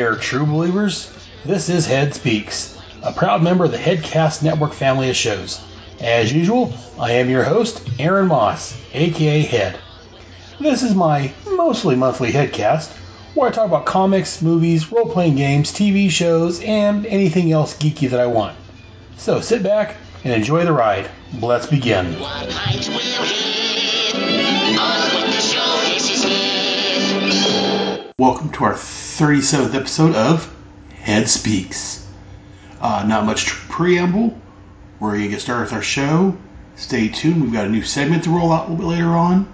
there, true believers. This is Head Speaks, a proud member of the Headcast Network family of shows. As usual, I am your host, Aaron Moss, aka Head. This is my mostly monthly Headcast, where I talk about comics, movies, role playing games, TV shows, and anything else geeky that I want. So sit back and enjoy the ride. Let's begin. Welcome to our 37th episode of Head Speaks. Uh, not much preamble. We're going to get started with our show. Stay tuned. We've got a new segment to roll out a little bit later on.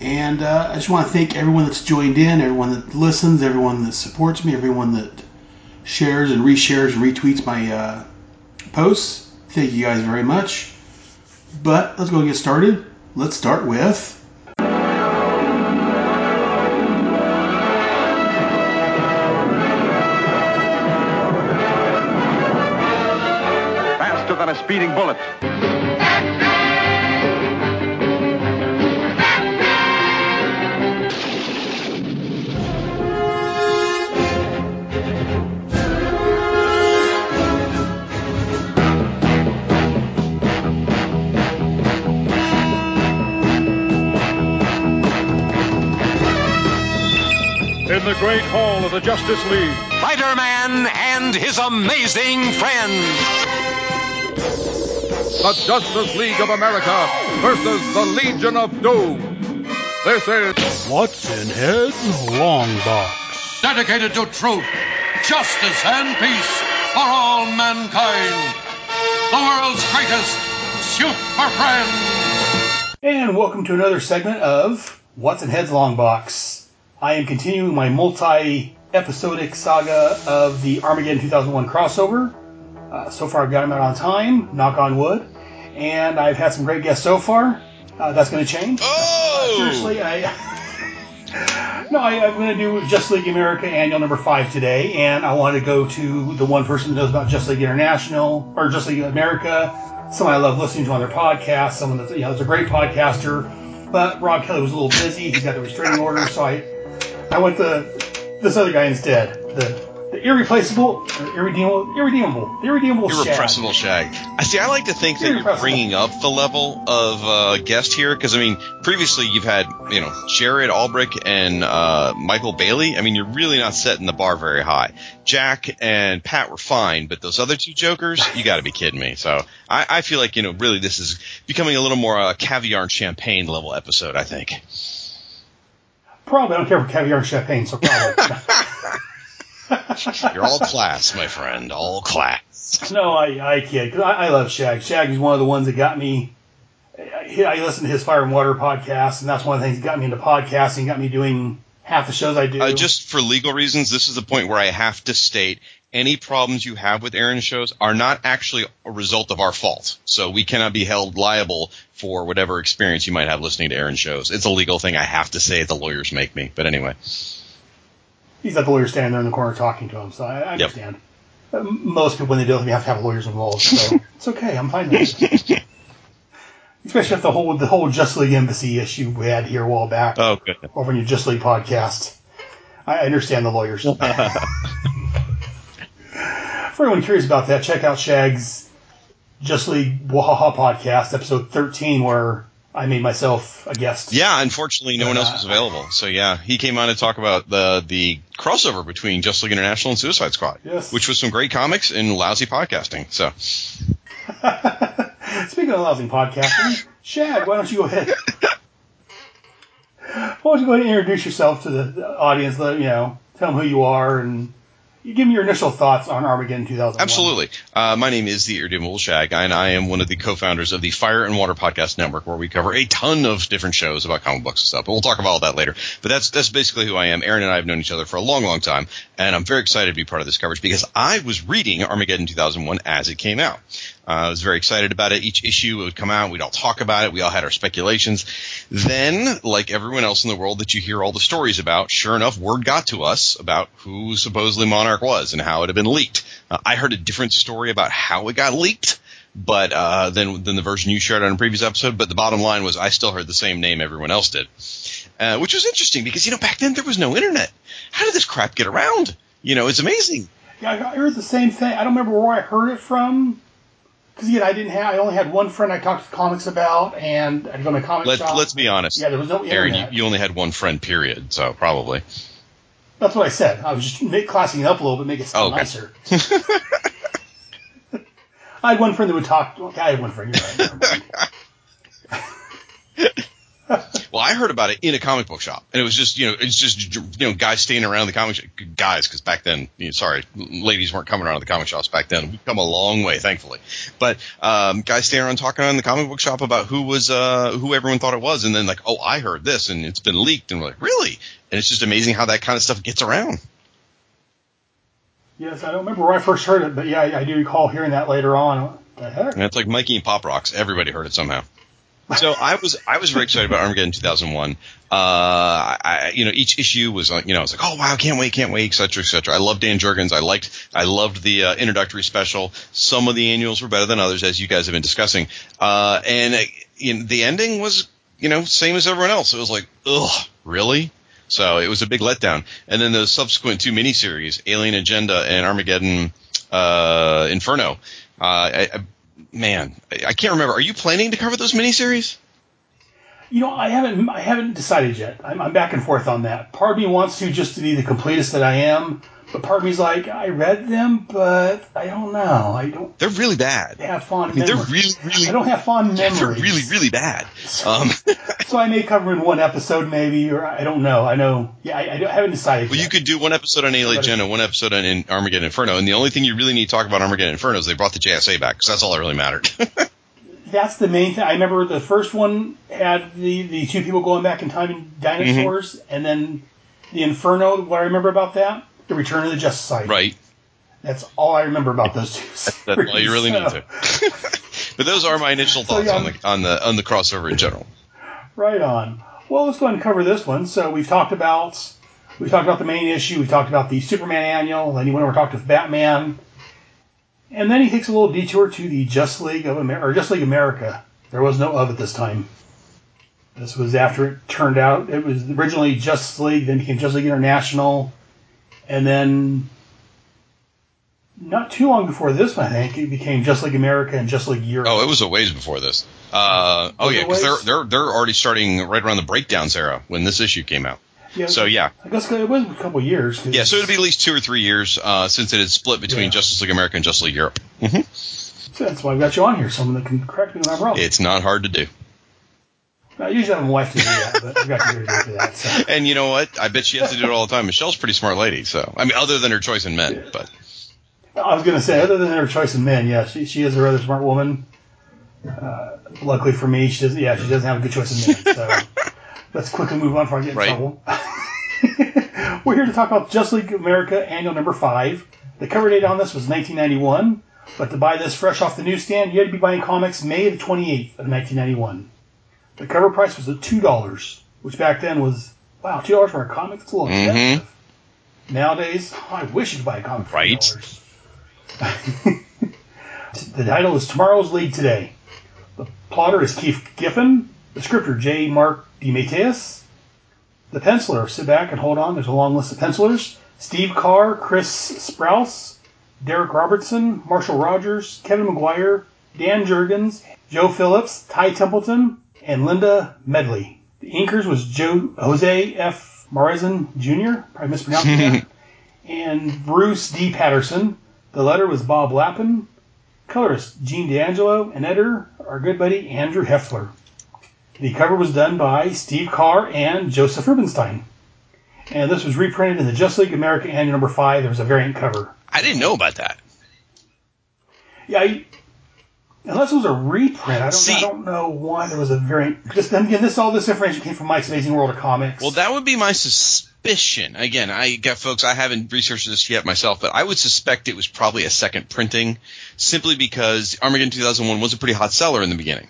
And uh, I just want to thank everyone that's joined in, everyone that listens, everyone that supports me, everyone that shares and reshares and retweets my uh, posts. Thank you guys very much. But let's go get started. Let's start with. Speeding bullet. in the great hall of the Justice League. Spider-Man and his amazing friends. The Justice League of America versus the Legion of Doom. This is What's in Head's Long Box. dedicated to truth, justice, and peace for all mankind. The world's greatest super friends. And welcome to another segment of What's in Head's Long Box. I am continuing my multi episodic saga of the Armageddon 2001 crossover. Uh, so far, I've got them out on time, knock on wood, and I've had some great guests so far. Uh, that's going to change. Oh! Seriously, I. no, I, I'm going to do Justice League America annual number five today, and I want to go to the one person that knows about Justice League International or Justice League America. Someone I love listening to on their podcast. Someone that's you know is a great podcaster, but Rob Kelly was a little busy. He's got the restraining order, so I I went to this other guy instead. The the irreplaceable, irredeemable, irredeemable, the irredeemable, Shag. Irrepressible Shag. I see. I like to think that you're bringing up the level of uh, guest here because I mean, previously you've had you know Jared Albrick and uh, Michael Bailey. I mean, you're really not setting the bar very high. Jack and Pat were fine, but those other two jokers, you got to be kidding me. So I, I feel like you know, really, this is becoming a little more uh, caviar and champagne level episode. I think. Probably I don't care for caviar and champagne, so probably. You're all class, my friend. All class. no, I I kid. 'cause I, I love Shag. Shag is one of the ones that got me. I, I listened to his Fire and Water podcast, and that's one of the things that got me into podcasting. Got me doing half the shows I do. Uh, just for legal reasons, this is the point where I have to state any problems you have with Aaron's shows are not actually a result of our fault. So we cannot be held liable for whatever experience you might have listening to Aaron's shows. It's a legal thing. I have to say it. The lawyers make me. But anyway, he's got the lawyer standing there in the corner talking to him, so I, I Yep. understand. Uh, Most people, when they deal with me, have to have lawyers involved, so it's okay. I'm fine with it. Especially if the whole the whole Justice League Embassy issue we had here a while back oh, good. over on your Justice League podcast. I understand the lawyers. For anyone curious about that, check out Shag's Justice League Wahaha podcast, episode 13, where I made myself a guest. Yeah, unfortunately, no one else uh, was available. So yeah, he came on to talk about the the crossover between Justice League International and Suicide Squad, Yes. which was some great comics and lousy podcasting. So Speaking of lousy podcasting, Shag, why don't you go ahead? Why don't you go ahead and introduce yourself to the the audience? Let you know, tell them who you are, and you give me your initial thoughts on Armageddon 2001. Absolutely. Uh, my name is the Irredeemable Shag, and I am one of the co-founders of the Fire and Water Podcast Network, where we cover a ton of different shows about comic books and stuff. But we'll talk about all that later. But that's that's basically who I am. Aaron and I have known each other for a long, long time, and I'm very excited to be part of this coverage because I was reading Armageddon 2001 as it came out. Uh, I was very excited about it. Each issue would come out, we'd all talk about it, we all had our speculations. Then, like everyone else in the world that you hear all the stories about, sure enough, word got to us about who supposedly Monarch was and how it had been leaked. Uh, I heard a different story about how it got leaked, but uh, than than the version you shared on a previous episode. But the bottom line was, I still heard the same name everyone else did, uh, which was interesting because you know back then there was no internet. How did this crap get around? You know, it's amazing. Yeah, I I heard the same thing. I don't remember where I heard it from. Because again, I didn't have. I only had one friend I talked to comics about, and I'd go to my comic Let, shop. let's be honest. Yeah, there was no Aaron, you, internet. you only had one friend, period. So probably. That's what I said. I was just make, classing it up a little bit, make it sound Oh, okay. nicer. I had one friend that would talk. Okay, I had one friend. You're right. Well, I heard about it in a comic book shop, and it was just you know it's just you know guys staying around the comic shop, guys because back then you know, sorry ladies weren't coming around to the comic shops back then. We've come a long way, thankfully. But um, guys staying around talking around the comic book shop about who was uh, who everyone thought it was, and then like oh I heard this and it's been leaked, and we're like really, and it's just amazing how that kind of stuff gets around. yes, I don't remember where I first heard it, but yeah, I, do recall hearing that later on. What the heck? And it's like Mikey and Pop Rocks. Everybody heard it somehow. So I was I was very excited about Armageddon 2001. Uh, I you know each issue was like you know I was like oh wow can't wait can't wait etc etc. I loved Dan Jurgens. I liked I loved the uh, introductory special. Some of the annuals were better than others as you guys have been discussing. Uh, and uh, you know, the ending was you know same as everyone else. It was like ugh really. So it was a big letdown. And then the subsequent two miniseries, Alien Agenda and Armageddon uh, Inferno. Uh, I, I, man, I can't remember. Are you planning to cover those miniseries? You know, I haven't. I haven't decided yet. I'm, I'm back and forth on that. Part of me wants to just to be the completest that I am, but part of me's like, I read them, but I don't know. I don't They're really bad. have fond I mean, they're really, really, I don't have fond memories. they're really, really bad. Um, So I may cover in one episode, maybe, or I don't know. I know. Yeah, I, I don't- haven't decided. well, yet. you could do one episode on Alien Agenda, one episode on in Armageddon Inferno, and the only thing you really need to talk about Armageddon Inferno is they brought the JSA back because that's all that really mattered. That's the main thing. I remember the first one had the, the two people going back in time and dinosaurs, Mm-hmm. and then the Inferno. What I remember about that, the Return of the Justice Society. right. That's all I remember about those two. That's all you really need to. but those are my initial So, thoughts yeah. on the on the on the crossover in general. Right on. Well, let's go ahead and cover this one. So we've talked about we talked about the main issue. We talked about the Superman annual. Then he went over and talked with Batman, and then he takes a little detour to the Justice League of America or Justice League America. There was no of at this time. This was after it turned out it was originally Justice League, then became Justice League International, and then not too long before this, I think it became Justice League America and Justice League Europe. Oh, it was a ways before this. Uh, oh yeah, because they're they're they're already starting right around the breakdowns era when this issue came out. Yeah, So yeah, I guess it was a couple years. yeah. So it'd be at least two or three years uh, since it had split between Yeah. Justice League America and Justice League Europe. So that's why I've got you on here. Someone that can correct me when I'm wrong. It's not hard to do. I usually have my wife to do that, but I've got to do that. So. And you know what? I bet she has to do it all the time. Michelle's a pretty smart lady, so I mean, other than her choice in men, but I was going to say, other than her choice in men, yeah, she, she is a rather smart woman. Uh, luckily for me, she doesn't. Yeah, she doesn't have a good choice in men. So let's quickly move on before I get in Right. trouble. We're here to talk about Justice League America Annual Number Five. The cover date on this was 1991, but to buy this fresh off the newsstand, you had to be buying comics May the 28th of 1991. The cover price was at two dollars, which back then was wow, two dollars for a comic. That's a little Mhm. expensive. Nowadays, I wish you could buy a comic for Right. $2. the title is Tomorrow's League Today. The plotter is Keith Giffen. The scripter J. Mark DeMatteis. The penciler, sit back and hold on. There's a long list of pencilers. Steve Carr, Chris Sprouse, Darick Robertson, Marshall Rogers, Kevin Maguire, Dan Jurgens, Joe Phillips, Ty Templeton, and Linda Medley. The inkers was Joe Jose F. Marizan Jr. Probably mispronounced that. And Bruce D. Patterson. The letter was Bob Lappan. Colorist Gene D'Angelo. And editor, our good buddy Andrew Helfer. The cover was done by Steve Carr and Josef Rubinstein. And this was reprinted in the Justice League America Annual Number 5. There was a variant cover. I didn't know about that. Yeah, I, unless it was a reprint, I don't, See- I don't know why there was a variant. Just again, this all this information came from Mike's Amazing World of Comics. Well, that would be my suspicion. Again, I got folks. I haven't researched this yet myself, but I would suspect it was probably a second printing, simply because Armageddon 2001 was a pretty hot seller in the beginning,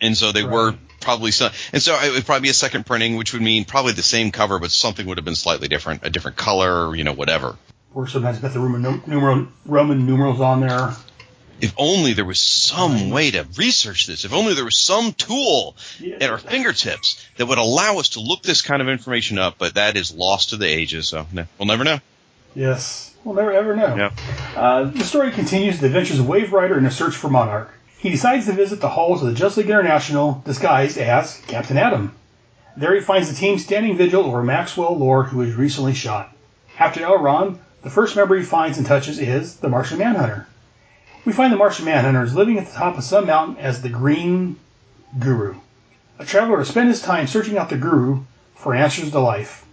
and so they were probably some. And so it would probably be a second printing, which would mean probably the same cover, but something would have been slightly different, a different color, you know, whatever. or sometimes got the Roman, numeral, Roman numerals on there. If only there was some way to research this. If only there was some tool at our fingertips that would allow us to look this kind of information up. But that is lost to the ages. So no, we'll never know. Yes. We'll never ever know. Yeah. Uh, the story continues the adventures of Wave Rider in a search for Monarch. He decides to visit the halls of the Justice League International disguised as Captain Atom. There he finds the team standing vigil over Maxwell Lord, who was recently shot. After Elron, the first member he finds and touches is the Martian Manhunter. We find the Martian Manhunter is living at the top of some mountain as the Green Guru, a traveler to spend his time searching out the Guru for answers to life.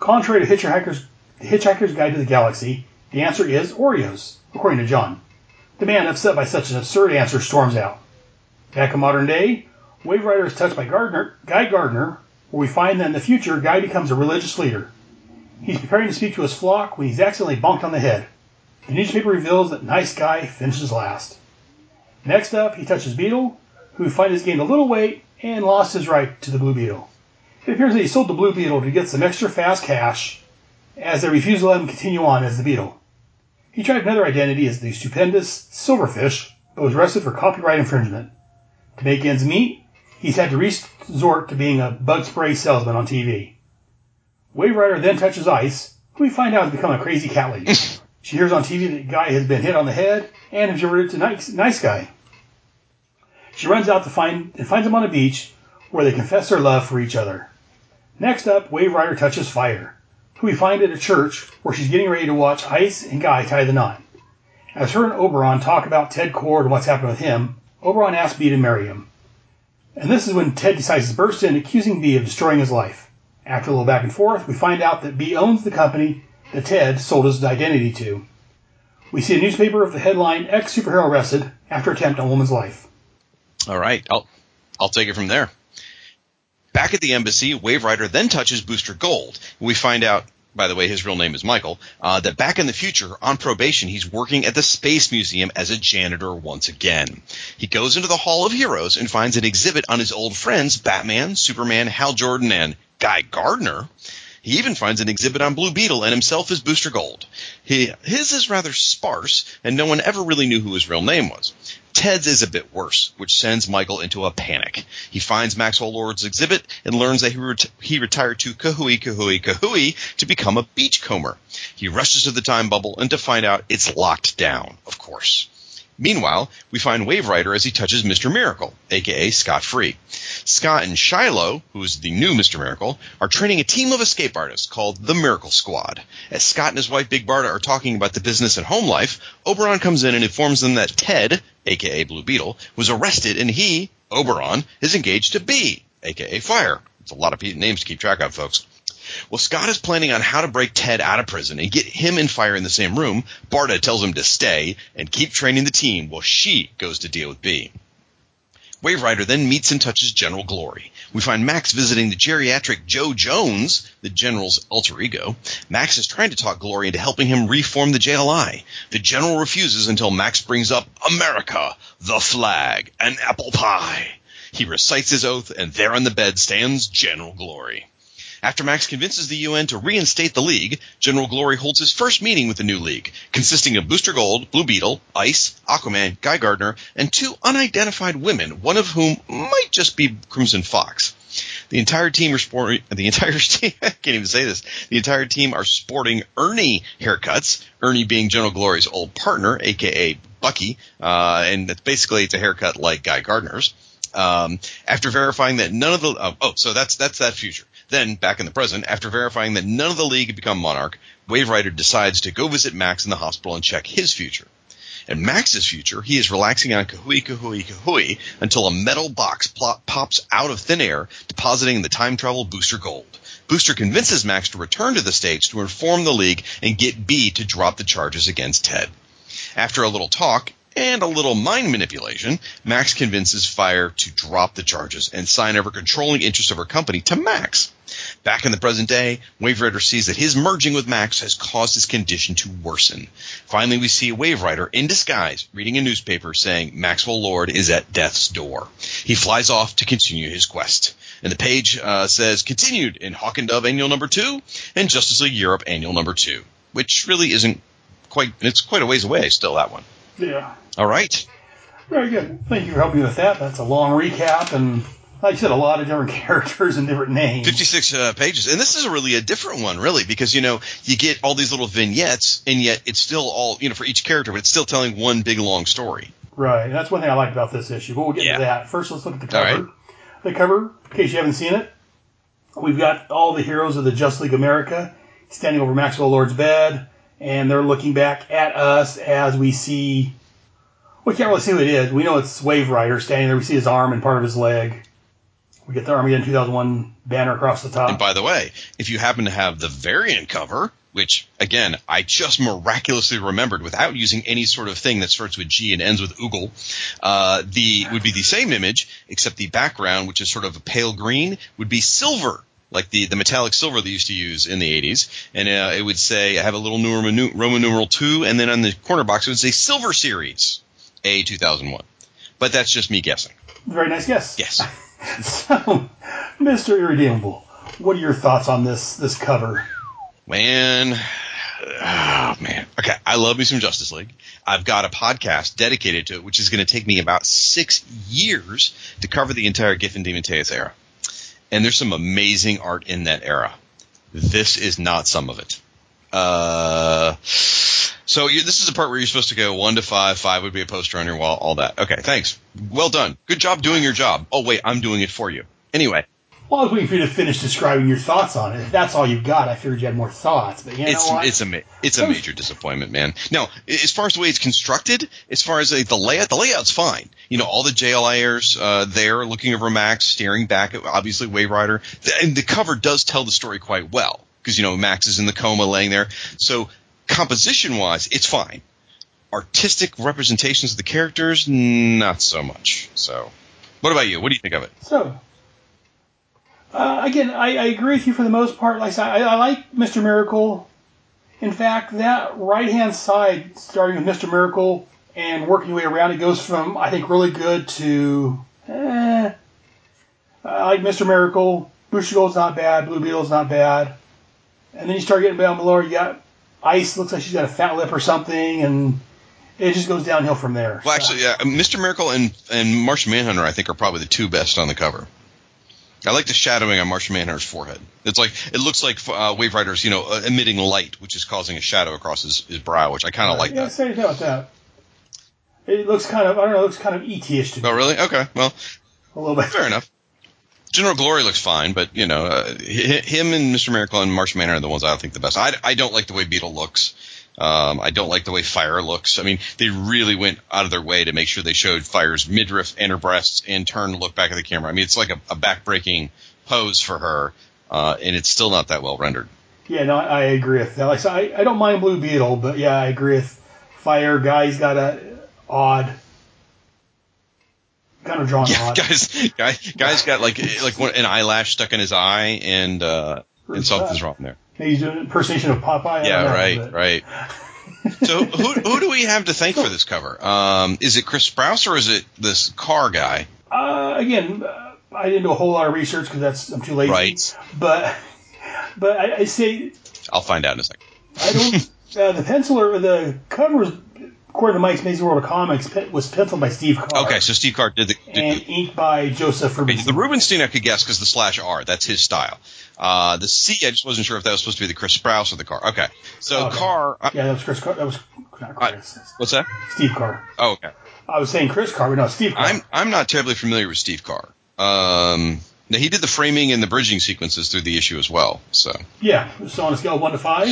Contrary to Hitchhiker's, Hitchhiker's Guide to the Galaxy, the answer is Oreos, according to John. The man, upset by such an absurd answer, storms out. Back in modern day, Wave Rider is touched by Gardner, Guy Gardner, where we find that in the future, Guy becomes a religious leader. He's preparing to speak to his flock when he's accidentally bonked on the head. The newspaper reveals that Nice Guy finishes last. Next up, he touches Beetle, who find has gained a little weight and lost his right to the Blue Beetle. It appears that he sold the Blue Beetle to get some extra fast cash, as they refuse to let him continue on as the Beetle. He tried another identity as the stupendous Silverfish, but was arrested for copyright infringement. To make ends meet, he's had to resort to being a bug spray salesman on TV. Wave Rider then touches Ice, who we find out has become a crazy cat lady. she hears on TV that Guy has been hit on the head and has reverted to nice, nice Guy. She runs out to find and finds him on a beach where they confess their love for each other. Next up, Wave Rider touches Fire, who we find at a church where she's getting ready to watch Ice and Guy tie the knot. As her and Oberon talk about Ted Kord and what's happened with him, Oberon asks Bea to marry him. And this is when Ted decides to burst in, accusing Bea of destroying his life. After a little back and forth, we find out that Bea owns the company that Ted sold his identity to. We see a newspaper with the headline Ex superhero arrested after attempt on woman's life. All right, I'll I'll take it from there. Back at the embassy, Wave Rider then touches Booster Gold. We find out, by the way, his real name is Michael, uh, that back in the future, on probation, he's working at the Space Museum as a janitor once again. He goes into the Hall of Heroes and finds an exhibit on his old friends Batman, Superman, Hal Jordan, and Guy Gardner. He even finds an exhibit on Blue Beetle and himself as Booster Gold. He, his is rather sparse, and no one ever really knew who his real name was. Ted's is a bit worse, which sends Michael into a panic. He finds Maxwell Lord's exhibit and learns that he, ret- he retired to Kooey Kooey Kooey to become a beachcomber. He rushes to the time bubble and to find out it's locked down, of course. Meanwhile, we find Wave Rider as he touches Mr. Miracle, aka Scott Free. Scott and Shilo, who's the new Mr. Miracle, are training a team of escape artists called the Miracle Squad. As Scott and his wife Big Barda are talking about the business and home life, Oberon comes in and informs them that Ted, aka Blue Beetle, was arrested and he, Oberon, is engaged to Bea, aka Fire. It's a lot of names to keep track of, folks. Well, Scott is planning on how to break Ted out of prison and get him and Fire in the same room. Barda tells him to stay and keep training the team while she goes to deal with Bea. Wave Rider then meets and touches General Glory. We find Max visiting the geriatric Joe Jones, the General's alter ego. Max is trying to talk Glory into helping him reform the JLI. The General refuses until Max brings up America, the flag, and apple pie. He recites his oath, and there on the bed stands General Glory. After Max convinces the UN to reinstate the League, General Glory holds his first meeting with the new League, consisting of Booster Gold, Blue Beetle, Ice, Aquaman, Guy Gardner, and two unidentified women, one of whom might just be Crimson Fox. The entire team are sporting. The entire team. I can't even say this. The entire team are sporting Ernie haircuts. Ernie being General Glory's old partner, aka Bucky, uh, and it's basically it's a haircut like Guy Gardner's. Um, after verifying that none of the oh, oh, so that's that's that future. Then, back in the present, after verifying that none of the League had become Monarch, Wave Rider decides to go visit Max in the hospital and check his future. In Max's future, he is relaxing on Kooey Kooey Kooey until a metal box plop, pops out of thin air, depositing the time travel Booster Gold. Booster convinces Max to return to the States to inform the League and get Bea to drop the charges against Ted. After a little talk and a little mind manipulation, Max convinces Fire to drop the charges and sign over controlling interest of her company to Max. Back in the present day, Wave Rider sees that his merging with Max has caused his condition to worsen. Finally, we see Wave Rider in disguise reading a newspaper saying Maxwell Lord is at death's door. He flies off to continue his quest. And the page uh, says continued in Hawk and Dove Annual Number 2 and Justice League Europe Annual Number 2, which really isn't quite, it's quite a ways away still, that one. Yeah. All right. Very good. Thank you for helping me with that. That's a long recap, and like you said, a lot of different characters and different names. 56 uh, pages. And this is a really a different one, really, because, you know, you get all these little vignettes, and yet it's still all, you know, for each character, but it's still telling one big long story. Right, and that's one thing I like about this issue. But we'll get Yeah. to that. First, let's look at the cover. right. The cover, in case you haven't seen it, we've got all the heroes of the Justice League America standing over Maxwell Lord's bed, and they're looking back at us as we see. We can't really see who it is. We know it's Wave Rider standing there. We see his arm and part of his leg. We get the Armageddon 2001 banner across the top. And by the way, if you happen to have the variant cover, which again I just miraculously remembered without using any sort of thing that starts with G and ends with Oogle, uh, the would be the same image except the background, which is sort of a pale green, would be silver. Like the, the metallic silver they used to use in the 80s. And uh, it would say, I have a little Roman numeral 2, and then on the corner box it would say Silver Series, A 2001. But that's just me guessing. Very nice guess. Yes. So, Mr. Irredeemable, what are your thoughts on this this cover? Man, oh man. Okay, I love me some Justice League. I've got a podcast dedicated to it, which is going to take me about six years to cover the entire Giffen DeMatteis era. And there's some amazing art in that era. This is not some of it. Uh, so you, this is the part where you're supposed to go one to five. Five would be a poster on your wall. All that. Okay, thanks. Well done. Good job doing your job. Oh wait, I'm doing it for you. Anyway, Well, I was waiting for you to finish describing your thoughts on it. If that's all you've got, I figured you had more thoughts. But you know it's what? it's a it's a major disappointment, man. Now, as far as the way it's constructed, as far as the layout, the layout's fine. You know, all the JLIers uh, there looking over Max, staring back at obviously Wave Rider, and the cover does tell the story quite well because you know Max is in the coma laying there. So composition wise, it's fine. Artistic representations of the characters, not so much. So, what about you? What do you think of it? So, uh, again, I, I agree with you for the most part. Like I I, like Mr. Miracle. In fact, that right hand side, starting with Mr. Miracle and working your way around, it goes from I think really good to eh. I like Mr. Miracle. Booster not bad. Blue Beetle's not bad. And then you start getting down below. You got Ice. Looks like she's got a fat lip or something, and it just goes downhill from there. Well, So- actually, yeah, Mr. Miracle and and Martian Manhunter, I think, are probably the two best on the cover. I like the shadowing on Martian Manhunter's forehead. It's like it looks like uh, Wave Rider's, you know, uh, emitting light, which is causing a shadow across his, his brow, which I kind of like yeah, that. say about that. It looks kind of I don't know. It looks kind of ET-ish to me. Oh, really? Okay. Well, A little bit. fair enough. General Glory looks fine, but you know, uh, him and Mr. Miracle and Martian are the ones I think the best. I, I don't like the way Beetle looks. Um, I don't like the way Fire looks. I mean, they really went out of their way to make sure they showed Fire's midriff and her breasts and turn to look back at the camera. I mean, it's like a, a back-breaking pose for her, uh, and it's still not that well rendered. Yeah, no, I, I agree with that. Like, so I, I don't mind Blue Beetle, but yeah, I agree with Fire. Guy's got a odd, kind of drawn Yeah, guys, guy, guy's got like like an eyelash stuck in his eye, and uh, and something's wrong there. He's doing an impersonation of Popeye. Yeah, right, right. So who who do we have to thank for this cover? Um, is it Chris Sprouse or is it this car guy? Uh, again, uh, I didn't do a whole lot of research because that's I'm too lazy. Right. But but I, I say I'll find out in a second. I don't. uh, the penciler, the cover, was, according to Mike's Amazing World of Comics, was penciled by Steve Carr. Okay, so Steve Carr did the. Did and inked by Josef Rubinstein. the Rubinstein I could guess because the slash R, that's his style. Uh, the C, I just wasn't sure if that was supposed to be the Chris Sprouse or the Carr. Okay, so Okay. Carr, uh, Yeah, that was Chris Carr. That was not Chris. what's that? Steve Carr. Oh, okay. I was saying Chris Carr, but no, Steve Carr. I'm I'm not terribly familiar with Steve Carr. Um, now he did the framing and the bridging sequences through the issue as well. So yeah, so on a scale of one to five,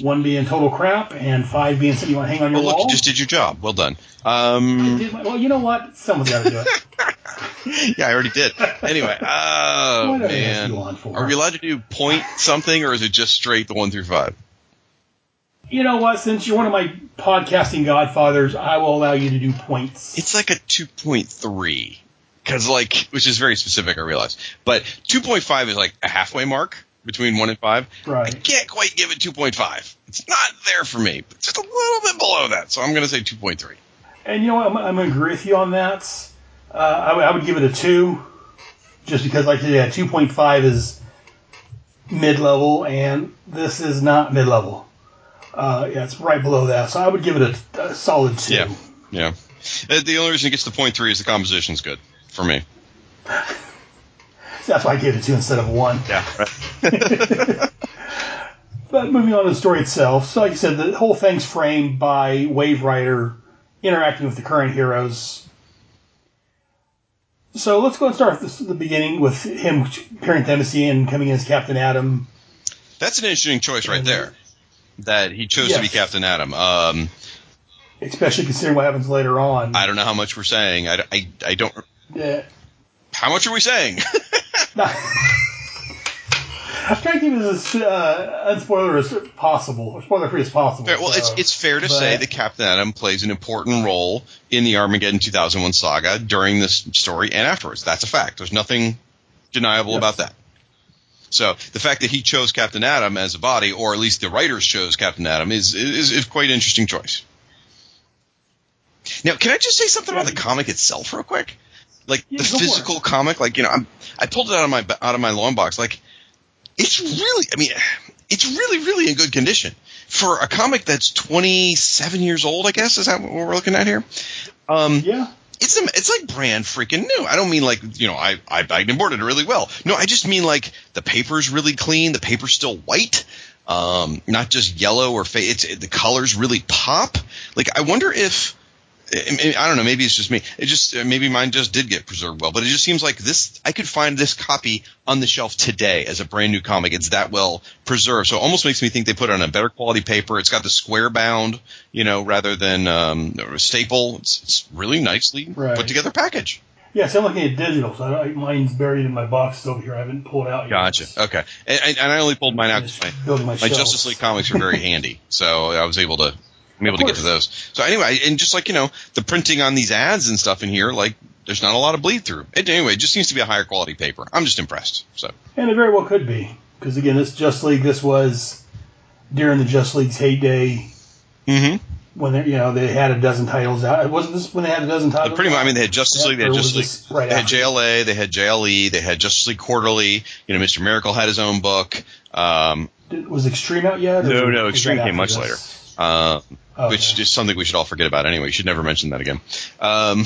one being total crap and five being something you want to hang on your well, look, wall. you just did your job. Well done. Um, my- well, you know what? Someone's got to do it. yeah, I already did. Anyway, oh What did I ask man, are we allowed to do point something or is it just straight the one through five? You know what? Since you're one of my podcasting godfathers, I will allow you to do points. It's like a two point three because like which is very specific. I realize, but two point five is like a halfway mark between one and five. I can't quite give it two point five. It's not there for me. But just a little bit below that, so I'm going to say two point three. And you know what? I'm, I'm going to agree with you on that. Uh, I, would- give it a two, just because, like, yeah, 2.5 is mid level, and this is not mid level. Uh, yeah, it's right below that. So I would give it a, a solid two. Yeah, yeah. Uh, The only reason it gets to point three is the composition's good for me. That's why I gave it two instead of one. Yeah. Right. But moving on to the story itself, so like I said, the whole thing's framed by Wave Rider interacting with the current heroes. So let's go and start at the beginning with him appearing at Embassy and coming in as Captain Atom. That's an interesting choice right there. That he chose to be Captain Atom. Um, especially considering what happens later on. I don't know how much we're saying. I, I, I don't. Yeah. How much are we saying? I'm trying to keep it as uh, unspoiler as possible, or spoiler free as possible. Fair- well, it's so- it's fair to but- say that Captain Atom plays an important role in the Armageddon 2001 saga during this story and afterwards. That's a fact. There's nothing deniable about that. So the fact that he chose Captain Atom as a body, or at least the writers chose Captain Atom, is is, is quite an interesting choice. Now, can I just say something about the comic itself, real quick? Like Yeah, the physical comic, like you know, I'm, I pulled it out of my out of my long box. Like it's really, I mean, it's really, really in good condition for a comic that's 27 years old. I guess is that what we're looking at here? Um, Yeah. it's a, it's like brand freaking new. I don't mean like you know I I bagged and boarded it really well. No, I just mean like the paper's really clean. The paper's still white, um, not just yellow or fa- it's the colors really pop. Like I wonder if. I I don't know. Maybe it's just me. It just maybe mine just did get preserved well, but it just seems like this. I could find this copy on the shelf today as a brand new comic. It's that well preserved, so it almost makes me think they put it on a better quality paper. It's got the square bound, you know, rather than um, a staple. It's, it's really nicely Right. put together package. Yeah, so I'm looking at digital, so I, mine's buried in my box over here. I haven't pulled out yet. Gotcha. Okay, and, and and I only pulled mine out because my, my my. Justice League comics are very handy, so I was able to. I'm able to get to those. So anyway, and just like you know, the printing on these ads and stuff in here, like there's not a lot of bleed through. It, anyway, it just seems to be a higher quality paper. I'm just impressed. So And it very well could be. Because, again, this Justice League, this was during the Justice League's heyday hmm when they, you know, they had a dozen titles out. Wasn't this when they had a dozen titles? pretty much. I mean, they had Justice League, they had Justice League, right they had? JLA, they had JLE, they had Justice League Quarterly. You know, Mister Miracle had his own book. Um, Did- Was Extreme out yet? No, no, Extreme came much this? uh, Okay. which is something we should all forget about anyway. You should never mention that again. Um,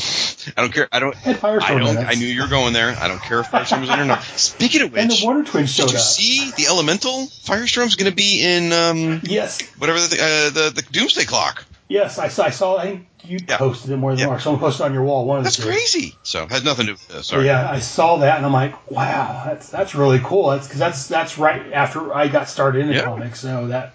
I don't care. I don't. I don't. I knew you were going there. I don't care if Firestorm was in or not. Speaking of which, And the Water Twins showed did you up. see the Elemental Firestorm's going to be in um, Yes, whatever the, uh, the the Doomsday Clock? yes, I saw. I saw. I think you Yeah. posted it more than Yeah. Mark. Someone posted it on your wall. One of That's the crazy. So has nothing to do with this. Sorry. yeah, I saw that and I'm like, wow, that's that's really cool. That's because that's that's right after I got started in the Yeah. comics. So that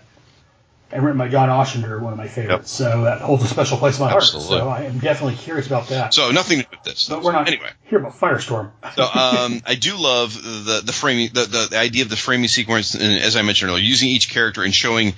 and written by John Ostrander, one of my favorites. So that holds a special place in my Absolutely. heart. So I am definitely curious about that. So nothing to do with this. but we're not anyway. here about Firestorm. So um, I do love the the framing, the, the, the idea of the framing sequence, and as I mentioned earlier, using each character and showing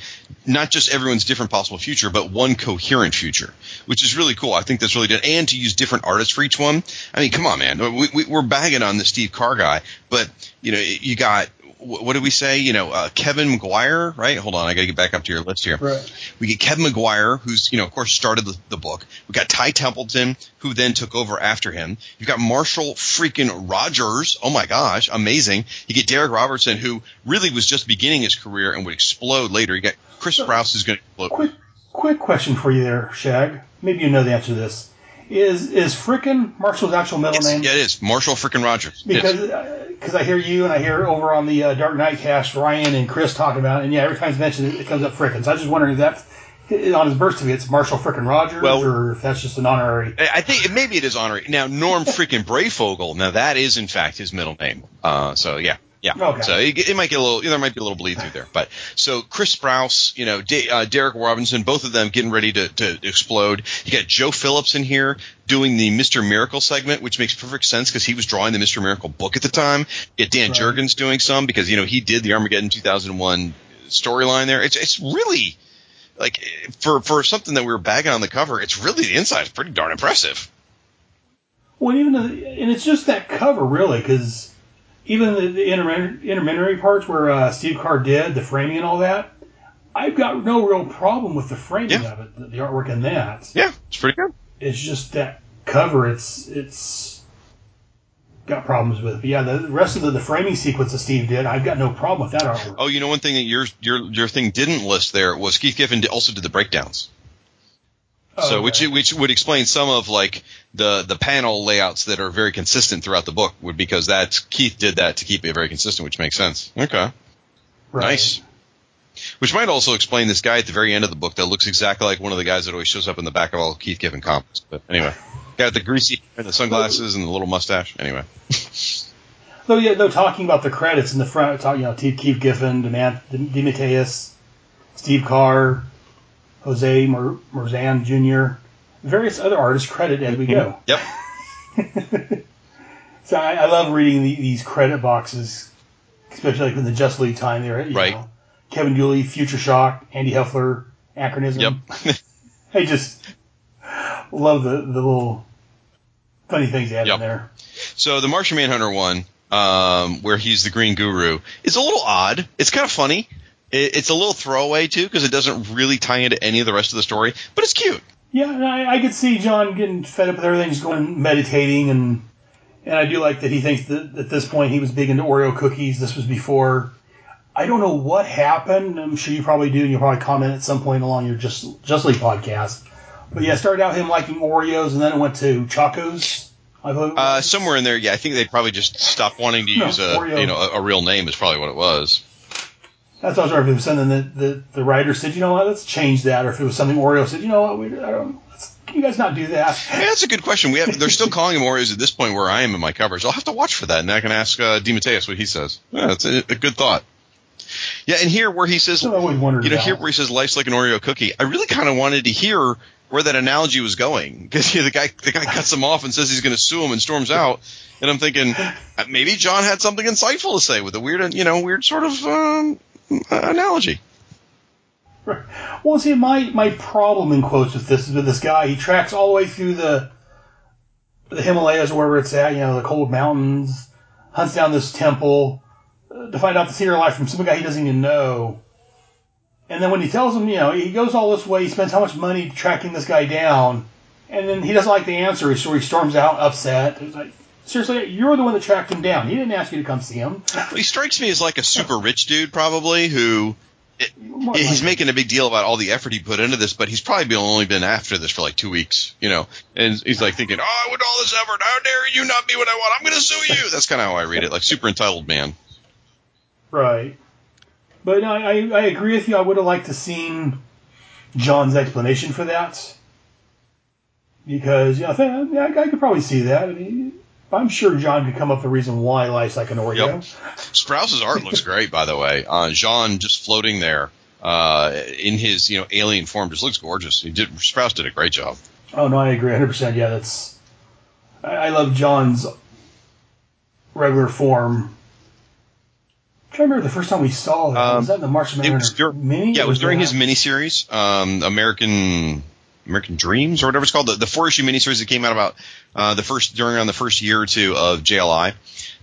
not just everyone's different possible future, but one coherent future, which is really cool. I think that's really good, and to use different artists for each one. I mean, come on, man, we, we, we're bagging on the Steve Carr guy, but you know, you got. Wh- What did we say? You know, uh, Kevin Maguire, right? Hold on, I got to get back up to your list here. Right. We get Kevin Maguire, who's, you know, of course, started the, the book. We got Ty Templeton, who then took over after him. You've got Marshall freaking Rogers. Oh my gosh, amazing. You get Darick Robertson, who really was just beginning his career and would explode later. You got Chris Sprouse, who's going to explode. Quick quick question for you there, Shag. Maybe you know the answer to this. Is is frickin' Marshall's actual middle It's- name? yeah, it is. Marshall frickin' Rogers. Because because I hear you and I hear over on the uh, Dark Knight cast Ryan and Chris talking about it, and yeah, every time it's mentioned, it, it comes up frickin'. So I was just wondering if that's on his birth certificate, it's Marshall frickin' Rogers, Well- or if that's just an honorary. I I think maybe it is honorary. Now, Norm frickin' Breyfogle. Now that is in fact his middle name. Uh, so yeah, yeah. Okay. So it, it might get a little. There might be a little bleed through there. But so Chris Sprouse, you know, Da- uh, Derek Robinson, both of them getting ready to, to explode. You got Joe Phillips in here doing the Mister Miracle segment, which makes perfect sense because he was drawing the Mister Miracle book at the time. You get Dan Right. Jurgens doing some because you know he did the Armageddon 2001 storyline there. It's it's really like for for something that we were bagging on the cover, it's really the inside is pretty darn impressive. Well, even the, and it's just that cover really, because even the, the intermediary parts where uh, Steve Carr did the framing and all that, I've got no real problem with the framing Yeah. of it, the, the artwork in that. Yeah, it's pretty good. It's just that cover. It's it's got problems with. But yeah, the rest of the, the framing sequence that Steve did, I've got no problem with that artwork. Oh, you know one thing that your your your thing didn't list there was Keith Giffen also did the breakdowns. So Okay. which which would explain some of like the the panel layouts that are very consistent throughout the book would because that's Keith did that to keep it very consistent, which makes sense. Okay. Right. Nice. Which might also explain this guy at the very end of the book that looks exactly like one of the guys that always shows up in the back of all Keith Giffen comics. But anyway, got the greasy hair and the sunglasses and the little mustache. Anyway, Though, yeah, no. talking about the credits in the front, talk, you know, Keith Giffen, Deman- DeMatteis, Steve Carr, Jose Mer- Merzan Jr., various other artists credit as we go. yep. So I, I love reading the, these credit boxes, especially like in the Justice League time. There, Right. Know, Kevin Dooley, Future Shock, Andy Helfer, Anachronism. Yep. I just love the, the little funny things they have Yep. in there. So the Martian Manhunter one, um, where he's the Green Guru, is a little odd. It's kind of funny. It, it's a little throwaway too because it doesn't really tie into any of the rest of the story, but it's cute. Yeah, and I, I could see John getting fed up with everything, just going meditating, and and I do like that he thinks that at this point he was big into Oreo cookies. This was before. I don't know what happened. I'm sure you probably do, and you'll probably comment at some point along your Just Justice League podcast. But yeah, started out him liking Oreos, and then it went to Chocos. I believe. Uh, somewhere in there, yeah, I think they probably just stopped wanting to No, use a Oreo. you know a, a real name is probably what it was. That's what I was wondering if it was something that the, the writer said, you know what, let's change that, or if it was something Oreo said, you know what, we, I don't, can you guys not do that? That's a good question. We have they're still calling him Oreos at this point where I am in my coverage. I'll have to watch for that, and I can ask uh, DeMatteis what he says. Yeah, that's a, a good thought. Yeah, and here where he says, you know, about. here where he says life's like an Oreo cookie, I really kind of wanted to hear where that analogy was going because the guy the guy cuts him off and says he's going to sue him and storms out, and I'm thinking uh, maybe John had something insightful to say with a weird, you know, weird sort of um, analogy. Well, see, my, my problem in quotes with this is with this guy. He tracks all the way through the the Himalayas, or wherever it's at, you know, the cold mountains, hunts down this temple uh, to find out the secret life from some guy he doesn't even know. And then when he tells him, you know, he goes all this way, he spends how much money tracking this guy down, and then he doesn't like the answer, so he storms out upset. It's like, seriously, you're the one that tracked him down. He didn't ask you to come see him. Well, he strikes me as like a super rich dude, probably who Yeah, he's making a big deal about all the effort he put into this, but he's probably been, only been after this for like two weeks, you know. And he's like thinking, "Oh, I went all this effort. How dare you not be what I want? I'm going to sue you." That's kind of how I read it, like super entitled man. Right. But I, I, I agree with you. I would have liked to seen John's explanation for that. Because, you know, I, think, I, I could probably see that. I mean, I'm sure John could come up with a reason why life's like an Oreo. Yep. Art looks great, by the way. Uh, Jean just floating there uh, in his you know alien form just looks gorgeous. He did Sprouse did a great job. Oh, no, I agree 100%. Yeah, that's. I, I love John's regular form. I'm trying to remember the first time we saw that. Um, was that in the was Manhunter dur- mini? yeah, it was during that- his miniseries, um, American American Dreams or whatever it's called, the, the four issue miniseries that came out about uh, the first during around the first year or two of JLI.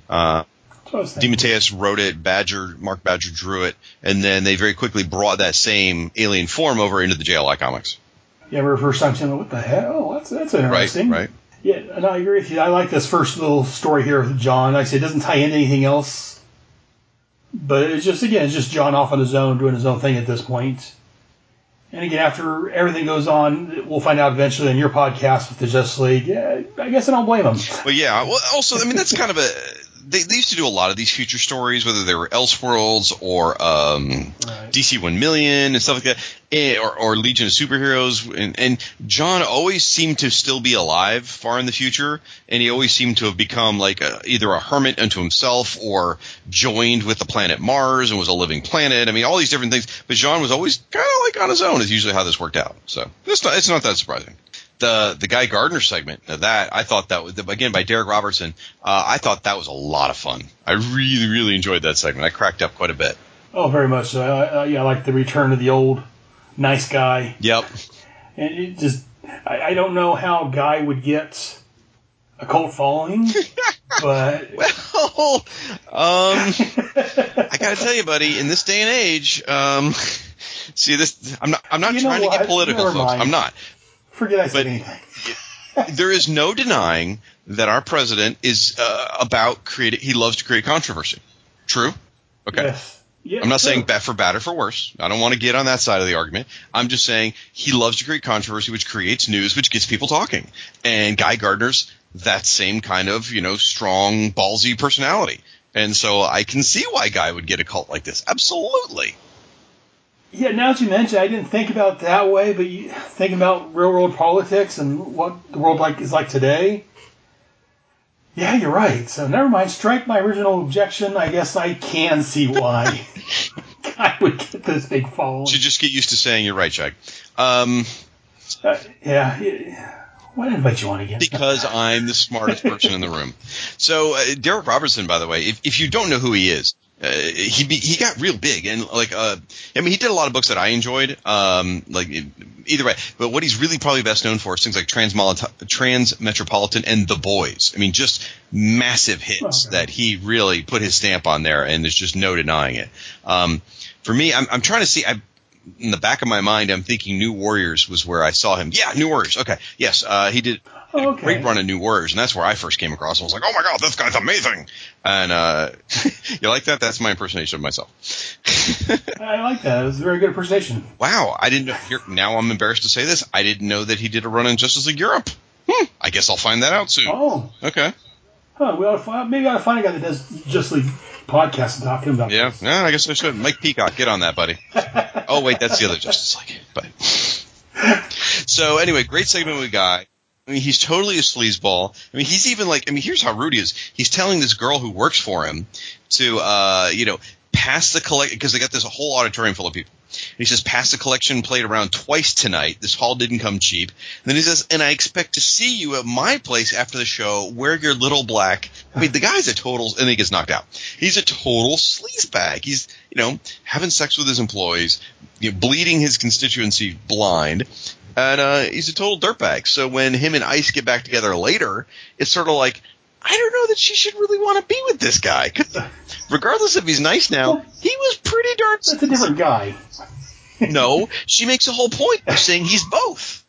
Uh, That's what I was thinking. DeMatteis wrote it, Badger, Mark Badger drew it, and then they very quickly brought that same alien form over into the JLI comics. Yeah, I remember the first time saying, what the hell? Oh, that's, that's interesting. right. Yeah, and I agree with you. I like this first little story here with John. Like I say, it doesn't tie into anything else. But it's just, again, it's just John off on his own, doing his own thing at this point. And again, after everything goes on, we'll find out eventually on your podcast with the Justice League. Yeah, I guess I don't blame them. But yeah, well, also, I mean, that's kind of a. They, they used to do a lot of these future stories, whether they were Elseworlds or um, Right. DC One Million and stuff like that, eh, or, or Legion of Superheroes. And, and John always seemed to still be alive far in the future, and he always seemed to have become like a, either a hermit unto himself or joined with the planet Mars and was a living planet. I mean, all these different things. But John was always kind of like on his own. Is usually how this worked out. So it's not it's not that surprising the the Guy Gardner segment of that I thought that was again by Darick Robertson. Uh, I thought that was a lot of fun. I really really enjoyed that segment. I cracked up quite a bit. Oh, very much so. I, I, yeah, I like the return of the old nice guy. Yep. And it just, I, I don't know how Guy would get a cult following, but Well, um, I gotta tell you, buddy, in this day and age, um, see this. I'm not. I'm not You trying to get political, folks. I'm not. Forget I said But- anything. There is no denying that our president is uh, about creating. He loves to create controversy. True. Okay. Yes. Yeah, I'm not sure. saying bad for bad or for worse. I don't want to get on that side of the argument. I'm just saying he loves to create controversy, which creates news, which gets people talking. And Guy Gardner's that same kind of, you know, strong, ballsy personality. And so I can see why Guy would get a cult like this. Absolutely. Yeah, now that you mention, I didn't think about that way, but you, thinking about real world politics and what the world like is like today. Yeah, you're right. So never mind. Strike my original objection. I guess I can see why I would get this big following. Should just get used to saying you're right, Jack. Um, Uh, yeah. yeah. What invite you want again? because I'm the smartest person in the room. So uh, Darick Robertson, by the way, if, if you don't know who he is, uh, he be, he got real big and like uh, I mean he did a lot of books that I enjoyed. Um, like either way, but what he's really probably best known for is things like Trans Metropolitan and The Boys. I mean, just massive hits Okay. that he really put his stamp on there, and there's just no denying it. Um, for me, I'm, I'm trying to see. I, in the back of my mind, I'm thinking New Warriors was where I saw him. Yeah, New Warriors. Okay, yes, uh, he did okay. great run of New Warriors, and that's where I first came across. him. I was like, oh my god, this guy's amazing. And uh, you like that? That's my impersonation of myself. I like that. It was a very good impersonation. wow, I didn't know. Here, now I'm embarrassed to say this. I didn't know that he did a run in Justice League Europe. Hmm, I guess I'll find that out soon. Oh, Okay. huh, we ought to find, maybe I ought to find a guy that does Just League podcast and talk to him about Yeah, this. yeah, I guess I should. Mike Peacock, get on that, buddy. oh wait, that's the other Justice League. But so anyway, great segment with Guy. I mean, he's totally a sleazeball. I mean, he's even like, I mean, here's how rude he is. He's telling this girl who works for him to, uh, you know, pass the collect because they got this whole auditorium full of people. And he says, pass the collection plate around twice tonight. This hall didn't come cheap. And then he says, and I expect to see you at my place after the show. Wear your little black. I mean, the guy's a total, and he gets knocked out. He's a total sleazebag. He's, you know, having sex with his employees, you know, bleeding his constituency blind. And uh, he's a total dirtbag. So when him and Ice get back together later, it's sort of like, I don't know that she should really want to be with this guy. 'Cause regardless if he's nice now, he was pretty darn. That's a different guy. no, she makes a whole point of saying he's both.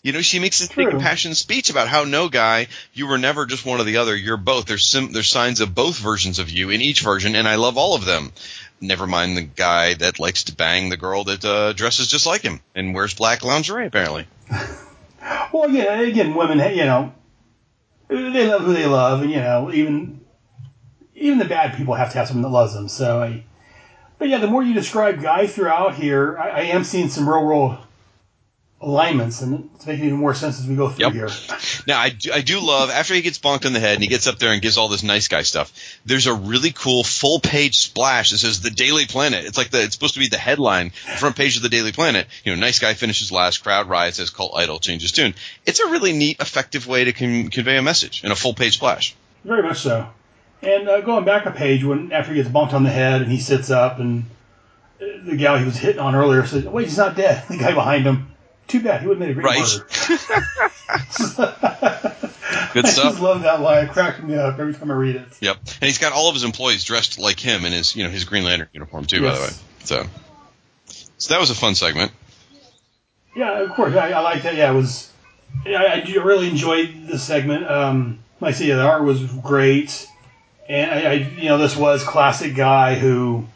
You know, she makes this big impassioned speech about how no guy, you were never just one or the other. You're both. There's sim- there's signs of both versions of you in each version, and I love all of them. Never mind the guy that likes to bang the girl that uh, dresses just like him and wears black lingerie. Apparently, Well, yeah, again, women, you know, they love who they love, and you know, even even the bad people have to have someone that loves them. So, I, but yeah, the more you describe Guy throughout here, I, I am seeing some real world alignments, and it's making even more sense as we go through Yep. here. Now, I do, I do love after he gets bonked on the head and he gets up there and gives all this nice guy stuff. There's a really cool full page splash that says the Daily Planet. It's like the it's supposed to be the headline, front page of the Daily Planet. You know, nice guy finishes last, crowd riots as cult idol changes tune. It's a really neat, effective way to con- convey a message in a full page splash. Very much so. And uh, going back a page, when after he gets bonked on the head and he sits up, and uh, the gal he was hitting on earlier says, "Wait, he's not dead." The guy behind him. Too bad. He would have made a great Right. Good I stuff. I just love that line. It cracks me up every time I read it. Yep, and he's got all of his employees dressed like him in his you know his Green Lantern uniform too. By the way, so so that was a fun segment. Yeah, of course. I, I like that. Yeah, it was. Yeah, I, I really enjoyed the segment. Um, like I say, yeah, the art was great, and I, I, you know, this was classic guy who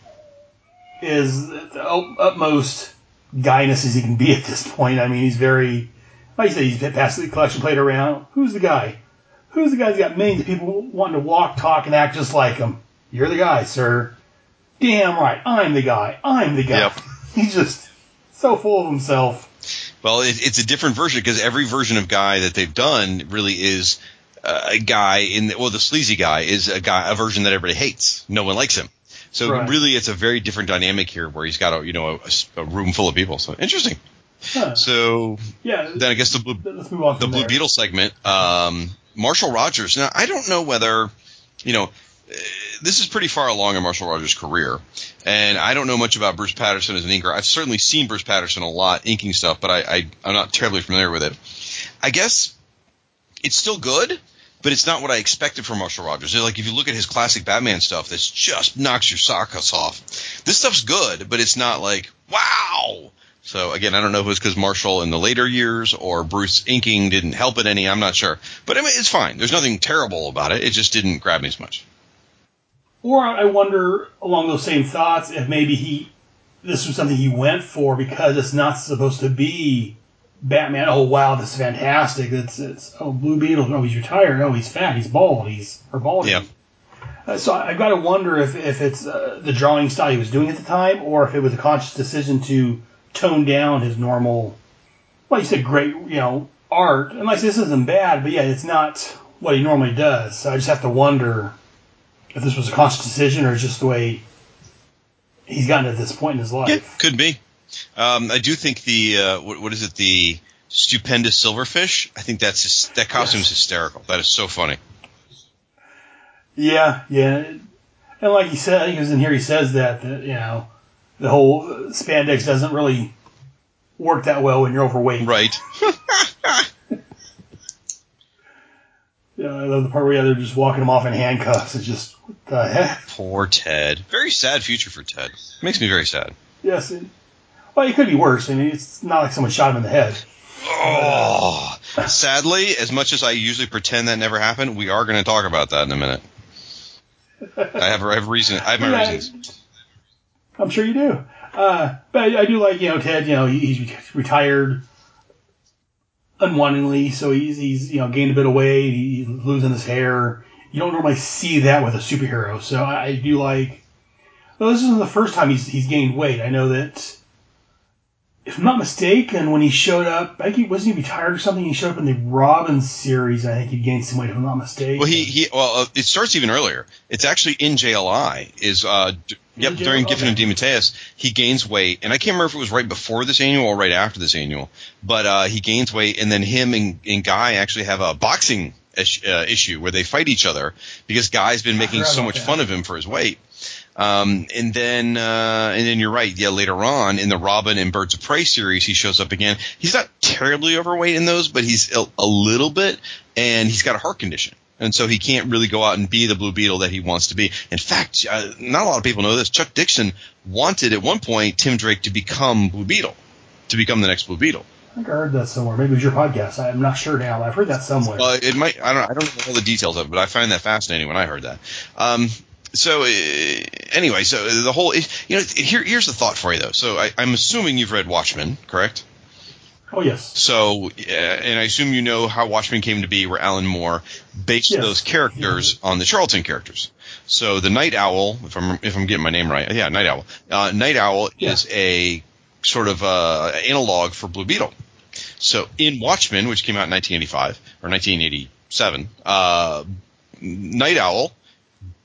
is the ut- utmost guyness as he can be at this point. I mean, he's very, like you say, he's passed the collection plate around. Who's the guy? Who's the guy who's got millions of people wanting to walk, talk, and act just like him? You're the guy, sir. Damn right, I'm the guy. I'm the guy. Yep. He's just so full of himself. Well, it, it's a different version because every version of guy that they've done really is uh, a guy in the, well, the sleazy guy is a guy a version that everybody hates. No one likes him. So Right. really, it's a very different dynamic here, where he's got a you know a, a room full of people. So interesting. Huh. So Yeah. then I guess the blue let's move on. the Blue there. Beetle segment, um, Marshall Rogers. Now, I don't know whether, you know, uh, this is pretty far along in Marshall Rogers' career, and I don't know much about Bruce Patterson as an inker. I've certainly seen Bruce Patterson a lot inking stuff, but I, I I'm not terribly familiar with it. I guess it's still good, but it's not what I expected from Marshall Rogers. Like if you look at his classic Batman stuff, that's just knocks your socks off. This stuff's good, but it's not like wow. So again, I don't know if it was because Marshall in the later years or Bruce inking didn't help it any. I'm not sure, but I mean it's fine. There's nothing terrible about it. It just didn't grab me as much. or I wonder along those same thoughts if maybe he this was something he went for because it's not supposed to be Batman. Oh wow, this is fantastic. It's it's oh Blue Beetle. Oh he's retired. Oh he's fat. He's bald. He's or bald. Yeah. Uh, so I- I've got to wonder if if it's uh, the drawing style he was doing at the time, or if it was a conscious decision to tone down his normal. Well, you said great, you know, art, and like this isn't bad, but yeah, it's not what he normally does. So I just have to wonder if this was a conscious decision or just the way he's gotten to this point in his life. Yeah, could be. Um, I do think the uh, what, what is it? The stupendous silverfish. I think that's that costume is hysterical. That is so funny. Yeah, yeah. And like he said, he was in here, he says that, that you know, the whole spandex doesn't really work that well when you're overweight. Right. Yeah, I love the part where yeah, they're just walking him off in handcuffs. It's just, what the heck? Poor Ted. Very sad future for Ted. Makes me very sad. Yes. Well, it could be worse. I mean, it's not like someone shot him in the head. Oh, sadly, as much as I usually pretend that never happened, we are going to talk about that in a minute. I have, I have reason. I have my Yeah, reasons. I'm sure you do. Uh, but I, I do like, you know, Ted, you know, he, he's retired unwantedly, so he's, he's, you know, gained a bit of weight, he's losing his hair. You don't normally see that with a superhero, so I, I do like. Well, this isn't the first time he's, he's gained weight. I know that, if I'm not mistaken, when he showed up, I think he wasn't he retired or something. He showed up in the Robin series. I think he gained some weight, if I'm not mistaken. Well, he, he well, uh, it starts even earlier. It's actually in JLI. Is uh, d- yep, In during JLI, Giffen and okay. DeMatteis, he gains weight, and I can't remember if it was right before this annual or right after this annual, but uh, he gains weight, and then him and, and Guy actually have a boxing ish, uh, issue where they fight each other because Guy's been making so much that. fun of him for his weight. Um, and then, uh, and then you're right. Yeah, later on in the Robin and Birds of Prey series, he shows up again. He's not terribly overweight in those, but he's a, a little bit, and he's got a heart condition. And so he can't really go out and be the Blue Beetle that he wants to be. In fact, uh, not a lot of people know this. Chuck Dixon wanted at one point Tim Drake to become Blue Beetle, to become the next Blue Beetle. I think I heard that somewhere. Maybe it was your podcast. I'm not sure now. I've heard that somewhere. Well, it might. I don't. I don't know all the details of it, but I find that fascinating when I heard that. Um, so uh, anyway, so the whole, you know, here, here's the thought for you though. So I, I'm assuming you've read Watchmen, correct? oh yes. So, uh, and I assume you know how Watchmen came to be, where Alan Moore based Yes. those characters on the Charlton characters. So the Night Owl, if I'm if I'm getting my name right, yeah, Night Owl. Uh, Night Owl Yeah. is a sort of uh, analog for Blue Beetle. So in Watchmen, which came out in 1985 or 1987, uh, Night Owl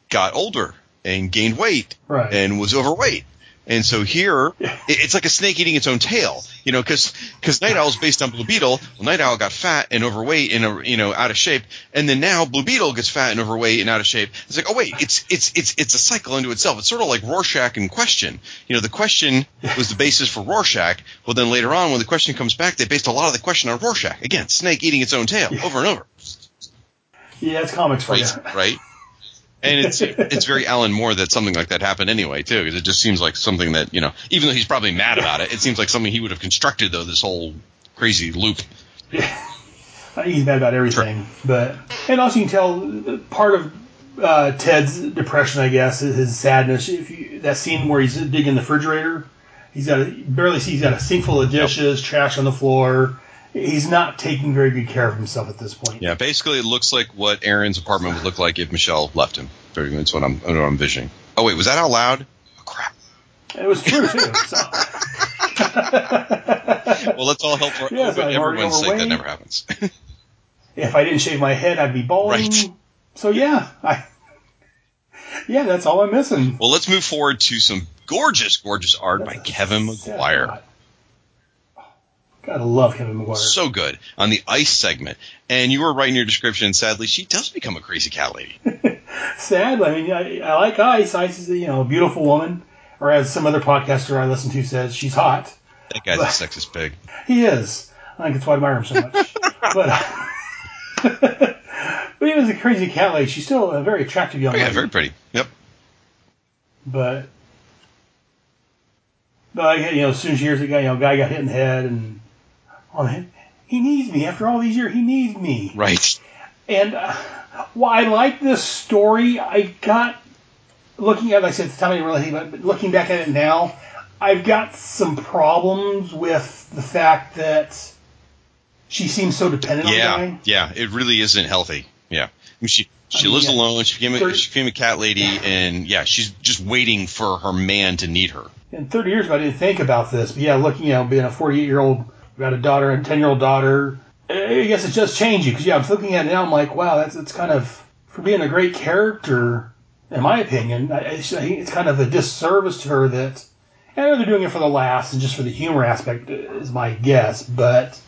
got older and gained weight Right. and was overweight. And so here, it- it's like a snake eating its own tail, you know, because because Night Owl is based on Blue Beetle. Well, Night Owl got fat and overweight and you know out of shape, and then now Blue Beetle gets fat and overweight and out of shape. It's like, oh wait, it's it's it's it's a cycle into itself. It's sort of like Rorschach and Question. You know, the question was the basis for Rorschach. Well, then later on, when the question comes back, they based a lot of the question on Rorschach. Again, snake eating its own tail over and over. Yeah, it's comics for you. Right, right. And it's it's very Alan Moore that something like that happened anyway too, because it just seems like something that you know, even though he's probably mad about it, it seems like something he would have constructed though. This whole crazy loop. Uh, He's mad about everything, but and also you can tell part of uh, Ted's depression, I guess, is his sadness. If you, that scene where he's digging the refrigerator, he's got a, barely see he's got a sink full of dishes, trash on the floor. He's not taking very good care of himself at this point. Yeah, basically, it looks like what Aaron's apartment would look like if Michelle left him. That's what I'm, what I'm envisioning. Oh wait, was that out loud? Oh, crap. It was true too. So. Well, let's all help for Yes, I'm everyone's sake. That never happens. if I didn't shave my head, I'd be balding. Right. So yeah, I yeah, that's all I'm missing. well, let's move forward to some gorgeous, gorgeous art by That's a Kevin sad Maguire. Gotta love Kevin Maguire. So good on the ice segment. And you were right in your description. Sadly, she does become a crazy cat lady. sadly, I mean, I, I like Ice. Ice is, you know, a beautiful woman. Or as some other podcaster I listen to says, she's hot. That guy's a sexist pig. He is. I think that's why I admire him so much. but, but even as a crazy cat lady, she's still a very attractive young Oh, yeah, lady. very pretty. Yep. But, but you know, as soon as she hears the guy, you know, guy got hit in the head, and oh, he- he needs me. After all these years, he needs me. Right. And uh, while I like this story, I got looking at, like I said, it's time I really think but looking back at it now, I've got some problems with the fact that she seems so dependent on the Yeah, yeah, it really isn't healthy. Yeah, I mean, she she I mean, lives yeah. alone. She became a, she became a cat lady, and yeah, she's just waiting for her man to need her. In 30 years ago, I didn't think about this, but yeah, looking, you know, being a 48 year old, got a daughter and 10 year old daughter, I guess it just change you because yeah, I'm looking at it now. I'm like, wow, that's it's kind of for being a great character, in my opinion. I, I it's kind of a disservice to her that. I know they're doing it for the laughs and just for the humor aspect is my guess, but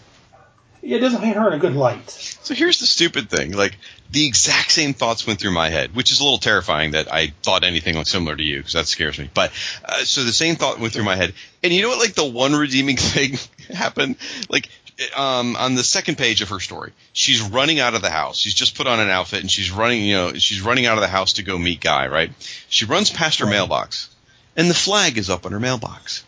it doesn't paint her in a good light. So here's the stupid thing: like the exact same thoughts went through my head, which is a little terrifying that I thought anything like similar to you because that scares me. But uh, so the same thought went through my head, and you know what? Like the one redeeming thing happened, like. Um, on the second page of her story, she's running out of the house. She's just put on an outfit and she's running, you know, she's running out of the house to go meet Guy, right? She runs past her mailbox and the flag is up on her mailbox.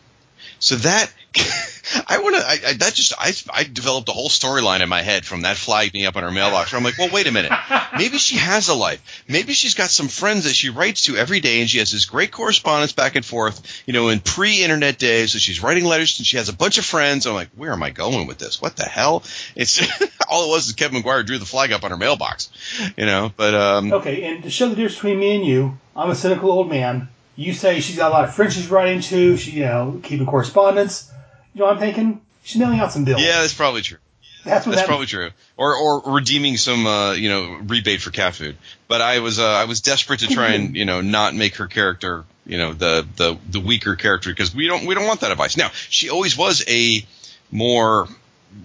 So that I want to. I, I, that just I I developed a whole storyline in my head from that flag being up on her mailbox. Where I'm like, well, wait a minute. Maybe she has a life. Maybe she's got some friends that she writes to every day, and she has this great correspondence back and forth. You know, in pre-internet days, so she's writing letters, and she has a bunch of friends. I'm like, where am I going with this? What the hell? It's all it was is Kevin Maguire drew the flag up on her mailbox. You know, but um, Okay, and to show the difference between me and you, I'm a cynical old man. You say she's got a lot of friends she's writing to, she, you know, keeping correspondence. You know, I'm thinking she's mailing out some bills. yeah, that's probably true. that's what That's that probably true. Or or redeeming some uh, you know rebate for cat food. But I was uh, I was desperate to try and you know not make her character you know the the the weaker character because we don't we don't want that advice. Now she always was a more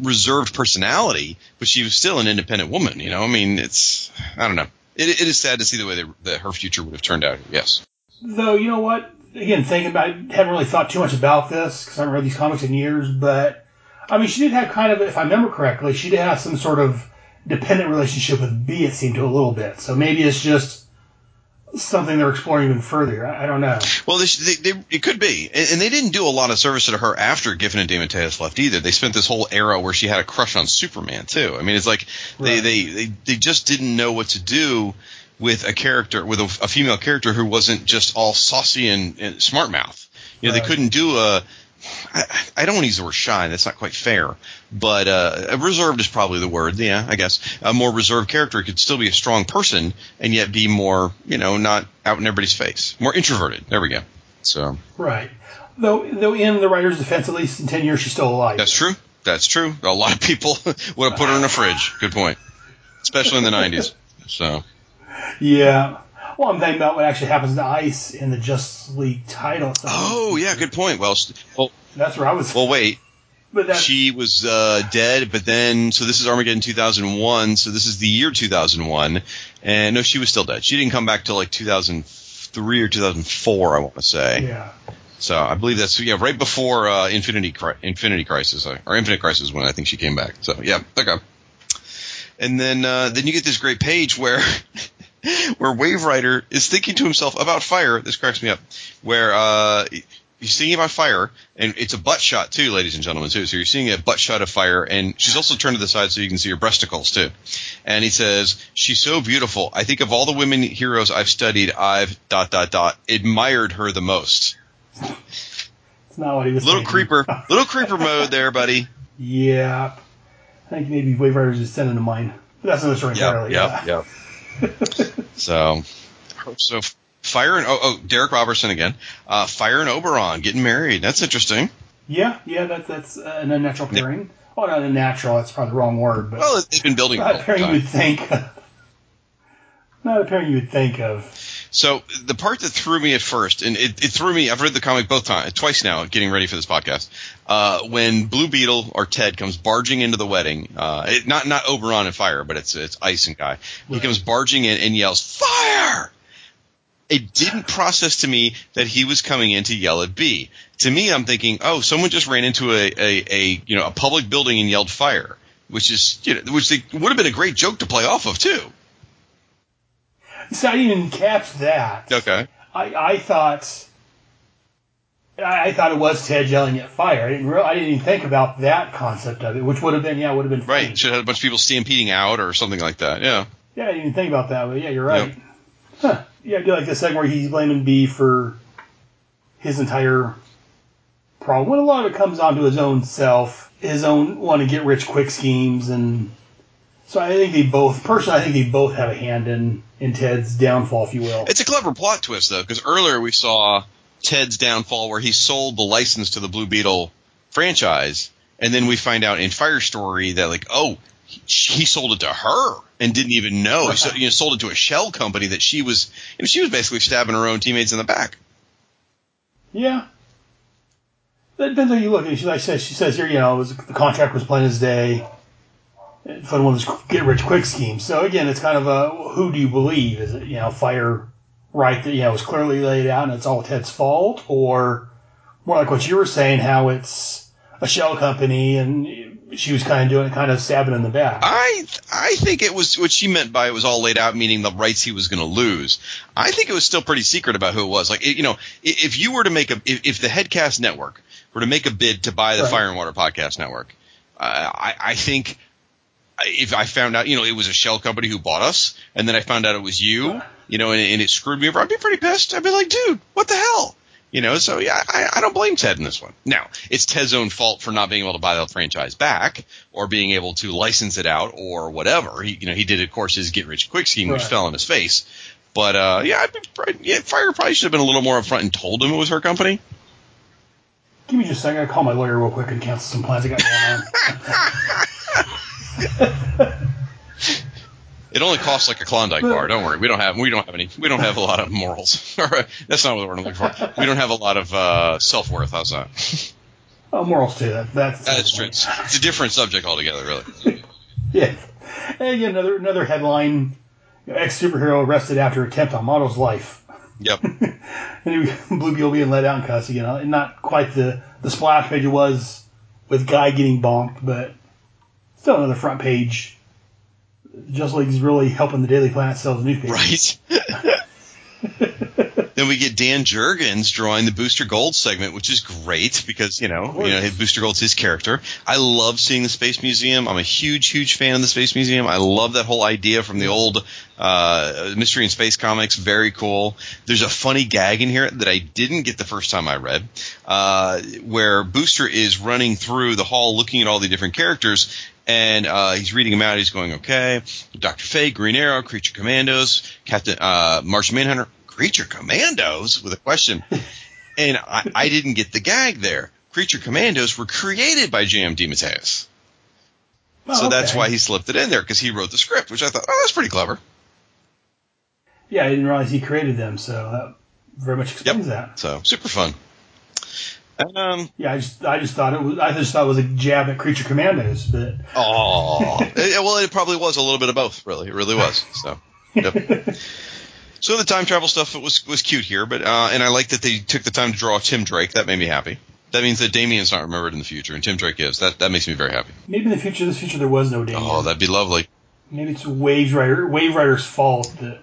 reserved personality, but she was still an independent woman. You know, I mean, it's I don't know. It, it is sad to see the way that, that her future would have turned out. Yes. Though, you know what? Again, thinking about it, haven't really thought too much about this because I haven't read these comics in years, but I mean, she did have kind of, if I remember correctly, she did have some sort of dependent relationship with Bea, it seemed to a little bit. So maybe it's just something they're exploring even further. I, I don't know. Well, they, they, they, it could be, and, and they didn't do a lot of service to her after Giffen and DeMatteis left either. They spent this whole era where she had a crush on Superman too. I mean, it's like they, Right. they, they, they just didn't know what to do with a character, with a, a female character who wasn't just all saucy and, and smart mouth. You know, Right. they couldn't do a. I, I don't want to use the word shy. That's not quite fair. But uh, reserved is probably the word. Yeah, I guess a more reserved character could still be a strong person and yet be more, you know, not out in everybody's face, more introverted. There we go. So Right. Though, though in the writer's defense, at least in 10 years, she's still alive. that's true. That's true. A lot of people would have put her in a fridge. Good point. Especially in the '90s. So Yeah. Well, I'm thinking about what actually happens to Ice in the Justice League title. So Oh yeah, good point. Well, well, That's where I was. well, wait. but She was uh, dead, but then so this is Armageddon 2001. So this is the year 2001, and no, she was still dead. She didn't come back till like 2003 or 2004, I want to say. yeah. So I believe that's yeah, right before uh, Infinity Infinity Crisis uh, or Infinite Crisis when I think she came back. So yeah, okay. And then uh, then you get this great page where where Waverider is thinking to himself about fire. This cracks me up. Where uh, he's thinking about fire, and it's a butt shot too, ladies and gentlemen. Too. So you're seeing a butt shot of fire, and she's also turned to the side so you can see her breasticles too. And he says, "She's so beautiful. I think of all the women heroes I've studied, I've dot dot dot admired her the most." It's not what he was Little thinking. creeper, little creeper mode there, buddy. Yeah. I think maybe Waverider's just sending to mine. That's another story entirely. Yep, yep, yep. So, so Fire and oh, oh Darick Robertson again. Uh, Fire and Oberon getting married. That's interesting. Yeah, yeah, that's that's uh, an unnatural pairing. Well, not unnatural. That's probably the wrong word, but Well, they've been building not a pairing you would time. think. not a pairing you would think of. So the part that threw me at first, and it, it threw me. I've read the comic both times, twice now, getting ready for this podcast. Uh, when Blue Beetle or Ted comes barging into the wedding, uh, it, not not Oberon and Fire, but it's it's Ice and Guy. He comes barging in and yells "Fire!" It didn't process to me that he was coming in to yell at Bea. To me, I'm thinking, oh, someone just ran into a, a, a you know a public building and yelled "Fire," which is you know, which they, would have been a great joke to play off of too. So I didn't even catch that. Okay. I, I thought I, I thought it was Ted yelling at fire. I didn't real, I didn't even think about that concept of it, which would have been yeah, would have been funny. Right. Should have had a bunch of people stampeding out or something like that. Yeah. Yeah, I didn't even think about that, but yeah, you're right. Huh. Yeah, I do like the segment where he's blaming Bea for his entire problem. When a lot of it comes onto his own self, his own want to get rich quick schemes, and so I think they both. Personally, I think they both have a hand in in Ted's downfall, if you will. It's a clever plot twist though, because earlier we saw Ted's downfall where he sold the license to the Blue Beetle franchise, and then we find out in Fire Story that like, oh, he, he sold it to her and didn't even know. He so, you know, sold it to a shell company that she was, you know, she was basically stabbing her own teammates in the back. Yeah. That depends how you look. She, like I said, she says here, you know, it was, the contract was plain as day. It's one of those get rich quick schemes. So again, it's kind of a who do you believe? Is it you know fire right that you know was clearly laid out and it's all Ted's fault, or more like what you were saying, how it's a shell company and she was kind of doing it, kind of stabbing in the back. I I think it was what she meant by it was all laid out, meaning the rights he was going to lose. I think it was still pretty secret about who it was. Like you know, if you were to make a if, if the Headcast Network were to make a bid to buy the Right. Fire and Water Podcast Network, uh, I I think if I found out, you know, it was a shell company who bought us, and then I found out it was you, you know, and, and it screwed me over, I'd be pretty pissed. I'd be like, dude, what the hell? You know, so yeah, I, I don't blame Ted in this one. Now, it's Ted's own fault for not being able to buy the franchise back or being able to license it out or whatever. He, you know, he did, of course, his get rich quick scheme, which Right. fell on his face. But uh, yeah, I'd be, yeah, Fire probably should have been a little more upfront and told him it was her company. Give me just a second. I call my lawyer real quick and cancel some plans I got going on. It only costs like a Klondike bar. Don't worry, we don't have we don't have any we don't have a lot of morals. Or, That's not what we're looking for. We don't have a lot of uh, self worth. How's that? oh, morals too. That, that's That's true. It's, it's a different subject altogether, really. Yeah. And again, another another headline: ex superhero arrested after attempt on model's life. Yep. And Blue Beetle being let out in custody. You know, and not quite the the splash page it was with Guy getting bonked, but still another front page. Just like he's really helping the Daily Planet sell his newspaper. Right. then we get Dan Jurgens drawing the Booster Gold segment, which is great because you know, you know, his Booster Gold's his character. I love seeing the Space Museum. I'm a huge, huge fan of the Space Museum. I love that whole idea from the old uh, Mystery in Space comics. Very cool. There's a funny gag in here that I didn't get the first time I read, uh, where Booster is running through the hall looking at all the different characters. And uh, he's reading them out. He's going, okay, Doctor Fate, Green Arrow, Creature Commandos, Captain uh, Martian Manhunter, Creature Commandos with a question. and I, I didn't get the gag there. Creature Commandos were created by J.M. DeMatteis. Oh, So that's why he slipped it in there because he wrote the script, which I thought, oh, that's pretty clever. Yeah, I didn't realize he created them, so that very much explains that. So super fun. And, um, Yeah, I just I just thought it was I just thought it was a jab at Creature Commandos, but oh, well, it probably was a little bit of both. Really, it really was. So, yep. So the time travel stuff was was cute here, but uh, and I like that they took the time to draw Tim Drake. That made me happy. That means that Damian's not remembered in the future, and Tim Drake is. That that makes me very happy. maybe in the future, this future there was no Damian. Oh, that'd be lovely. Maybe it's Waverider Wave Rider's fault that.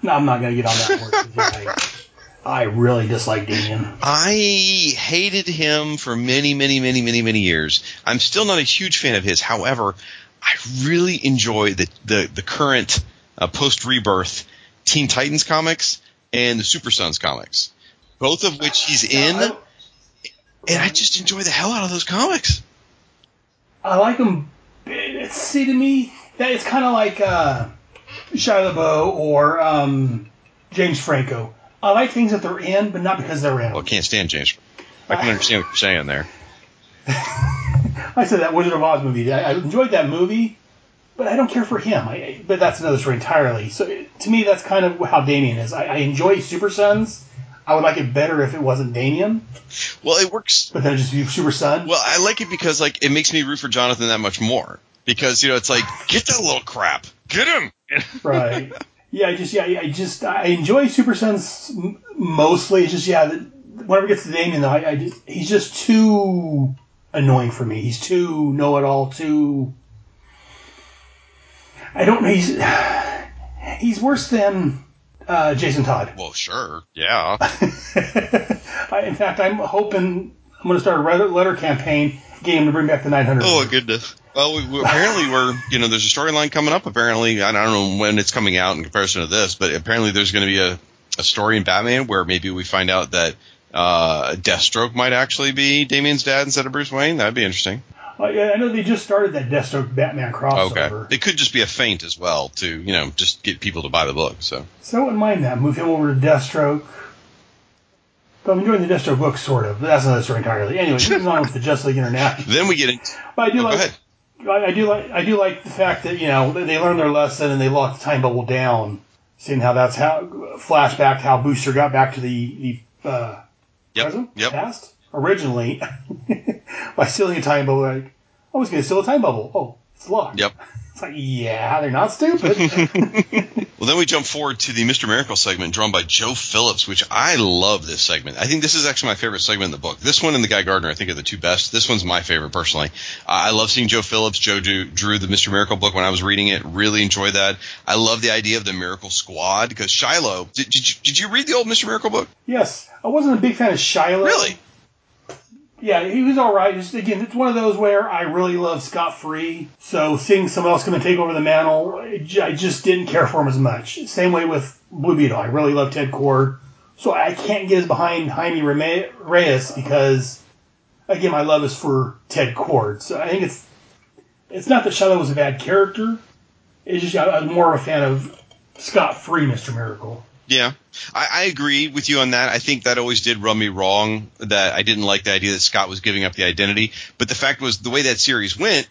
No, I'm not gonna get on that horse. I, I really dislike Damian. I hated him for many, many, many, many, many years. I'm still not a huge fan of his. However, I really enjoy the the, the current uh, post rebirth Teen Titans comics and the Super Sons comics, both of which he's in, I, and I just enjoy the hell out of those comics. I like. It's, see to me that it's kind of like uh, Shia LaBeouf or um, James Franco. I like things that they're in, but not because they're in. Well, I can't stand James. I can understand what you're saying there. I said that Wizard of Oz movie. I, I enjoyed that movie, but I don't care for him. I, but that's another story entirely. So to me, that's kind of how Damian is. I, I enjoy Super Sons. I would like it better if it wasn't Damian, Well, it works. but then just be Super Son. Well, I like it because like it makes me root for Jonathan that much more because you know it's like get that little crap, get him. right. Yeah, I just yeah, I just I enjoy Super Sons mostly. It's just yeah, whenever it gets to Damien though, I, I just he's just too annoying for me. He's too know it all. Too. I don't know. He's he's worse than uh, Jason Todd. Well, sure, yeah. I, in fact, I'm hoping I'm going to start a letter, campaign, game to bring back the 900. Oh goodness. Well, we, we, apparently we're you know there's a storyline coming up. Apparently, I don't know when it's coming out in comparison to this, but apparently there's going to be a, a story in Batman where maybe we find out that uh, Deathstroke might actually be Damian's dad instead of Bruce Wayne. That'd be interesting. Uh, yeah, I know they just started that Deathstroke Batman crossover. Okay, it could just be a feint as well to you know just get people to buy the book. So So I wouldn't mind that. Move him over to Deathstroke. But I'm enjoying the Deathstroke book, sort of. But that's another story entirely. Anyway, moving on with the Justice League International. then we get into. But I do Oh, go like. ahead. I, I do like. I do like the fact that you know they learned their lesson and they locked the time bubble down. Seeing how that's how flashback how Booster got back to the the uh, Yep. present Yep. past originally by stealing a time bubble. Like I was going to steal a time bubble. Oh, it's locked. Yep. It's like yeah, they're not stupid. Well, then we jump forward to the Mr. Miracle segment drawn by Joe Phillips, which I love this segment. I think this is actually my favorite segment in the book. This one and the Guy Gardner, I think, are the two best. This one's my favorite personally. Uh, I love seeing Joe Phillips. Joe drew, drew the Mr. Miracle book when I was reading it. Really enjoyed that. I love the idea of the Miracle Squad because Shilo. Did, did, you, did you read the old Mr. Miracle book? yes, I wasn't a big fan of Shilo. Really? Yeah, he was all right. Just again, it's one of those where I really love Scott Free, so seeing someone else come and take over the mantle, I just didn't care for him as much. Same way with Blue Beetle. I really love Ted Kord, so I can't get as behind Jaime Reyes because, again, my love is for Ted Kord. So I think it's it's not that Shilo was a bad character. It's just I'm more of a fan of Scott Free, Mister Miracle. Yeah, I, I agree with you on that. I think that always did rub me wrong that I didn't like the idea that Scott was giving up the identity. But the fact was, the way that series went,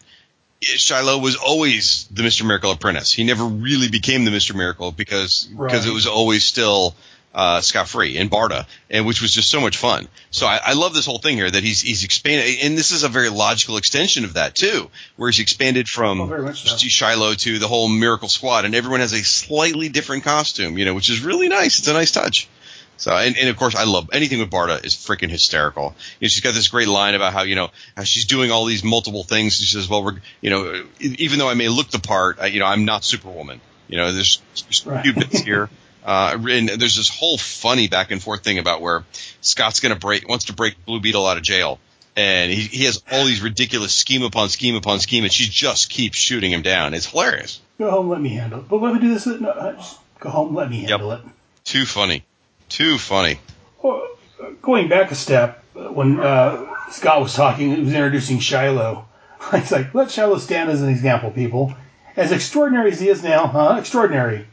Shilo was always the Mr. Miracle apprentice. He never really became the Mr. Miracle because because it was always still uh, Scott Free and Barda, and which was just so much fun. So I, I love this whole thing here that he's he's expanded, and this is a very logical extension of that too, where he's expanded from Oh, so. Shilo to the whole Miracle Squad, and everyone has a slightly different costume, you know, which is really nice. It's a nice touch. So, and, and of course, I love anything with Barda is freaking hysterical. You know, she's got this great line about how you know how she's doing all these multiple things. She says, "Well, we're you know, even though I may look the part, I, you know, I'm not Superwoman. You know, there's, there's a few bits here." Uh, and there's this whole funny back and forth thing about where Scott's going to break, wants to break Blue Beetle out of jail, and he, he has all these ridiculous scheme upon scheme upon scheme, and she just keeps shooting him down. It's hilarious. Go home, let me handle it. But let me do this. No, just go home, let me handle it. Too funny, too funny. Well, uh, going back a step, when uh, Scott was talking, he was introducing Shilo. It's like, let Shilo stand as an example, people. As extraordinary as he is now, huh? Extraordinary.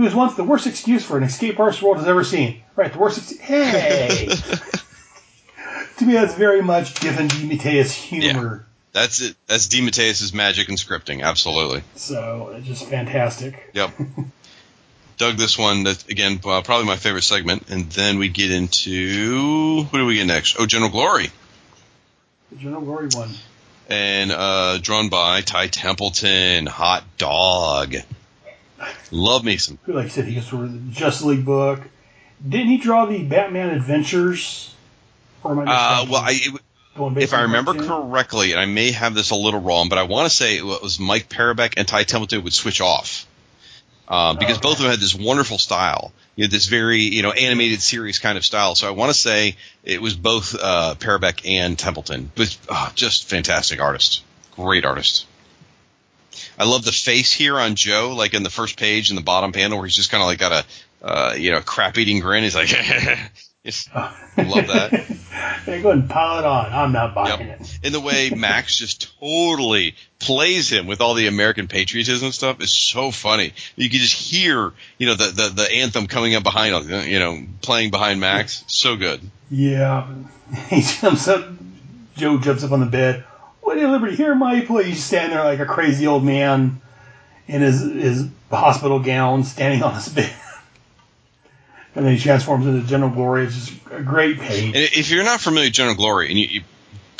He was once the worst excuse for an escape artist world has ever seen. Right, the worst excuse. Hey! to me, that's very much given DeMatteis humor. Yeah, That's it. That's DeMatteis' magic and scripting. Absolutely. So, it's just fantastic. Yep. Dug this one. That again, uh, probably my favorite segment. And then we get into what do we get next? Oh, General Glory, The General Glory one. and uh, drawn by Ty Templeton. Hot dog. Love me some. Like I said, he gets the Justice League book. Didn't he draw the Batman Adventures? Or am I Uh, well, I, it, if I remember correctly, and I may have this a little wrong, but I want to say it was Mike Parobeck and Ty Templeton would switch off. Um, because Okay. both of them had this wonderful style, you know, this very you know animated series kind of style. So I want to say it was both uh, Parobeck and Templeton, but uh, just fantastic artists, great artists. I love the face here on Joe, like in the first page in the bottom panel, where he's just kind of like got a uh, you know crap eating grin. He's like, Just love that. Ahead and pile it on. I'm not buying Yep. it. And the way Max just totally plays him with all the American patriotism stuff is so funny. You can just hear, you know, the, the, the anthem coming up behind, you know, playing behind Max. So good. Yeah. He jumps up. Joe jumps up on the bed. Liberty? Here, my place. He's standing there like a crazy old man in his his hospital gown, standing on his bed. And then he transforms into General Glory. It's just a great page. And if you're not familiar with General Glory, and you, you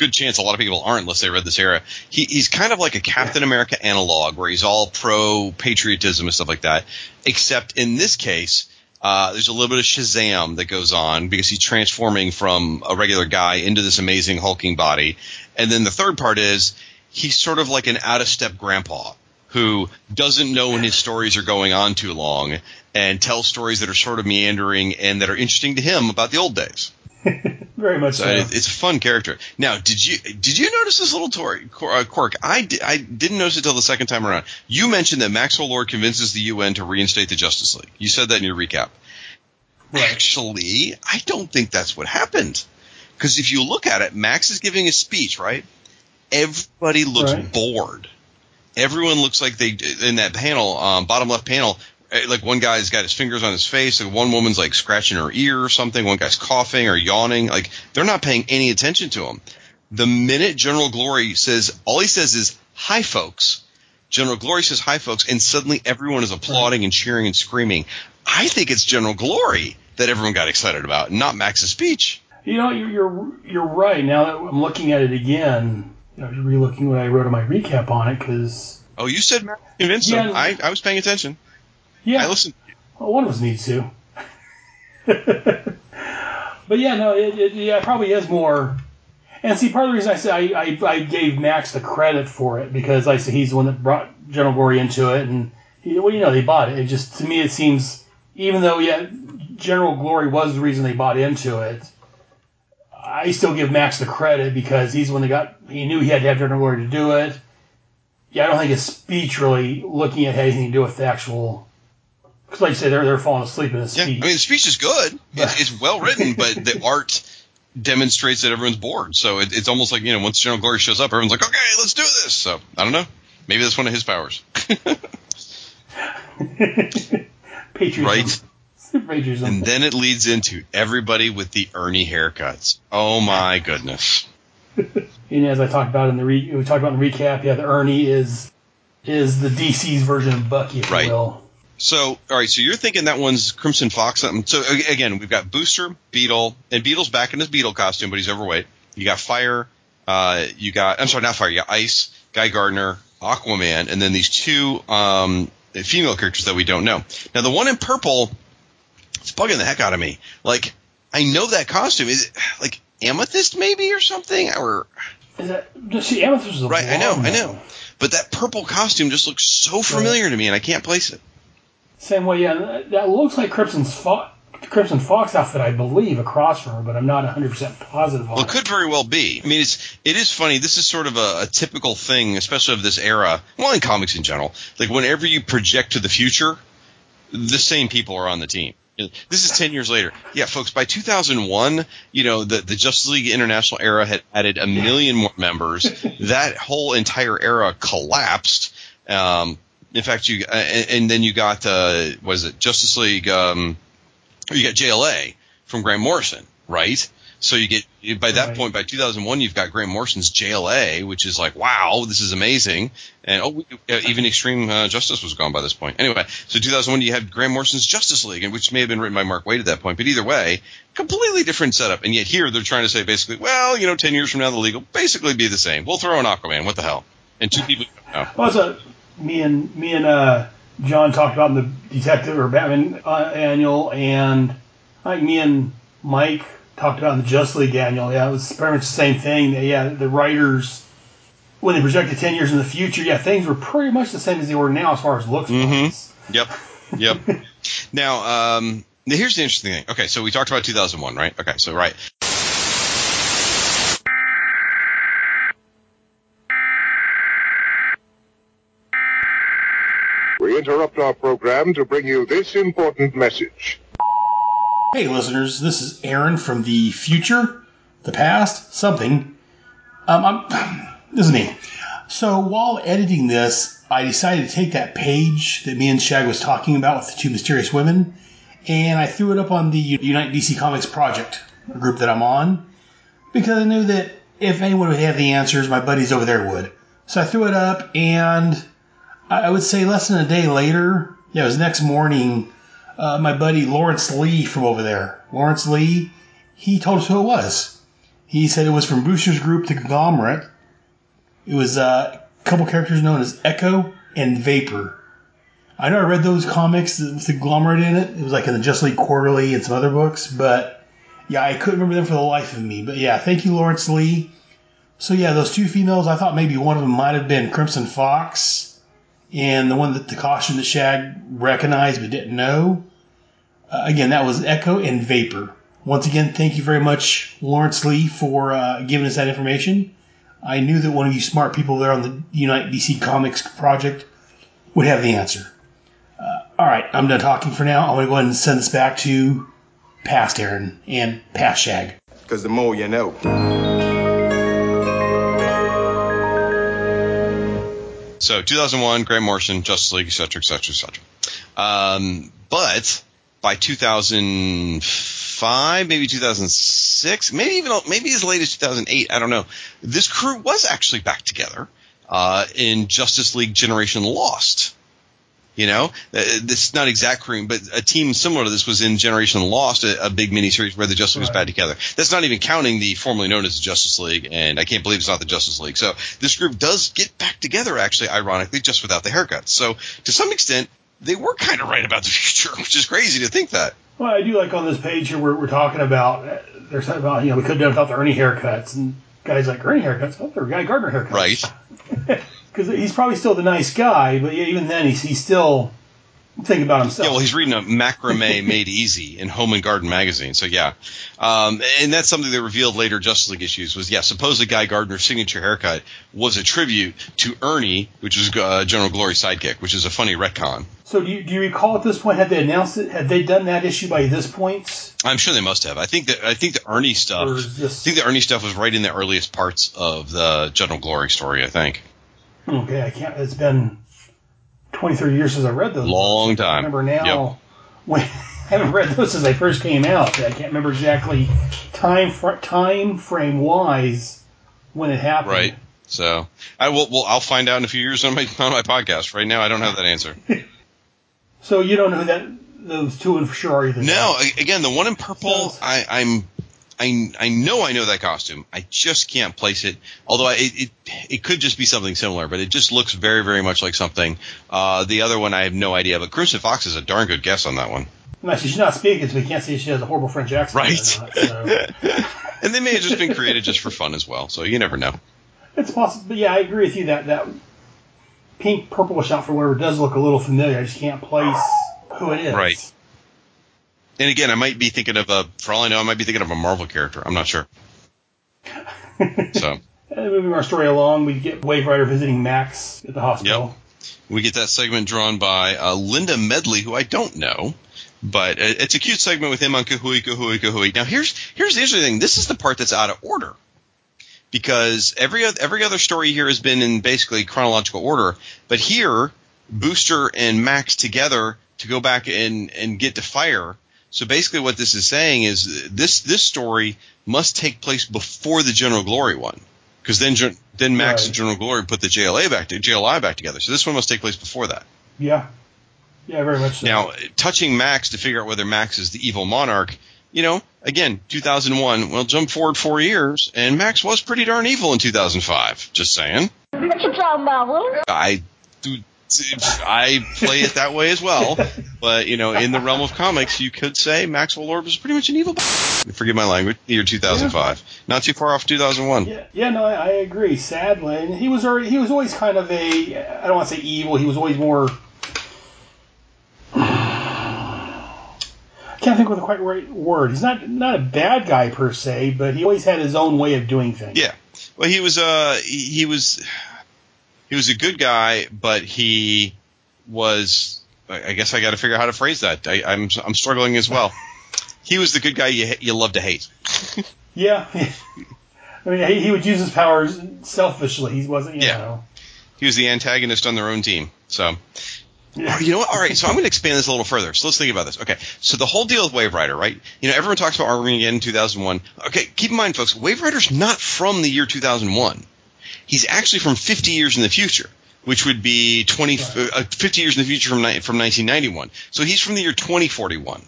good chance a lot of people aren't unless they read this era. He, he's kind of like a Captain America analog, where he's all pro patriotism and stuff like that. Except in this case, uh, there's a little bit of Shazam that goes on because he's transforming from a regular guy into this amazing hulking body. And then the third part is he's sort of like an out of step grandpa who doesn't know when his stories are going on too long and tells stories that are sort of meandering and that are interesting to him about the old days. Very much So so. it, it's a fun character. Now, did you did you notice this little tor- uh, quirk? I, di- I didn't notice it until the second time around. You mentioned that Maxwell Lord convinces the UN to reinstate the Justice League. You said that in your recap. Actually, I don't think that's what happened. Because if you look at it, Max is giving a speech, right? Everybody looks Right. bored. Everyone looks like they in that panel, um, bottom left panel. eh, Like one guy's got his fingers on his face, like one woman's like scratching her ear or something. One guy's coughing or yawning. Like they're not paying any attention to him. The minute General Glory says, all he says is "Hi, folks." General Glory says "Hi, folks," and suddenly everyone is applauding and cheering and screaming. I think it's General Glory that everyone got excited about, not Max's speech. You know, you're, you're you're right. Now that I'm looking at it again, you know, re-looking what I wrote in my recap on it, because Oh, you said Max convinced him. I, I was paying attention. yeah, I listened. well, one of us needs to. but yeah, no, it, it yeah, it probably is more. And see, part of the reason I said I, I, I gave Max the credit for it because I said he's the one that brought General Glory into it, and he, well, you know, they bought it. It just to me, it seems even though yeah, General Glory was the reason they bought into it. I still give Max the credit because he's the one that got. He knew he had to have General Glory to do it. Yeah, I don't think his speech really looking at had anything to do with the actual. Because, like you say, they're they're falling asleep in his Yeah, I mean the speech is good. It's, it's well written, but the art demonstrates that everyone's bored. So it, it's almost like you know once General Glory shows up, everyone's like, okay, let's do this. So I don't know. Maybe that's one of his powers. Patriotism. Right. And then it leads into everybody with the Ernie haircuts. Oh my goodness. And as I talked about in the re- we talked about in the recap, yeah, the Ernie is is the DC's version of Bucky, if Right. you will. So, all right. So you're thinking that one's Crimson Fox. Something. So again, we've got Booster, Beetle, and Beetle's back in his Beetle costume, but he's overweight. You got Fire. Uh, you got. I'm sorry, not Fire. You got Ice, Guy Gardner, Aquaman, and then these two um, female characters that we don't know. Now, the one in purple, it's bugging the heck out of me. Like, I know that costume is it, like amethyst, maybe or something, or Is that see Amethyst is a right. I know, I know. But that purple costume just looks so familiar to me, and I can't place it. Same way, yeah. That looks like Crimson's Fo- Crimson Fox outfit, I believe, across from her, but I'm not 100 percent positive on Well, it it. could very well be. I mean, it's it is funny. This is sort of a, a typical thing, especially of this era. Well, in comics in general, like whenever you project to the future, the same people are on the team. This is ten years later. Yeah, folks. By 2001, you know the the Justice League International era had added a million more members. that whole entire era collapsed. Um, in fact, you uh, and, and then you got uh, was it? Justice League. Um, you got JLA from Grant Morrison, right? So you get by that Right. point, by 2001, you've got Grant Morrison's JLA, which is like, wow, this is amazing. And oh, uh, even Extreme uh, Justice was gone by this point. Anyway, so 2001, you had Grant Morrison's Justice League, and which may have been written by Mark Waid at that point. But either way, completely different setup. And yet here they're trying to say basically, well, you know, 10 years from now, the league will basically be the same. We'll throw an Aquaman. What the hell? And two people. No. Well, so me and me and uh, John talked about in the Detective or Batman uh, annual, and like me and Mike talked about in the Just League annual. Yeah, it was pretty much the same thing. Yeah, the writers when they projected ten years in the future, yeah, things were pretty much the same as they were now as far as looks. Mhm. Yep. Yep. now, um, now here's the interesting thing. Okay, so we talked about 2001, right? Okay, so right. We interrupt our program to bring you this important message. Hey, listeners, this is Aaron from the future, the past, something. Um, I'm, this is me. So while editing this, I decided to take that page that me and Shag was talking about with the two mysterious women, and I threw it up on the Unite DC Comics project, a group that I'm on, because I knew that if anyone would have the answers, my buddies over there would. So I threw it up, and I I would say less than a day later, yeah, it was next morning, uh, my buddy Lawrence Lee from over there. Lawrence Lee, he told us who it was. He said it was from Booster's group, The Conglomerate. It was uh, a couple characters known as Echo and Vapor. I know I read those comics with The Conglomerate in it. It was like in the Just League Quarterly and some other books, but yeah, I couldn't remember them for the life of me. But yeah, thank you, Lawrence Lee. So yeah, those two females, I thought maybe one of them might have been Crimson Fox, and the one that the caution that Shag recognized but didn't know. Uh, again, that was Echo and Vapor. Once again, thank you very much, Lawrence Lee, for uh, giving us that information. I knew that one of you smart people there on the Unite DC Comics project would have the answer. Uh, all right, I'm done talking for now. I'm going to go ahead and send this back to past Aaron and past Shag. Because the more you know. So 2001, Grant Morrison, Justice League, etc., etc., etc. Um, but by 2005, maybe 2006, maybe even maybe as late as 2008, I don't know. This crew was actually back together uh, in Justice League Generation Lost. You know, uh, this is not exact crew, but a team similar to this was in Generation Lost, a, a big miniseries where the Justice League was back together. That's not even counting the formerly known as the Justice League, and I can't believe it's not the Justice League. So this group does get back together, actually, ironically, just without the haircuts. So to some extent, they were kind of right about the future, which is crazy to think that. Well, I do like on this page here where we're talking about, they're talking about, you know, we could have done without the Ernie haircuts. And guys like, Ernie haircuts? Oh, they're Guy Gardner haircuts. Right. Because he's probably still the nice guy, but yeah, even then, he's, he's still thinking about himself. Yeah, well, he's reading a macrame made easy in Home and Garden magazine. So yeah, um, and that's something they revealed later. Justice League issues was yeah, supposedly Guy Gardner's signature haircut was a tribute to Ernie, which was uh, General Glory's sidekick, which is a funny retcon. So do you, do you recall at this point, had they announced it, had they done that issue by this point? I'm sure they must have. I think that I think the Ernie stuff. This- I think the Ernie stuff was right in the earliest parts of the General Glory story. I think. Okay, I can't, it's been 20, 30 years since I read those. Long books. I time. remember now, when, I haven't read those since they first came out. I can't remember exactly time, fr- time frame wise when it happened. Right. So I will. Well, I'll find out in a few years on my on my podcast. Right now, I don't have that answer. So you don't know who that those two in for sure are either. No, again, the one in purple, Sounds- I, I'm, I, I know I know that costume. I just can't place it. Although I, it, it, it could just be something similar, but it just looks very, very much like something. Uh, the other one, I have no idea. But Fox is a darn good guess on that one. No, she's not speaking, so we can't say she has a horrible French accent. Right. not, so. And they may have just been created just for fun as well. So you never know. It's possible, but yeah, I agree with you that that pink purplish outfit, for whatever, does look a little familiar. I just can't place who it is. Right. And again, I might be thinking of a, for all I know, I might be thinking of a Marvel character. I'm not sure. So. Moving our story along, we get Waverider visiting Max at the hospital. Yep. We get that segment drawn by uh, Linda Medley, who I don't know, but it's a cute segment with him on Kooey, Kooey, Kooey. Now here's here's the interesting thing. This is the part that's out of order because every every other story here has been in basically chronological order, but here Booster and Max together to go back and and get to fire. So basically, what this is saying is this this story must take place before the General Glory one, because then then Max Right. and General Glory put the JLA back to JLI back together. So this one must take place before that. Yeah. Yeah, very much so. Now, touching Max to figure out whether Max is the evil monarch, you know, again, 2001. Well, jump forward four years, and Max was pretty darn evil in 2005. Just saying. What you talking about, Willie? I do. I play it that way as well, but you know, in the realm of comics, you could say Maxwell Lord was pretty much an evil. Forgive my language. Year 2005, not too far off 2001. Yeah, yeah, no, I, I agree. Sadly, and he was already, he was always kind of a I don't want to say evil. He was always more. I can't think of the quite right word. He's not not a bad guy per se, but he always had his own way of doing things. Yeah. Well, he was uh he he was he was a good guy, but he was I guess I got to figure out how to phrase that. I, I'm I'm struggling as well. he was the good guy you you love to hate. Yeah. I mean, he, he would use his powers selfishly. He wasn't, you Yeah. know. He was the antagonist on their own team. So Yeah. Oh, you know what? All right, so I'm going to expand this a little further. So let's think about this. Okay, so the whole deal with Waverider, right? You know, everyone talks about Armageddon in 2001. Okay, keep in mind, folks, Waverider's not from the year 2001. He's actually from 50 years in the future, which would be 20, uh, 50 years in the future from from 1991. So he's from the year 2041.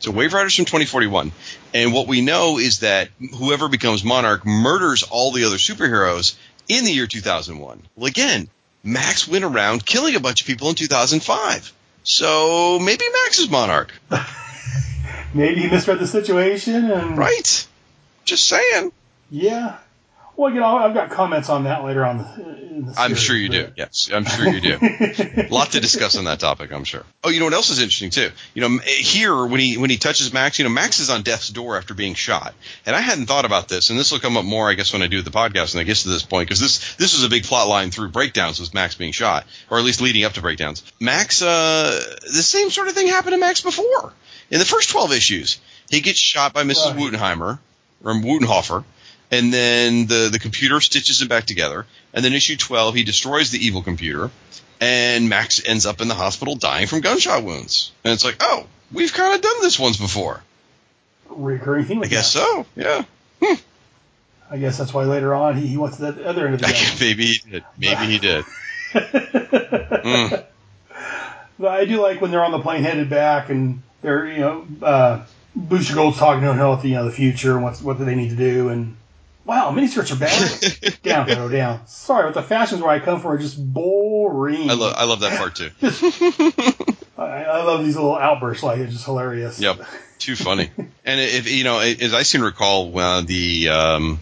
So Waverider's from 2041, and what we know is that whoever becomes Monarch murders all the other superheroes in the year 2001. Well, again, Max went around killing a bunch of people in 2005. So maybe Max is Monarch, Maybe he misread the situation and right? Just saying. Yeah. Well, you know, I've got comments on that later on. I'm sure you do. Yes, I'm sure you do. A lot to discuss on that topic, I'm sure. Oh, you know what else is interesting too? You know, here when he when he touches Max, you know, Max is on death's door after being shot, and I hadn't thought about this, and this will come up more, I guess, when I do the podcast, and I guess to this point because this this was a big plot line through breakdowns was Max being shot, or at least leading up to breakdowns. Max, uh, the same sort of thing happened to Max before in the first 12 issues. He gets shot by Mrs. Right. Wutenheimer or Wutenhofer, and then the the computer stitches him back together. And then issue 12, he destroys the evil computer, and Max ends up in the hospital dying from gunshot wounds. And it's like, oh, we've kind of done this once before. recurring theme. I guess that. so. Yeah. I guess that's why later on he, he went to the other end of the game. Maybe he did. Maybe he did. Mm. But I do like when they're on the plane headed back and they're, you know, uh, Booster Gold's talking to him about the, you know, the future and what's, what do they need to do. And wow, miniskirts are bad. down, Pedro, down. Sorry, but the fashions where I come from are just boring. I love I love that part too. I, I love these little outbursts. Like it's just hilarious. Yep. Too funny. And if you know, as I seem to recall, uh, the um,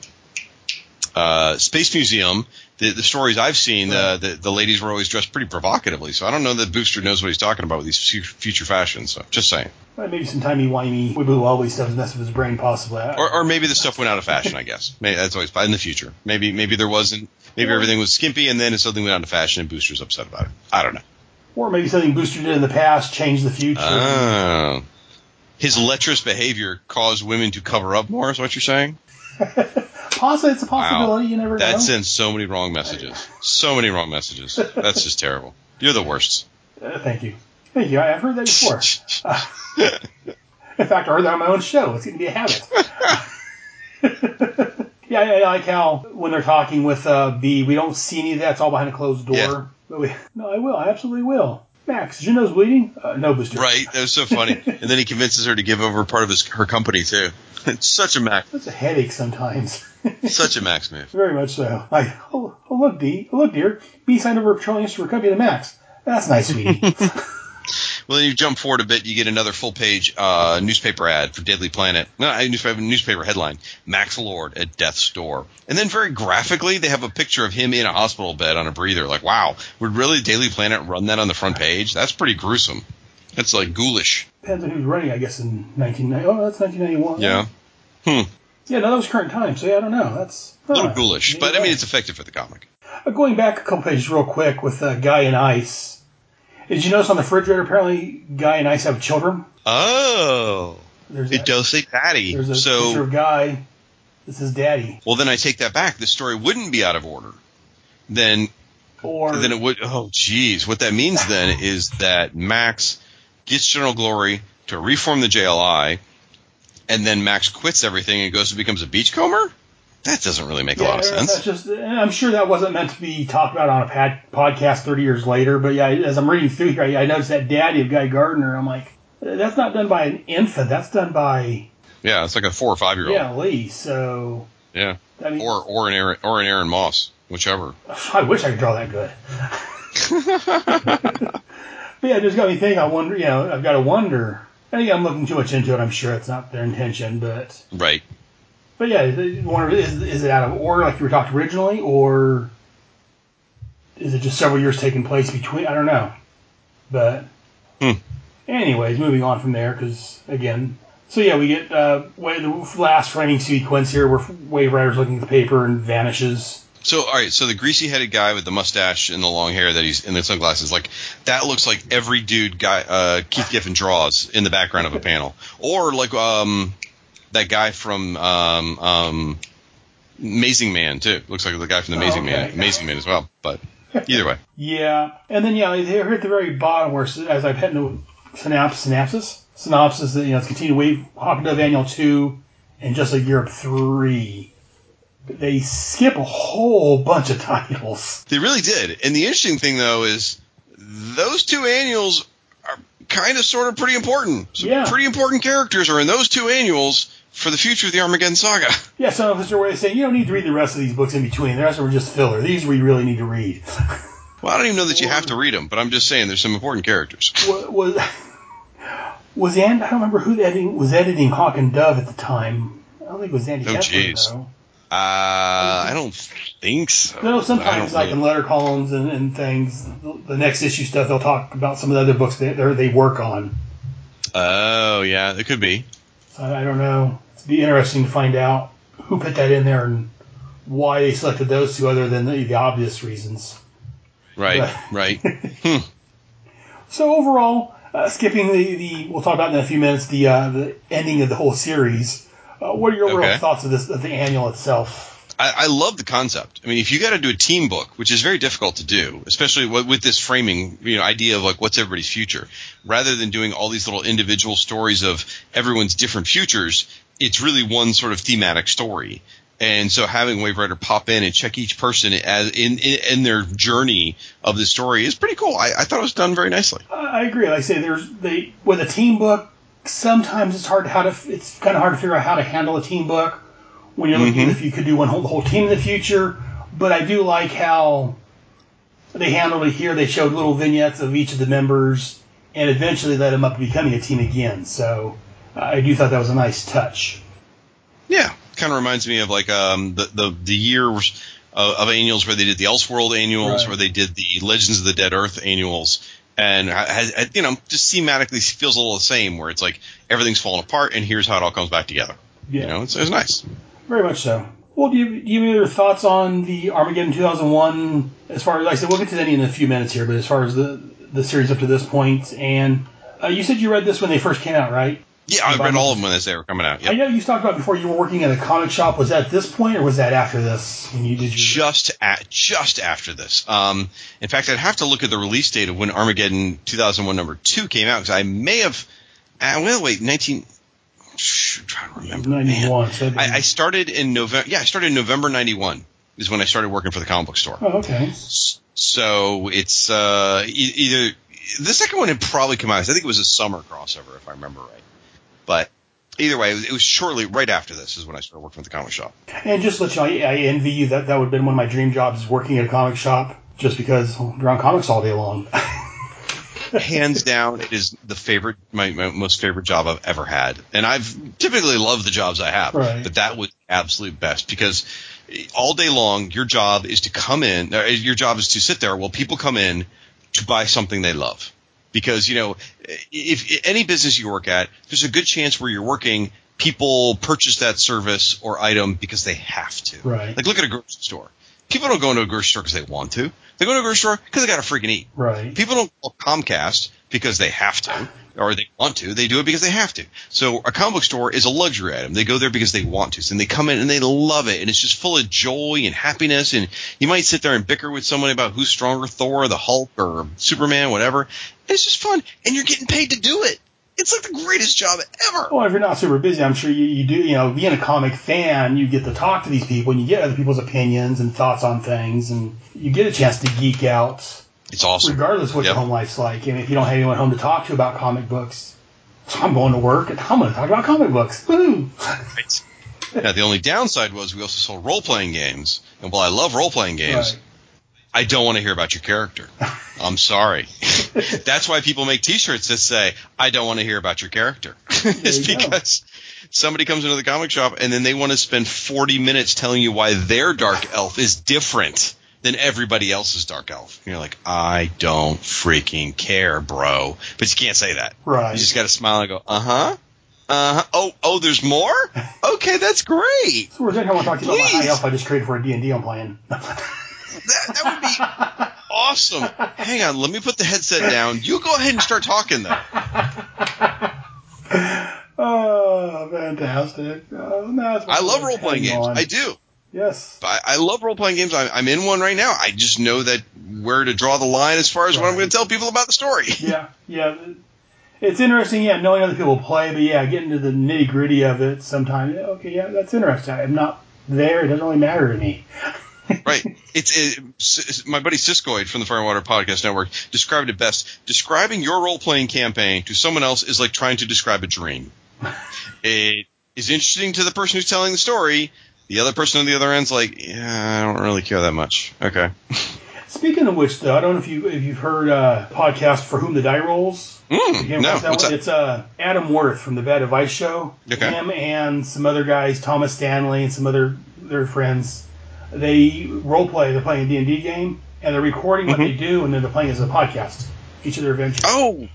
uh, Space Museum, the, the stories I've seen, uh, the the ladies were always dressed pretty provocatively. So I don't know that Booster knows what he's talking about with these future fashions. So just saying. Well, Maybe some timey wimey wibbly wobbly stuff is messing with his brain, possibly. Or, or maybe the stuff went out of fashion. I guess maybe that's always in the future. Maybe maybe there wasn't. Maybe everything was skimpy, and then something went out of fashion, and Booster's upset about it. I don't know. Or maybe something Booster did in the past changed the future. Oh. His lecherous behavior caused women to cover up more. Is what you're saying? Possibly, it's a possibility. You never That know. sends so many wrong messages. So many wrong messages. That's just terrible. You're the worst. Uh, thank you. Thank you. I- I've heard that before. Uh, in fact, I heard that on my own show. It's going to be a habit. yeah, I, I like how when they're talking with uh, Bea, we don't see any of that. It's all behind a closed door. Yeah. But we, no, I will. I absolutely will. Max, is your nose bleeding? Uh, no, Booster. Right? That was so funny. and then he convinces her to give over part of his her company too. It's such a Max, That's a headache sometimes. such a Max move. Very much so. Like, oh, oh look, D, oh, look, dear, Bea signed over a petroleum for company to Max. That's nice, sweetie. Well, then you jump forward a bit, you get another full page uh, newspaper ad for Deadly Planet. No, a newspaper, newspaper headline: Max Lord at death's door. And then very graphically, they have a picture of him in a hospital bed on a breather. Like, wow, would really Daily Planet run that on the front page? That's pretty gruesome. That's like ghoulish. Depends on who's running, I guess, in 1990. Oh, that's 1991. Yeah. Hmm. Yeah, no, that was current time, so yeah, I don't know. That's A little huh. ghoulish, but I mean, it's effective for the comic. Uh, going back a couple pages real quick with uh, Guy and Ice. Did you notice on the refrigerator, apparently, Guy and Ice have children? Oh, There's it does say Daddy. There's a picture So, of Guy. This is Daddy. well, then I take that back. The story wouldn't be out of order. Then Or then it would. Oh, geez. What that means then is that Max gets General Glory to reform the JLI, and then Max quits everything and goes and becomes a beachcomber. That doesn't really make a lot of Yeah, That's sense. just, eh, I'm sure that wasn't meant to be talked about on a pad, podcast 30 years later, but yeah, as I'm reading through here, I, I noticed that Daddy of Guy Gardner. I'm like, that's not done by an infant. That's done by Yeah, it's like a four or five year old. yeah, Lee. So Yeah. I mean, Or or an Aaron or an Aaron Moss, whichever. I wish I could draw that good. but yeah, just got me thinking. I wonder, you know, I've got to wonder. I think I'm looking too much into it. I'm sure it's not their intention, but Right. But yeah, is is it out of order like you were talking originally, or is it just several years taking place between? I don't know. But Hmm. anyways, moving on from there because again. So yeah, we get uh, wa- the last framing sequence here where Waverider's looking at the paper and vanishes. So all right, so the greasy headed guy with the mustache and the long hair that he's in the sunglasses, like that looks like every dude guy uh, Keith Giffen draws in the background of a panel, or like um that guy from um um Amazing Man too. Looks like the guy from the Amazing Man, okay. Amazing Man as well. But either way, Yeah, and then yeah, here at the very bottom, where as I've hit the synaps, synapsis, synopsis, that you know it's continued wave Hawk and Dove Annual two, and just like Europe three. They skip a whole bunch of titles. they really did. And the interesting thing though is those two annuals are kind of sort of pretty important. Some Yeah. pretty important characters are in those two annuals for the future of the Armageddon saga. Yeah, of us are way of saying you don't need to read the rest of these books in between. The rest are just filler. These we really need to read. Well, I don't even know that you have to read them, but I'm just saying there's some important characters. was was, was and I don't remember who the editing was editing Hawk and Dove at the time. I don't think it was Andy Oh, jeez. though. Uh, I don't think so. No, sometimes like in letter columns and, and things, the, next issue stuff, they'll talk about some of the other books that they work on. Oh yeah, it could be. So I don't know. Be interesting to find out who put that in there and why they selected those two, other than the, the obvious reasons. Right, right. Hmm. So overall, uh, skipping the, the we'll talk about in a few minutes the uh, the ending of the whole series. Uh, what are your overall Okay. thoughts of this of the annual itself? I, I love the concept. I mean, if you got to do a team book, which is very difficult to do, especially with, with this framing, you know, idea of like what's everybody's future, rather than doing all these little individual stories of everyone's different futures, it's really one sort of thematic story. And so having Waverider pop in and check each person as in, in, in their journey of the story is pretty cool. I, I thought it was done very nicely. I agree. Like I say, there's they with a team book. Sometimes it's hard how to it's kind of hard to figure out how to handle a team book when you're looking at if you could do one whole, the whole team in the future. But I do like how they handled it here. They showed little vignettes of each of the members and eventually led them up to becoming a team again. So I do thought that was a nice touch. Yeah, kind of reminds me of like um, the the the years of, of annuals where they did the Elseworld annuals, Right. where they did the Legends of the Dead Earth annuals, and has, has- you know just thematically feels a little the same, where it's like everything's falling apart, and here's how it all comes back together. Yeah. You know, it's, it's nice. Very much so. Well, do you, do you have any other thoughts on the Armageddon 2001? As far as like I said, we'll get to that in a few minutes here, but as far as the the series up to this point, and uh, you said you read this when they first came out, right? Yeah, I read all of them as they were coming out. I know you talked about before you were working at a comic shop. Was that this point, or was that after this when you did your? just at just after this. Um, in fact, I'd have to look at the release date of when Armageddon 2001 number two came out because I may have. Uh, well, wait, 19. Shh, I'm trying to remember. 91. So be- I, I started in November. Yeah, I started in November '91 is when I started working for the comic book store. oh, okay. So it's uh, either the second one had probably come out. I think it was a summer crossover, if I remember right. But either way, it was, it was shortly right after this is when I started working at the comic shop. And just to let you know, I, I envy you. That that would have been one of my dream jobs, working at a comic shop, just because I'm around comics all day long. hands down, it is the favorite, my, my most favorite job I've ever had. And I've typically loved the jobs I have, Right. but that was absolute best because all day long, your job is to come in, your job is to sit there while people come in to buy something they love. Because, you know, if, if any business you work at, there's a good chance where you're working, people purchase that service or item because they have to. Right. Like look at a grocery store. People don't go into a grocery store because they want to. They go to a grocery store because they got to freaking eat. right. People don't call Comcast because they have to or they want to. They do it because they have to. So a comic book store is a luxury item. They go there because they want to. And they come in and they love it. And it's just full of joy and happiness. And you might sit there and bicker with someone about who's stronger, Thor or the Hulk or Superman, whatever. And it's just fun. And you're getting paid to do it. It's like the greatest job ever. Well, if you're not super busy, I'm sure you, you do. You know, being a comic fan, you get to talk to these people, and you get other people's opinions and thoughts on things, and you get a chance to geek out, It's awesome. regardless of what your home life's like. And if you don't have anyone home to talk to about comic books, so I'm going to work and I'm going to talk about comic books. Woo! Right. Now, the only downside was we also sold role playing games. And while I love role playing games, Right. I don't want to hear about your character. I'm sorry. That's why people make T-shirts that say, "I don't want to hear about your character." it's you go. because somebody comes into the comic shop and then they want to spend 40 minutes telling you why their dark elf is different than everybody else's dark elf. And you're like, "I don't freaking care, bro." But you can't say that. Right. You just got to smile and go, "Uh huh." Uh huh. Oh, oh, there's more. Okay, that's great. So, Roseanne, I want to talk to you about my high elf I just created for a D&D I'm playing. That, that would be awesome. Hang on, let me put the headset down. You go ahead and start talking though. oh, fantastic. Oh, no, that's I love role playing games. on. I do. Yes. I, I love role playing games. I, I'm in one right now. I just know that where to draw the line as far as what I'm going to tell people about the story. Yeah, yeah. It's interesting, yeah, knowing other people play, but yeah, getting to the nitty gritty of it sometimes. Okay, yeah, that's interesting. I'm not there. It doesn't really matter to me. right. It's it, my buddy Siskoid from the Fire and Water Podcast Network described it best. Describing your role playing campaign to someone else is like trying to describe a dream. it is interesting to the person who's telling the story. The other person on the other end's like, yeah, I don't really care that much. Okay. Speaking of which, though, I don't know if you if you've heard uh, podcast for whom the die rolls. Mm, no, that what's that? It's uh, Adam Worth from the Bad Advice Show. Okay. Him and some other guys, Thomas Stanley and some other their friends. They role play. They're playing a D and D game, and they're recording what they do, and then they're playing as a podcast. Each of their adventures. Mm-hmm. Oh,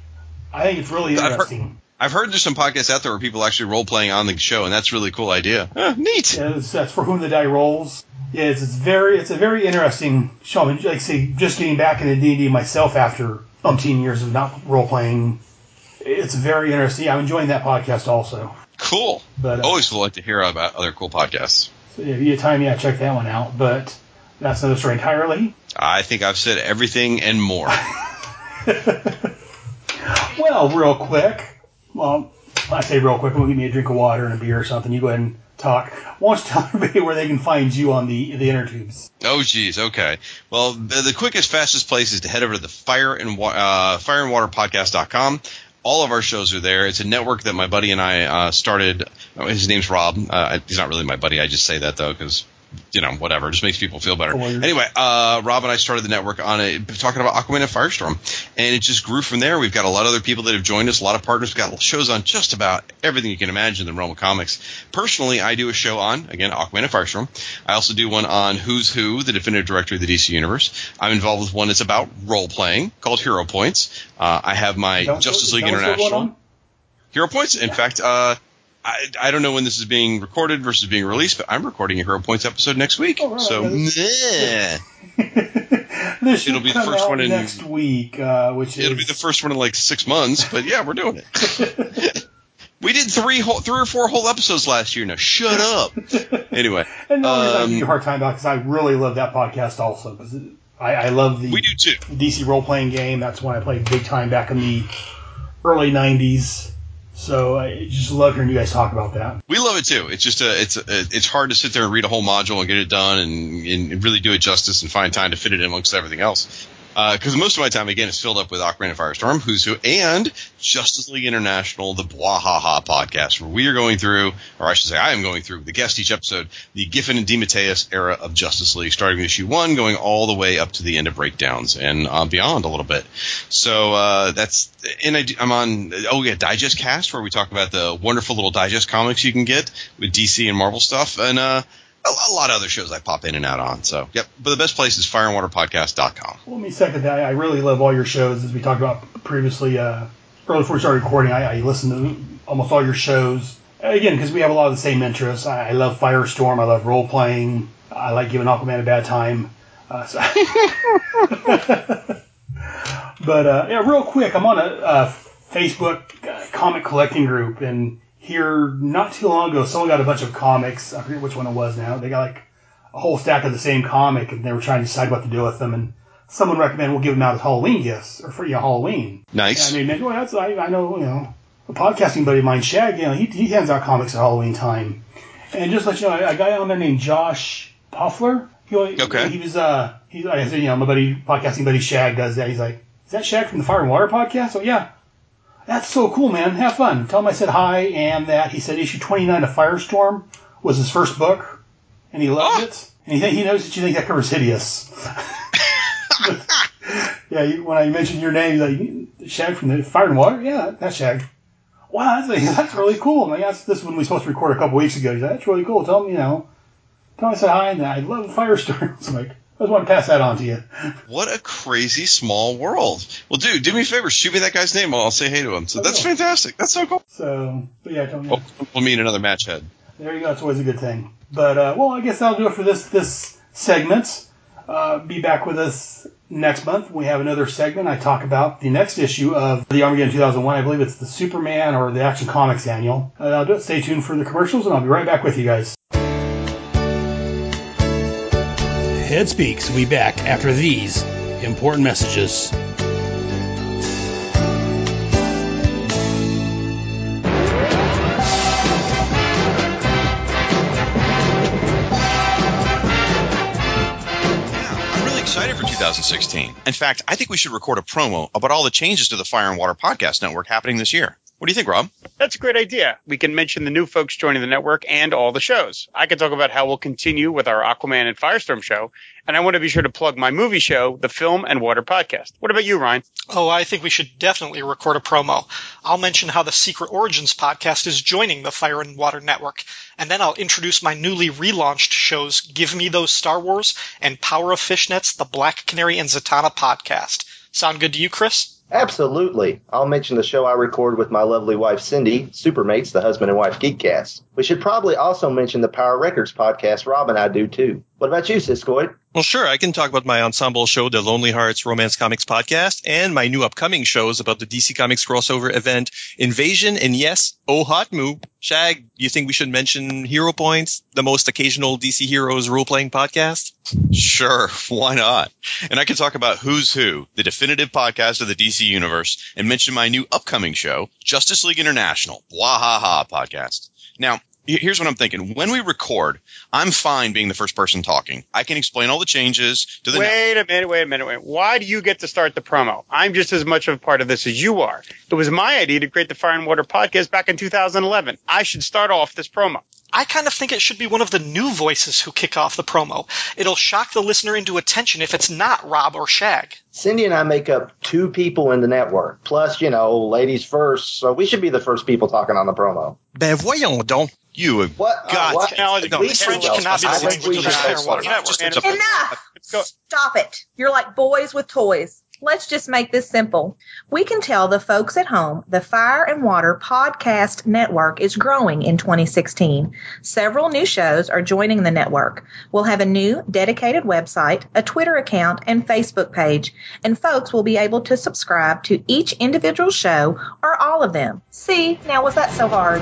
I think it's really I've heard- interesting. I've heard there's some podcasts out there where people actually role playing on the show, and that's a really cool idea. Huh, neat. Yeah, it's, that's for whom the die rolls. Yeah, it's, it's very it's a very interesting show. I mean, like say, just getting back into D and D myself after umpteen years of not role playing, it's very interesting. I'm enjoying that podcast also. Cool. But uh, Always like to hear about other cool podcasts. If you have time, yeah, check that one out. But that's another story entirely. I think I've said everything and more. Well, real quick. Well, I say real quick. We'll give me a drink of water and a beer or something. You go ahead and talk. Why don't you tell everybody where they can find you on the the inner tubes? Oh, geez. Okay. Well, the, the quickest, fastest place is to head over to the fire and Wa- uh, fire and water podcast.com. All of our shows are there. It's a network that my buddy and I uh, started. His name's Rob. Uh, he's not really my buddy. I just say that though because you know whatever. It just makes people feel better. Anyway, uh, Rob and I started the network on it talking about Aquaman and Firestorm, and it just grew from there. We've got a lot of other people that have joined us. A lot of partners. We've got shows on just about everything you can imagine in the realm of comics. Personally, I do a show on again Aquaman and Firestorm. I also do one on Who's Who, the definitive directory of the DC universe. I'm involved with one that's about role playing called Hero Points. Uh, I have my Justice League International. Hero Points. In fact, uh, I, I don't know when this is being recorded versus being released, but I'm recording a Hero Points episode next week. Oh, right, so, yeah, yeah, This It'll be the first one in- next week, uh, which it'll be the first one in like six months. But yeah, we're doing it. we did three whole, three or four whole episodes last year. Now shut up. Anyway, And the only reason I give um, you a hard time about because I really love that podcast also because I, I love the we do too. DC role playing game. That's when I played big time back in the early '90s. So I just love hearing you guys talk about that. We love it too. It's just a, it's a, it's hard to sit there and read a whole module and get it done and, and really do it justice and find time to fit it in amongst everything else. Because most of my time, again, is filled up with Aquaman and Firestorm, Who's Who, and Justice League International, the Bwahaha podcast, where we are going through, or I should say, I am going through, the guest each episode, the Giffen and DeMatteis era of Justice League, starting with issue one, going all the way up to the end of breakdowns and uh, beyond a little bit. So uh, that's, and I, am on, oh yeah, Digest Cast, where we talk about the wonderful little digest comics you can get with DC and Marvel stuff, and uh, a, lot of other shows I pop in and out on. So, yep. But the best place is fireandwaterpodcast.com. Let me second that. I really love all your shows, as we talked about previously. Uh, early before we started recording, I, I listened to almost all your shows. Again, because we have a lot of the same interests. I, I love Firestorm. I love role playing. I like giving Aquaman a bad time. Uh, so but uh, yeah, real quick, I'm on a, a Facebook uh, comic collecting group, and here not too long ago, someone got a bunch of comics. I forget which one it was now. They got like a whole stack of the same comic, and they were trying to decide what to do with them. And someone recommended we'll give them out as Halloween gifts or for you know, Halloween. Nice. And I mean, well, that's I, I know you know a podcasting buddy of mine, Shag. You know, he, he hands out comics at Halloween time. And just to let you know, a guy on there named Josh Puffler. He, Okay. He was uh he's like I said, you know, my buddy podcasting buddy Shag does that. He's like, is that Shag from the Fire and Water podcast? Oh yeah. That's so cool, man. Have fun. Tell him I said hi and that he said issue 29 of Firestorm was his first book, and he loved Oh. it. And he, th- he knows that you think that covers Hideous. yeah, you, when I mentioned your name, like, Shag from the Fire and Water? Yeah, that's Shag. Wow, that's, like, that's really cool. I'm like, that's, this is when we were supposed to record a couple weeks ago. He's like, that's really cool. Tell him, you know, tell him I said hi and that I love Firestorm. So I'm like, I just want to pass that on to you. What a crazy small world. Well, dude, do me a favor. Shoot me that guy's name. I'll, I'll say hey to him. So I that's fantastic. That's so cool. So, but yeah, tell him. Well, we'll meet another match head. There you go. It's always a good thing. But uh, well, I guess that'll do it for this this segment. Uh, be back with us next month. We have another segment. I talk about the next issue of the Armageddon 2001. I believe it's the Superman or the Action Comics annual. Uh, I'll do it. Stay tuned for the commercials, and I'll be right back with you guys. Head Speaks will be back after these important messages. I'm really excited for 2016. In fact, I think we should record a promo about all the changes to the Fire and Water Podcast Network happening this year. What do you think, Rob? That's a great idea. We can mention the new folks joining the network and all the shows. I can talk about how we'll continue with our Aquaman and Firestorm show, and I want to be sure to plug my movie show, the Film and Water Podcast. What about you, Ryan? Oh, I think we should definitely record a promo. I'll mention how the Secret Origins podcast is joining the Fire and Water Network, and then I'll introduce my newly relaunched shows Give Me Those Star Wars and Power of Fishnets, the Black Canary and Zatanna podcast. Sound good to you, Chris? Absolutely. I'll mention the show I record with my lovely wife Cindy, Supermates, the husband and wife Geekcast. We should probably also mention the Power Records podcast Rob and I do too. What about you, Siskoid? Well, sure. I can talk about my ensemble show, the Lonely Hearts Romance Comics Podcast, and my new upcoming shows about the DC Comics crossover event, Invasion, and yes, Oh Hot Moo. Shag, you think we should mention Hero Points, the most occasional DC Heroes role-playing podcast? Sure, why not? And I can talk about Who's Who, the definitive podcast of the DC Universe, and mention my new upcoming show, Justice League International, Bwahaha podcast. Now, here's what I'm thinking. When we record, I'm fine being the first person talking. I can explain all the changes to the Wait a minute, wait a minute, wait. Why do you get to start the promo? I'm just as much of a part of this as you are. It was my idea to create the Fire and Water podcast back in 2011. I should start off this promo. I kind of think it should be one of the new voices who kick off the promo. It'll shock the listener into attention if it's not Rob or Shag. Cindy and I make up two people in the network, plus, you know, ladies first, so we should be the first people talking on the promo. Ben voyons donc. You have What? uh, God, what? Now, no, French cannot be the language of the should Fire go. and Water Network. Enough! Stop it. You're like boys with toys. Let's just make this simple. We can tell the folks at home the Fire and Water Podcast Network is growing in 2016. Several new shows are joining the network. We'll have a new dedicated website, a Twitter account, and Facebook page, and folks will be able to subscribe to each individual show or all of them. See, now was that so hard?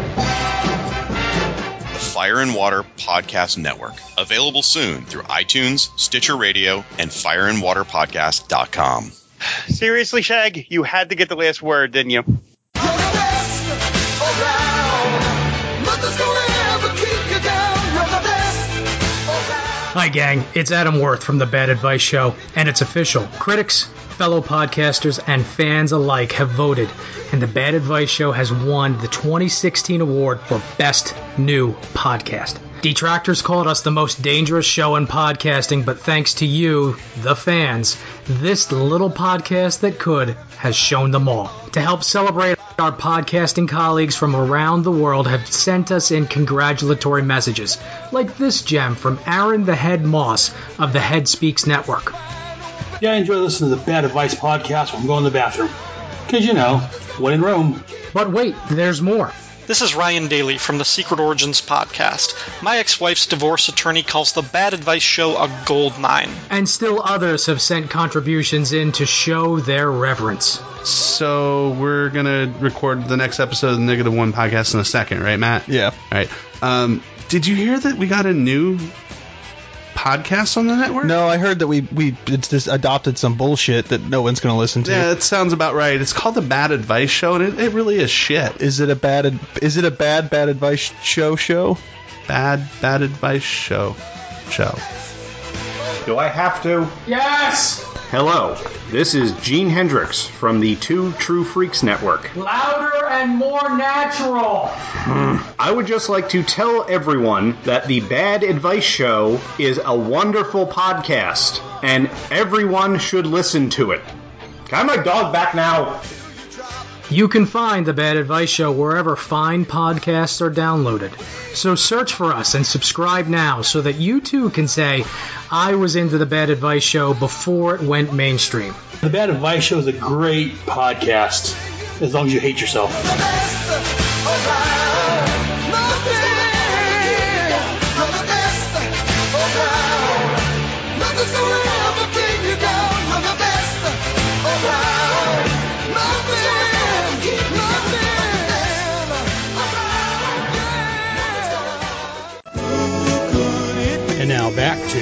The Fire and Water Podcast Network. Available soon through iTunes, Stitcher Radio, and fireandwaterpodcast.com. Seriously, Shag, you had to get the last word, didn't you? Hi, gang. It's Adam Worth from The Bad Advice Show, and it's official. Critics, fellow podcasters, and fans alike have voted, and The Bad Advice Show has won the 2016 award for Best New Podcast. Detractors called us the most dangerous show in podcasting, but thanks to you, the fans, this little podcast that could has shown them all. To help celebrate, our podcasting colleagues from around the world have sent us in congratulatory messages, like this gem from Aaron the Head Moss of the Head Speaks Network. Yeah, I enjoy listening to the Bad Advice podcast when I'm going to the bathroom. Because, you know, when in Rome. But wait, there's more. This is Ryan Daly from the Secret Origins podcast. My ex-wife's divorce attorney calls the Bad Advice Show a gold mine. And still others have sent contributions in to show their reverence. So we're gonna record the next episode of the Negative One podcast in a second, right, Matt? Yeah. All right. Um, did you hear that we got a new podcast on the network? No, I heard that we we it's just adopted some bullshit that no one's going to listen to. Yeah, that sounds about right. It's called the Bad Advice Show, and it, it really is shit. Is it a bad ad- is it a bad bad advice show show? Bad Bad Advice Show show. Do I have to? Yes! Hello, this is Gene Hendricks from the Two True Freaks Network. Louder and more natural. Hmm. I would just like to tell everyone that the Bad Advice Show is a wonderful podcast, and everyone should listen to it. Can I have my dog back now? You can find The Bad Advice Show wherever fine podcasts are downloaded. So search for us and subscribe now so that you too can say, I was into The Bad Advice Show before it went mainstream. The Bad Advice Show is a great podcast, as long as you hate yourself.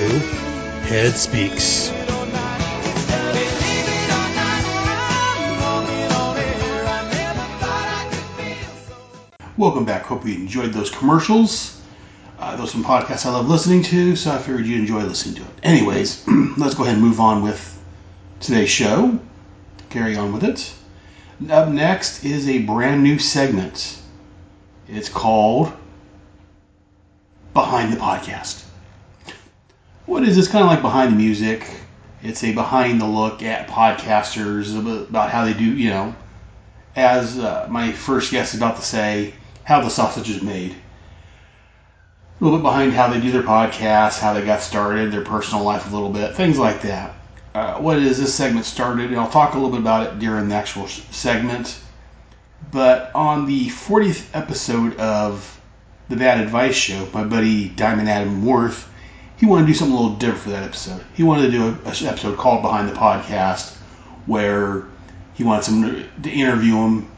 Head Speaks. Welcome back. Hope you enjoyed those commercials. Uh, those some podcasts I love listening to, so I figured you'd enjoy listening to it. Anyways, let's go ahead and move on with today's show. Carry on with it. Up next is a brand new segment. It's called Behind the Podcast. What is this? Kind of like Behind the Music. It's a behind the look at podcasters about- how they do, you know, as uh, my first guest is about to say, how the sausage is made. A little bit behind how they do their podcast, how they got started, their personal life a little bit, things like that. Uh, what is this segment started? And I'll talk a little bit about it during the actual segment. But on the 40th episode of the Bad Advice Show, my buddy Diamond Adam Worth, he wanted to do something a little different for that episode. He wanted to do an episode called Behind the Podcast, where he wanted someone to, to interview him,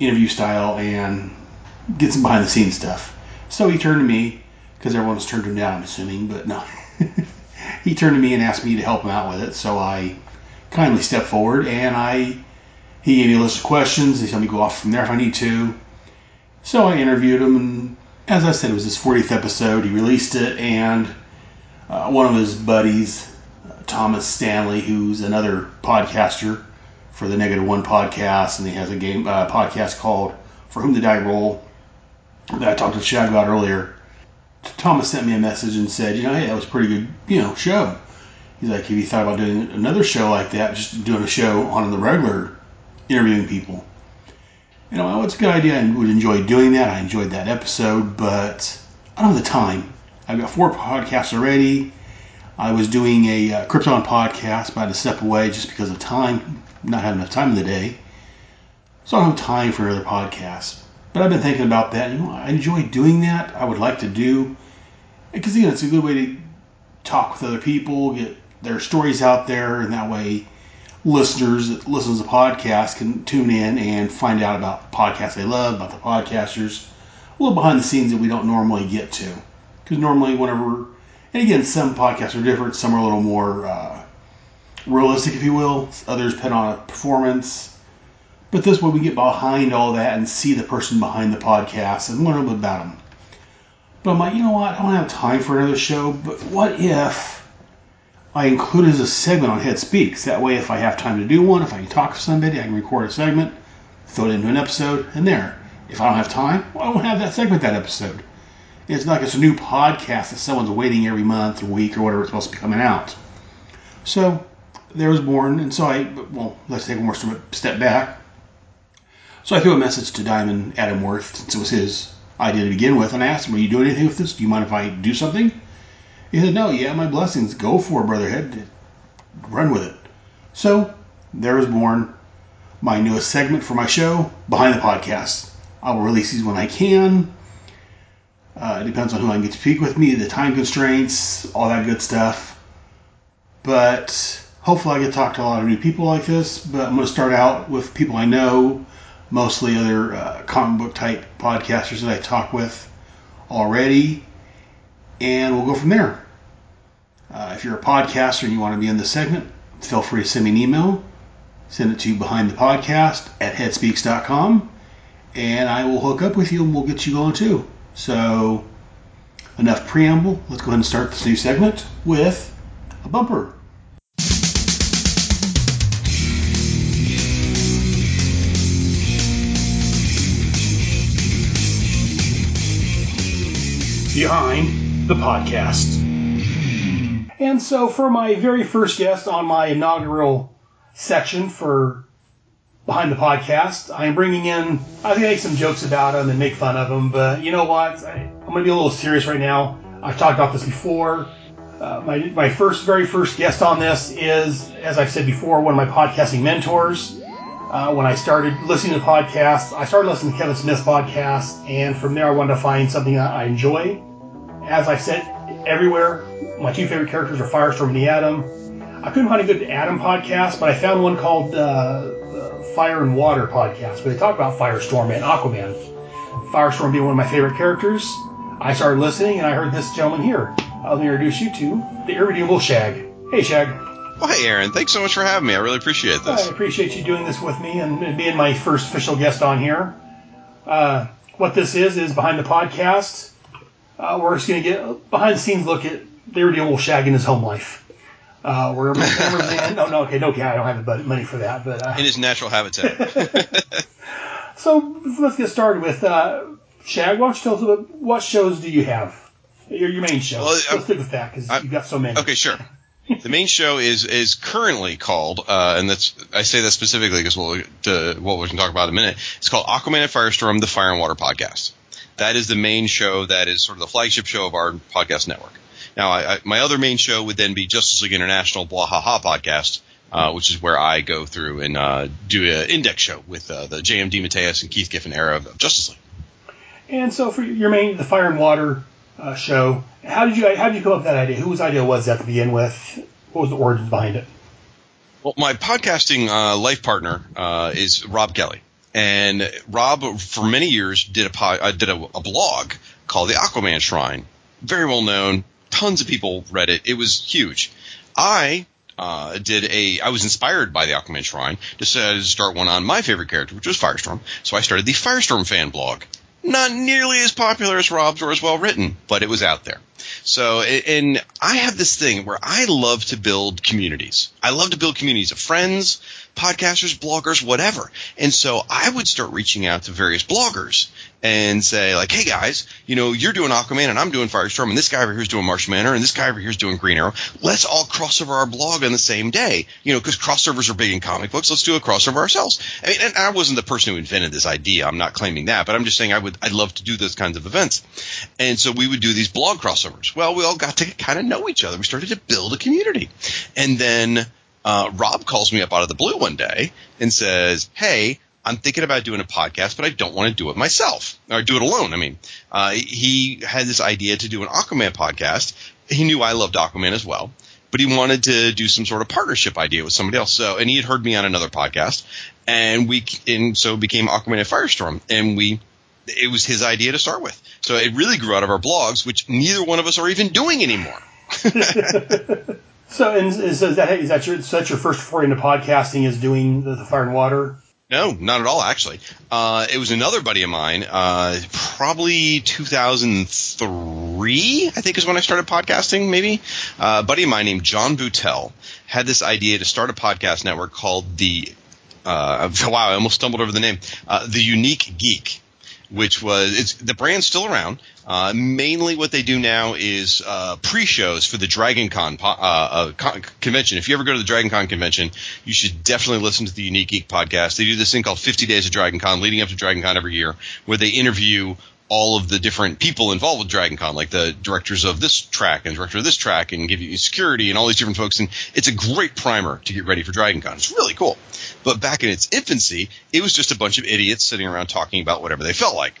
interview style, and get some behind the scenes stuff. So he turned to me, because everyone's turned him down, I'm assuming, but no. he turned to me and asked me to help him out with it, so I kindly stepped forward and I he gave me a list of questions. He told me to go off from there if I need to. So I interviewed him, and as I said, it was his 40th episode. He released it, and uh, one of his buddies, uh, Thomas Stanley, who's another podcaster for the Negative One podcast, and he has a game uh, podcast called For Whom the Die Roll that I talked to Shag about earlier. Thomas sent me a message and said, you know, hey, that was a pretty good, you know, show. He's like, have you thought about doing another show like that? Just doing a show on the regular, interviewing people. You know, well, it's a good idea. I would enjoy doing that. I enjoyed that episode, but I don't have the time. I've got four podcasts already. I was doing a uh, Krypton podcast, but I had to step away just because of time, not having enough time in the day. So I don't have time for another podcast. But I've been thinking about that. You know, I enjoy doing that. I would like to do because you know it's a good way to talk with other people, get their stories out there, and that way listeners that listen to the podcast can tune in and find out about the podcasts they love, about the podcasters, a little behind the scenes that we don't normally get to. Because normally, whenever, and again, some podcasts are different. Some are a little more uh, realistic, if you will. Others put on a performance. But this way, we get behind all that and see the person behind the podcast and learn a little bit about them. But I'm like, you know what? I don't have time for another show. But what if I include as a segment on Head Speaks? That way, if I have time to do one, if I can talk to somebody, I can record a segment, throw it into an episode, and there. If I don't have time, well, I won't have that segment that episode. It's not like it's a new podcast that someone's waiting every month or week or whatever it's supposed to be coming out. So there was born, and so I, well, let's take one more step back. So I threw a message to Diamond Adam Worth, since it was his idea to begin with, and I asked him, Are you doing anything with this? Do you mind if I do something? He said, No, yeah, my blessings. Go for it, Brotherhead. Run with it. So there was born my newest segment for my show, Behind the Podcast. I will release these when I can. Uh, it depends on who I can get to speak with me, the time constraints, all that good stuff. But hopefully, I get to talk to a lot of new people like this. But I'm going to start out with people I know, mostly other uh, comic book type podcasters that I talk with already, and we'll go from there. Uh, if you're a podcaster and you want to be in this segment, feel free to send me an email. Send it to behind the podcast at headspeaks.com, and I will hook up with you and we'll get you going too. So, enough preamble. Let's go ahead and start this new segment with a bumper. Behind the podcast. And so, for my very first guest on my inaugural section for Behind the Podcast, I'm bringing in, I think I make some jokes about him and make fun of him, but you know what? I, I'm going to be a little serious right now. I've talked about this before. Uh, my, my first, very first guest on this is, as I've said before, one of my podcasting mentors. Uh, when I started listening to podcasts, I started listening to Kevin Smith's podcast, and from there I wanted to find something that I enjoy. As I've said everywhere, my two favorite characters are Firestorm and the Atom. I couldn't find a good Atom podcast, but I found one called uh, uh, Fire and Water podcast, where they talk about Firestorm and Aquaman. Firestorm being one of my favorite characters. I started listening, and I heard this gentleman here. I'll introduce you to the irredeemable Shag. Hey, Shag. Well, hey, Aaron. Thanks so much for having me. I really appreciate this. I appreciate you doing this with me and, and being my first official guest on here. Uh, what this is is behind the podcast. Uh, we're just going to get a behind the scenes look at they were the irredeemable Shag in his home life. Uh, uh, where my camera's in. Oh no, okay, no, okay, I don't have the money for that. But uh, In his natural habitat. so let's get started with uh, Shag. Why don't you tell us about what shows do you have? Your, your main show. Well, let's I'm- stick with that because you've got so many. Okay, sure. the main show is is currently called, uh, and that's I say that specifically because we'll to what we can talk about in a minute. It's called Aquaman and Firestorm: The Fire and Water Podcast. That is the main show. That is sort of the flagship show of our podcast network. Now, I, I, my other main show would then be Justice League International Bwahaha podcast, uh, which is where I go through and uh, do an index show with uh, the J.M. DeMatteis and Keith Giffen era of Justice League. And so for your main, the Fire and Water uh, show, how did you how did you come up with that idea? Whose idea was that to begin with? What was the origins behind it? Well, my podcasting uh, life partner uh, is Rob Kelly, and Rob for many years did a uh, did a, a blog called the Aquaman Shrine, very well known. Tons of people read it. It was huge. I uh, did a. I was inspired by the Aquaman Shrine. Decided to start one on my favorite character, which was Firestorm. So I started the Firestorm fan blog. Not nearly as popular as Rob's or as well written, but it was out there. So, and I have this thing where I love to build communities. I love to build communities of friends, podcasters, bloggers, whatever. And so I would start reaching out to various bloggers and say like, hey guys, you know, you're doing Aquaman and I'm doing Firestorm and this guy over here is doing Martian Manor and this guy over here is doing Green Arrow. Let's all cross over our blog on the same day. You know, because crossovers are big in comic books. Let's do a crossover ourselves. I mean, and I wasn't the person who invented this idea. I'm not claiming that, but I'm just saying I would, I'd love to do those kinds of events. And so we would do these blog crossovers. Well, we all got to kind of know each other. We started to build a community. And then uh, Rob calls me up out of the blue one day and says, "Hey, I'm thinking about doing a podcast, but I don't want to do it myself or do it alone." I mean, uh, he had this idea to do an Aquaman podcast. He knew I loved Aquaman as well, but he wanted to do some sort of partnership idea with somebody else. So, and he had heard me on another podcast, and we and so it became Aquaman and Firestorm, and we. It was his idea to start with. So it really grew out of our blogs, which neither one of us are even doing anymore. So, and is, is that is that your is that your first foray into podcasting? Is doing the, the Fire and Water? No, not at all. Actually, uh, it was another buddy of mine. Uh, probably 2003, I think, is when I started podcasting. Maybe uh, a buddy of mine named John Boutel had this idea to start a podcast network called the. Uh, wow, I almost stumbled over the name. Uh, the Unique Geek which was it's the brand's still around. Uh, mainly, what they do now is uh, pre-shows for the Dragon Con uh, uh, con- convention. If you ever go to the Dragon Con convention, you should definitely listen to the Unique Geek podcast. They do this thing called 50 Days of Dragon Con, leading up to Dragon Con every year, where they interview all of the different people involved with Dragon Con, like the directors of this track and director of this track, and give you security and all these different folks. And it's a great primer to get ready for Dragon Con. It's really cool. But back in its infancy, it was just a bunch of idiots sitting around talking about whatever they felt like.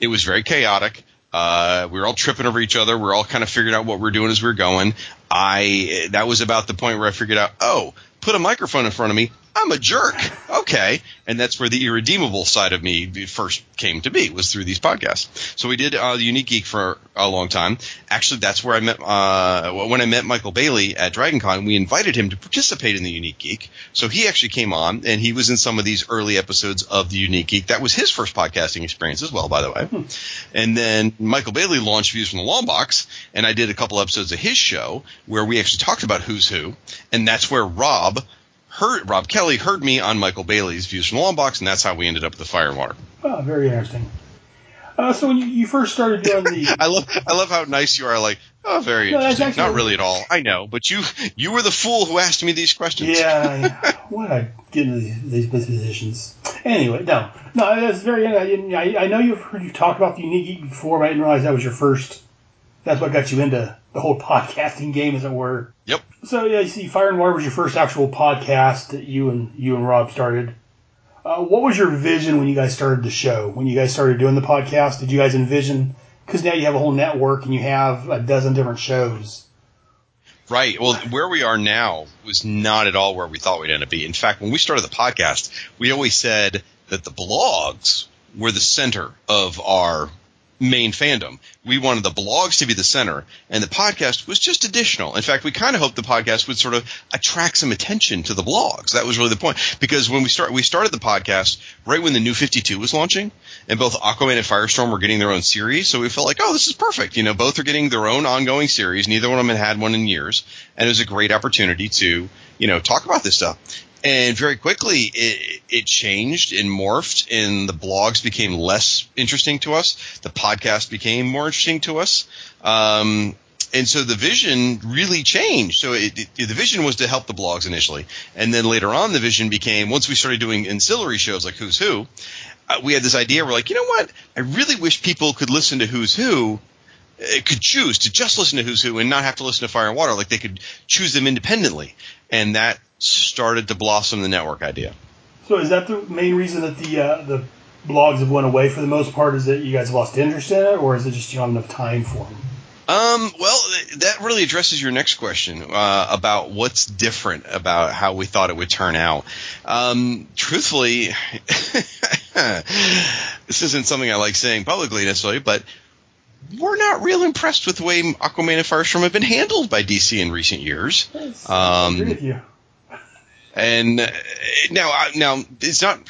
It was very chaotic. Uh, we were all tripping over each other. We are all kind of figuring out what we are doing as we are going. I that was about the point where I figured out, oh, put a microphone in front of me. I'm a jerk. Okay. And that's where the irredeemable side of me first came to be was through these podcasts. So we did uh, the Unique Geek for a long time. Actually, that's where I met, uh, when I met Michael Bailey at DragonCon, we invited him to participate in the Unique Geek. So he actually came on and he was in some of these early episodes of the Unique Geek. That was his first podcasting experience as well, by the way. And then Michael Bailey launched Views from the Long Box and I did a couple episodes of his show where we actually talked about who's who. And that's where Rob heard Rob Kelly heard me on Michael Bailey's Views from the Long Box, and that's how we ended up with the Fire and Water. Oh, very interesting. Uh, so when you, you first started doing the, I love I love how nice you are. Like, oh, very No, interesting. actually- Not really at all. I know, but you you were the fool who asked me these questions. yeah, why I get into these, these positions? Anyway, no, no, that's very. I, I, I know you've heard you talk about the unique geek before, but I didn't realize that was your first. That's what got you into the whole podcasting game, as it were. Yep. So yeah, you see, Fire and Water was your first actual podcast that you and you and Rob started. Uh, what was your vision when you guys started the show? When you guys started doing the podcast, did you guys envision? Because now you have a whole network and you have a dozen different shows. Right. Well, where we are now was not at all where we thought we'd end up being. In fact, when we started the podcast, we always said that the blogs were the center of our main fandom. We wanted the blogs to be the center, and the podcast was just additional. In fact, we kind of hoped the podcast would sort of attract some attention to the blogs. That was really the point. Because when we start, we started the podcast right when the new 52 was launching, and both Aquaman and Firestorm were getting their own series. So we felt like, oh, this is perfect. You know, both are getting their own ongoing series. Neither one of them had had one in years, and it was a great opportunity to, you know, talk about this stuff. And very quickly, it, it changed and morphed, and the blogs became less interesting to us. The podcast became more interesting to us. Um, and so the vision really changed. So it, it, the vision was to help the blogs initially, and then later on, the vision became once we started doing ancillary shows like Who's Who. Uh, we had this idea. We're like, you know what? I really wish people could listen to Who's Who. uh, Could choose to just listen to Who's Who and not have to listen to Fire and Water. Like they could choose them independently, and that started to blossom the network idea. So is that the main reason that the uh, the blogs have went away for the most part? Is that you guys lost interest in it, or is it just you don't have enough time for them? Um, well, that really addresses your next question uh, about what's different about how we thought it would turn out. Um, truthfully, this isn't something I like saying publicly necessarily, but we're not real impressed with the way Aquaman and Firestorm have been handled by DC in recent years. I agree Um, with you. And uh, now, now it's not.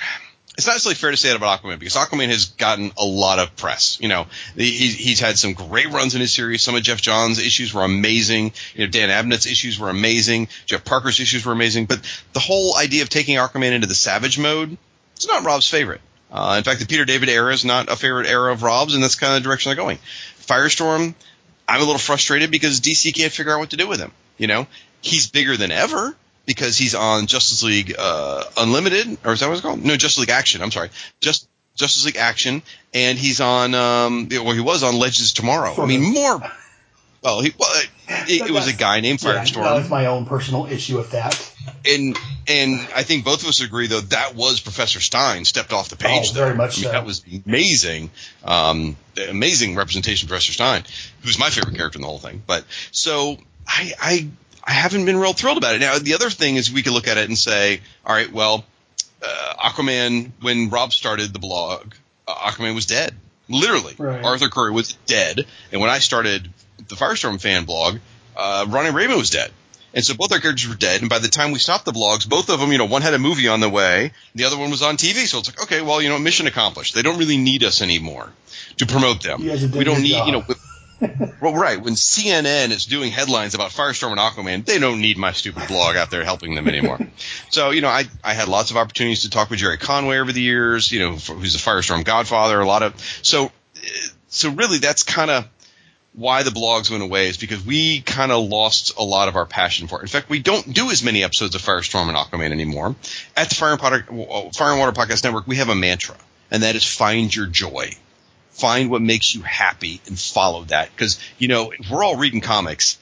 It's not necessarily fair to say that about Aquaman because Aquaman has gotten a lot of press. You know, he's, he's had some great runs in his series. Some of Geoff Johns' issues were amazing. You know, Dan Abnett's issues were amazing. Jeff Parker's issues were amazing. But the whole idea of taking Aquaman into the Savage mode, it's not Rob's favorite. Uh, in fact, the Peter David era is not a favorite era of Rob's, and that's kind of the direction they're going. Firestorm, I'm a little frustrated because DC can't figure out what to do with him. You know, he's bigger than ever because he's on Justice League uh, Unlimited, or is that what it's called? No, Justice League Action. I'm sorry, just Justice League Action, and he's on. Um, well, he was on Legends Tomorrow. I mean, more. Well, he well, it, it was a guy named Yeah, Firestorm no, it's my own personal issue with that. and and I think both of us agree though that was Professor Stein stepped off the page. Oh, very much I mean, so. That was amazing, um, amazing representation of Professor Stein, who's my favorite character in the whole thing. But so I I I haven't been real thrilled about it. Now the other thing is we could look at it and say, all right, well, uh, Aquaman when Rob started the blog, uh, Aquaman was dead. Literally, Right. Arthur Curry was dead, and when I started the Firestorm fan blog, uh, Ronnie Raymond was dead. And so both our characters were dead. And by the time we stopped the blogs, both of them, you know, one had a movie on the way, the other one was on TV. So it's like, okay, well, you know, mission accomplished. They don't really need us anymore to promote them. You guys have done We don't need, you know, with, well, right. When CNN is doing headlines about Firestorm and Aquaman, they don't need my stupid blog out there helping them anymore. so, you know, I, I had lots of opportunities to talk with Gerry Conway over the years, you know, who's the Firestorm godfather, a lot of, so, so really that's kind of, why the blogs went away is because we kind of lost a lot of our passion for it. In fact, we don't do as many episodes of Firestorm and Aquaman anymore. At the Fire and, Potter, Fire and Water Podcast Network, we have a mantra, and that is find your joy. Find what makes you happy and follow that. Because, you know, we're all reading comics,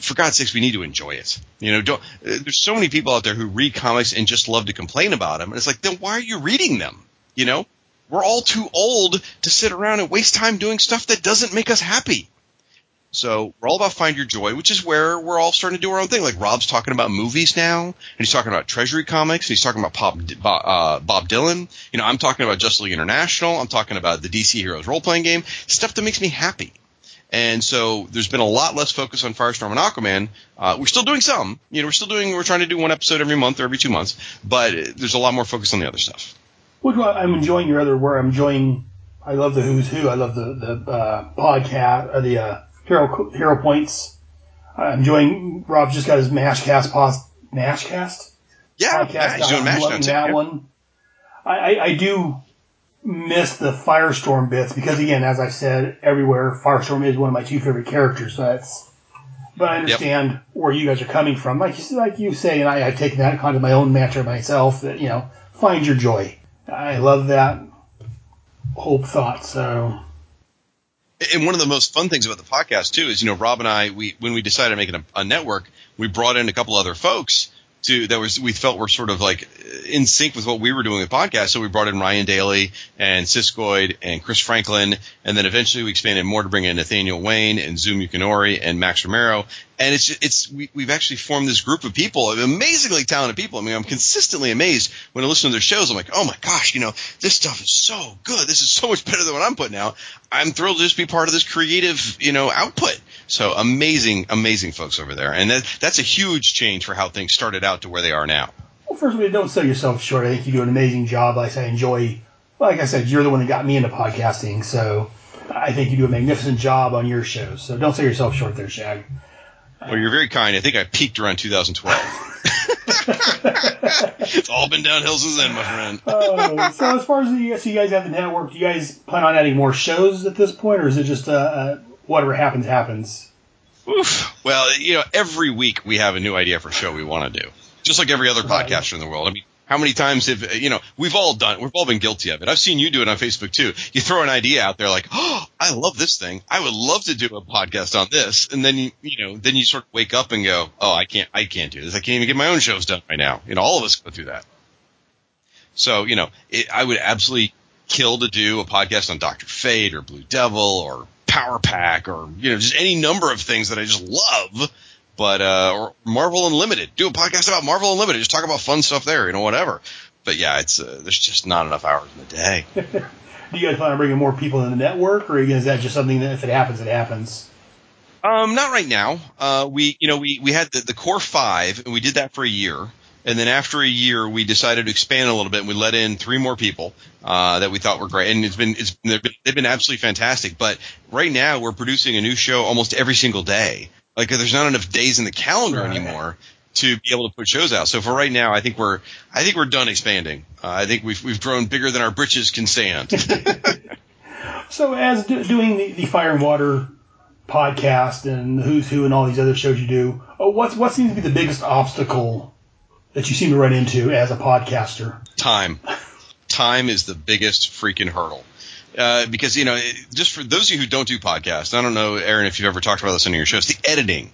for God's sakes, we need to enjoy it. You know, don't, there's so many people out there who read comics and just love to complain about them. And it's like, then why are you reading them? You know, we're all too old to sit around and waste time doing stuff that doesn't make us happy. So we're all about find your joy, which is where we're all starting to do our own thing. Like Rob's talking about movies now, and he's talking about Treasury Comics. And he's talking about Bob, uh, Bob Dylan. You know, I'm talking about Justice League International. I'm talking about the DC Heroes role playing game, stuff that makes me happy. And so there's been a lot less focus on Firestorm and Aquaman. Uh, we're still doing some. You know, we're still doing. We're trying to do one episode every month or every two months, but there's a lot more focus on the other stuff. One, I'm enjoying your other work. I'm enjoying. I love the Who's Who. I love the the uh, podcast, the uh, Hero Hero Points. Uh, I'm enjoying. Rob's just got his Mashcast pos, Mashcast. Yeah, podcast. yeah, he's doing uh, I'm Mash now, loving that yeah. one. I, I, I do miss the Firestorm bits because again, as I said, everywhere Firestorm is one of my two favorite characters. So that's. But I understand where you guys are coming from. Like you, like you say, and I, I've taken that kind of my own mantra myself. That you know, find your joy. I love that hope thought. So And one of the most fun things about the podcast too is, you know, Rob and I, we when we decided to make it a, a network, we brought in a couple other folks to that was we felt were sort of like in sync with what we were doing with podcasts. So we brought in Ryan Daly and Siskoid and Chris Franklin, and then eventually we expanded more to bring in Nathaniel Wayne and Xum Yukinori and Max Romero. And it's it's we, we've actually formed this group of people, amazingly talented people. I mean, I'm consistently amazed when I listen to their shows. I'm like, oh my gosh, you know, this stuff is so good. This is so much better than what I'm putting out. I'm thrilled to just be part of this creative, you know, output. So amazing, amazing folks over there, and that that's a huge change for how things started out to where they are now. Well, first of all, don't sell yourself short. I think you do an amazing job. Like I enjoy. Like I said, you're the one that got me into podcasting, so I think you do a magnificent job on your shows. So don't sell yourself short there, Shag. Well, you're very kind. I think I peaked around 2012. it's all been downhill since then, my friend. Uh, so as far as the so you guys have the network, do you guys plan on adding more shows at this point, or is it just uh, uh, whatever happens happens? Oof. Well, you know, every week we have a new idea for a show we want to do, just like every other podcaster in the world. I mean, how many times have you know we've all done we've all been guilty of it. I've seen you do it on facebook too. You throw an idea out there like oh i love this thing. I would love to do a podcast on this. And then you you know then you sort of wake up and go oh i can't i can't do this. I can't even get my own shows done right now. You know all of us go through that. So you know it, i would absolutely kill to do a podcast on dr fate or blue devil or power pack or you know just any number of things that i just love but uh, or Marvel Unlimited. Do a podcast about Marvel Unlimited. Just talk about fun stuff there, you know, whatever. But yeah, it's uh, there's just not enough hours in the day. Do you guys plan on bringing more people in the network, or is that just something that if it happens, it happens? Um, not right now. Uh, we you know we we had the, the core five, and we did that for a year. And then after a year, we decided to expand a little bit. and We let in three more people uh, that we thought were great, and it's been it's they've been, they've been absolutely fantastic. But right now, we're producing a new show almost every single day. Like there's not enough days in the calendar Right. anymore to be able to put shows out. So for right now, I think we're I think we're done expanding. Uh, I think we've we've grown bigger than our britches can stand. So, as do, doing the, the Fire and Water podcast and the Who's Who and all these other shows you do, uh, what's what seems to be the biggest obstacle that you seem to run into as a podcaster? time. Time is the biggest freaking hurdle. Uh, because you know, just for those of you who don't do podcasts, I don't know, Aaron, if you've ever talked about this on your shows. The editing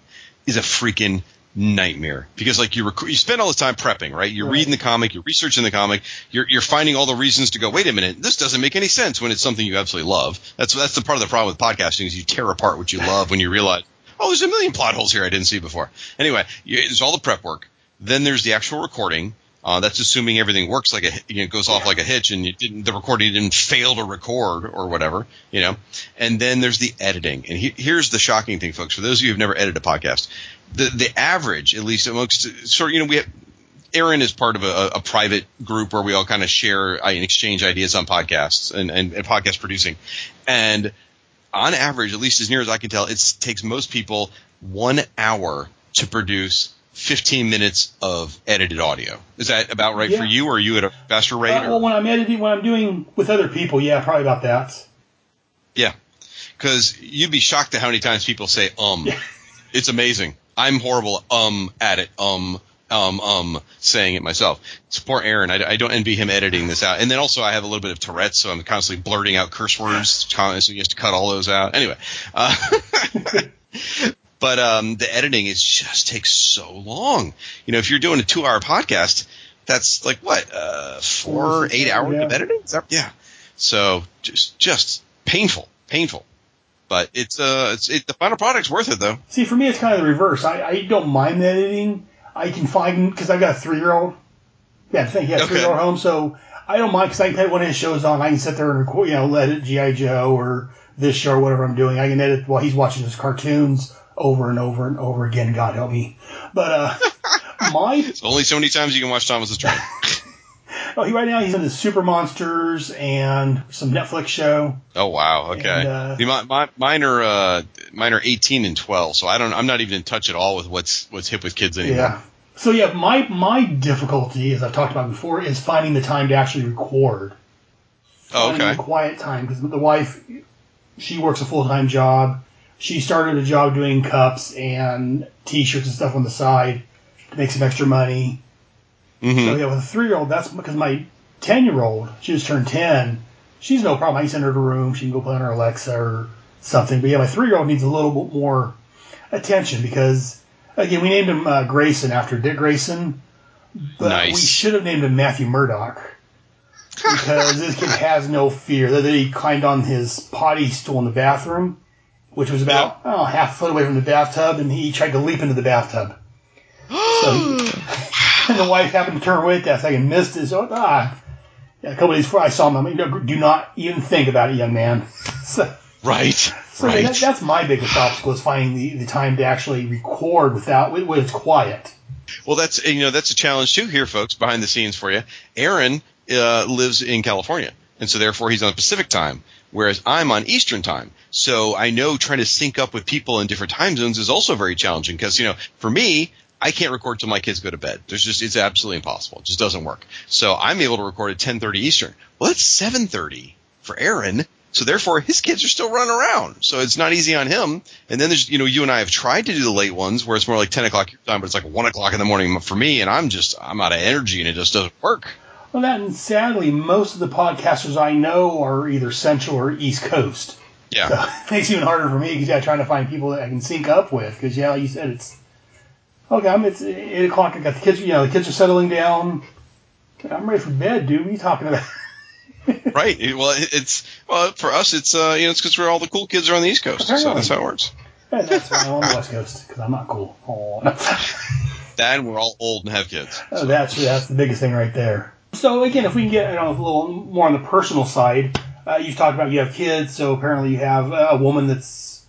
is a freaking nightmare because like you rec- you spend all this time prepping, right? You're Right. reading the comic, you're researching the comic, you're you're finding all the reasons to go. Wait a minute, this doesn't make any sense when it's something you absolutely love. That's that's the part of the problem with podcasting is you tear apart what you love when you realize, oh, there's a million plot holes here I didn't see before. Anyway, you, there's all the prep work. Then there's the actual recording. Uh, that's assuming everything works like a you know, goes off like a hitch, and you didn't the recording didn't fail to record or whatever, you know. And then there's the editing, and he, here's the shocking thing, folks. For those of you who've never edited a podcast, the the average, at least amongst sort of you know we have. Aaron is part of a, a private group where we all kind of share uh, and exchange ideas on podcasts and, and, and podcast producing. And on average, at least as near as I can tell, it takes most people one hour to produce 15 minutes of edited audio. Is that about right Yeah. for you, or are you at a faster rate? Uh, well, when I'm editing, when I'm doing with other people, yeah, probably about that. Yeah, because you'd be shocked at how many times people say um. It's amazing. I'm horrible um at it um um um saying it myself. It's poor Aaron. I, I don't envy him editing this out. And then also I have a little bit of Tourette's, so I'm constantly blurting out curse words. So he has to cut all those out. Anyway. Uh, But um, the editing is just takes so long. You know, if you're doing a two-hour podcast, that's like what uh, four, eight hours, yeah. of editing. Is that- yeah. So just just painful, painful. But it's uh, it's it, the final product's worth it though. See, for me, it's kind of the reverse. I, I don't mind the editing. I can find because I've got a three year old. Yeah, I think he has Okay. three year old home, so I don't mind because I can put one of his shows on. I can sit there and record, you know, let it GI Joe or this show or whatever I'm doing. I can edit while he's watching his cartoons over and over and over again. God help me. But uh, my It's only so many times you can watch Thomas the Train. oh, he right now he's in the Super Monsters and some Netflix show. Oh wow, okay. And, uh, See, my, my, mine are uh, mine are 18 and 12, so I don't. I'm not even in touch at all with what's what's hip with kids anymore. Yeah. So yeah, my my difficulty, as I've talked about before, is finding the time to actually record. Oh, okay. the quiet time because the wife, she works a full time job. She started a job doing cups and T-shirts and stuff on the side to make some extra money. hmm So yeah, with a three year old, that's because my ten year old, she just turned ten. She's no problem. I can send her to room. She can go play on her Alexa or something. But yeah, my three year old needs a little bit more attention because again, we named him uh, Grayson after Dick Grayson, but Nice. we should have named him Matthew Murdock because this kid has no fear. That he climbed on his potty stool in the bathroom which was about oh, half a foot away from the bathtub, and he tried to leap into the bathtub. so and the wife happened to turn away at that second, missed it. So ah, yeah, a couple days before I saw him, I'm like, "No, do not even think about it, young man. so, Right. so right. that, that's my biggest obstacle is finding the, the time to actually record without when it's quiet. Well, that's you know that's a challenge too here, folks. Behind the scenes for you, Aaron uh, lives in California, and so therefore he's on Pacific time, whereas I'm on Eastern time. So I know trying to sync up with people in different time zones is also very challenging because you know for me. I can't record till my kids go to bed. There's just it's absolutely impossible. It just doesn't work. So I'm able to record at 10:30 Eastern. Well, it's 7:30 for Aaron. So therefore, his kids are still running around. So it's not easy on him. And then there's, you know, you and I have tried to do the late ones where it's more like 10 o'clock your time, but it's like 1 o'clock in the morning for me. And I'm just, I'm out of energy and it just doesn't work. Well, that and sadly, most of the podcasters I know are either Central or East Coast. Yeah. So it makes it even harder for me because yeah, trying to find people that I can sync up with. Because yeah, like you said it's okay. I'm it's eight o'clock. I got the kids. You know, the kids are settling down. I'm ready for bed, dude. What are you talking about? right. Well, it's, well, for us, it's, uh, you know, it's because we're all the cool kids are on the East Coast. So that's how it works. Yeah, that's why I'm on the West Coast because I'm not cool. Oh, Dad, we're all old and have kids. Oh, that's that's the biggest thing right there. So again, if we can get you know, a little more on the personal side, uh, you've talked about you have kids, so apparently you have a woman that's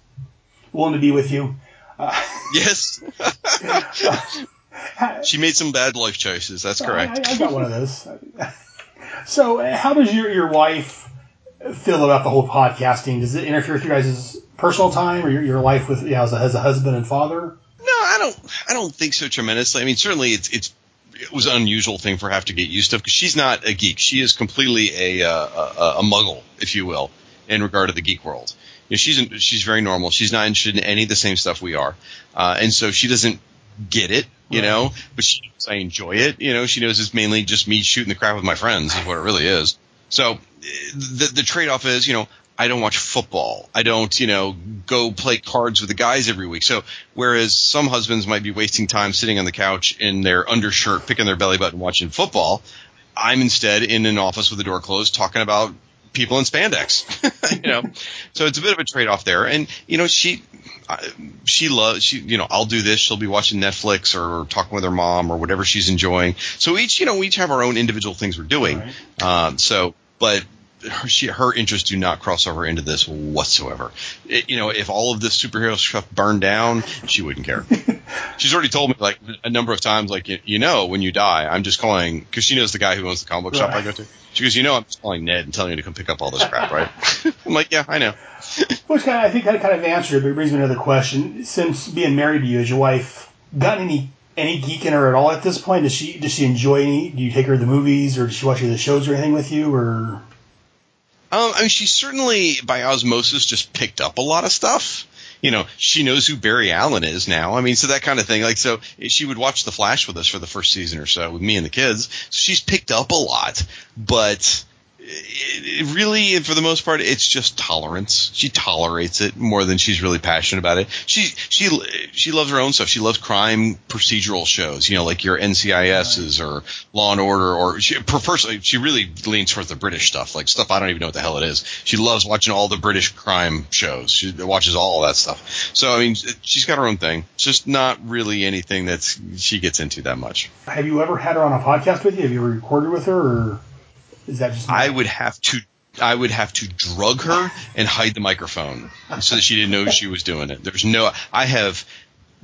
willing to be with you. Uh, Yes. she made some bad life choices. That's correct. I, I got one of those. So, uh, how does your your wife feel about the whole podcasting? Does it interfere with you guys' personal time or your, your life with you know, as, a, as a husband and father? No, I don't. I don't think so tremendously. I mean, certainly it's it's it was an unusual thing for her to have to get used to because she's not a geek. She is completely a, uh, a a muggle, if you will, in regard to the geek world. You know, she's she's very normal. She's not interested in any of the same stuff we are, uh, and so she doesn't get it, you Right. know. But she knows I enjoy it, you know. She knows it's mainly just me shooting the crap with my friends is what it really is. So the the trade off is, you know, I don't watch football. I don't, you know, go play cards with the guys every week. So whereas some husbands might be wasting time sitting on the couch in their undershirt, picking their belly button, watching football, I'm instead in an office with the door closed, talking about people in spandex. you know, so it's a bit of a trade off there. And you know, she I- she loves she you know I'll do this. She'll be watching Netflix or talking with her mom or whatever she's enjoying. So each you know we each have our own individual things we're doing. Um, so but. Her, she, her interests do not cross over into this whatsoever. It, you know, if all of this superhero stuff burned down, she wouldn't care. She's already told me like a number of times, like you, you know, when you die, I'm just calling because she knows the guy who owns the comic book shop I go to. She goes, you know, I'm just calling Ned and telling him to come pick up all this crap, right? I'm like, yeah, I know. Which kind of, I think that kind of answered it, but it brings me another question. Since being married to you, has your wife gotten any any geek in her at all at this point? Does she does she enjoy any? Do you take her to the movies, or does she watch any of the shows or anything with you? Or Um, I mean, she certainly by osmosis just picked up a lot of stuff. You know, she knows who Barry Allen is now. I mean, so that kind of thing. Like, so she would watch The Flash with us for the first season or so with me and the kids. So she's picked up a lot, but it, it really, for the most part, it's just tolerance. She tolerates it more than she's really passionate about it. She she she loves her own stuff. She loves crime procedural shows. You know, like your NCIS's or Law and Order, or she prefers. She really leans towards the British stuff, like stuff I don't even know what the hell it is. She loves watching all the British crime shows. She watches all that stuff. So I mean, she's got her own thing. It's just not really anything that's she gets into that much. have you ever had her on a podcast with you? Have you ever recorded with her, or is that just I would have to I would have to drug her and hide the microphone so that she didn't know she was doing it. There's no I have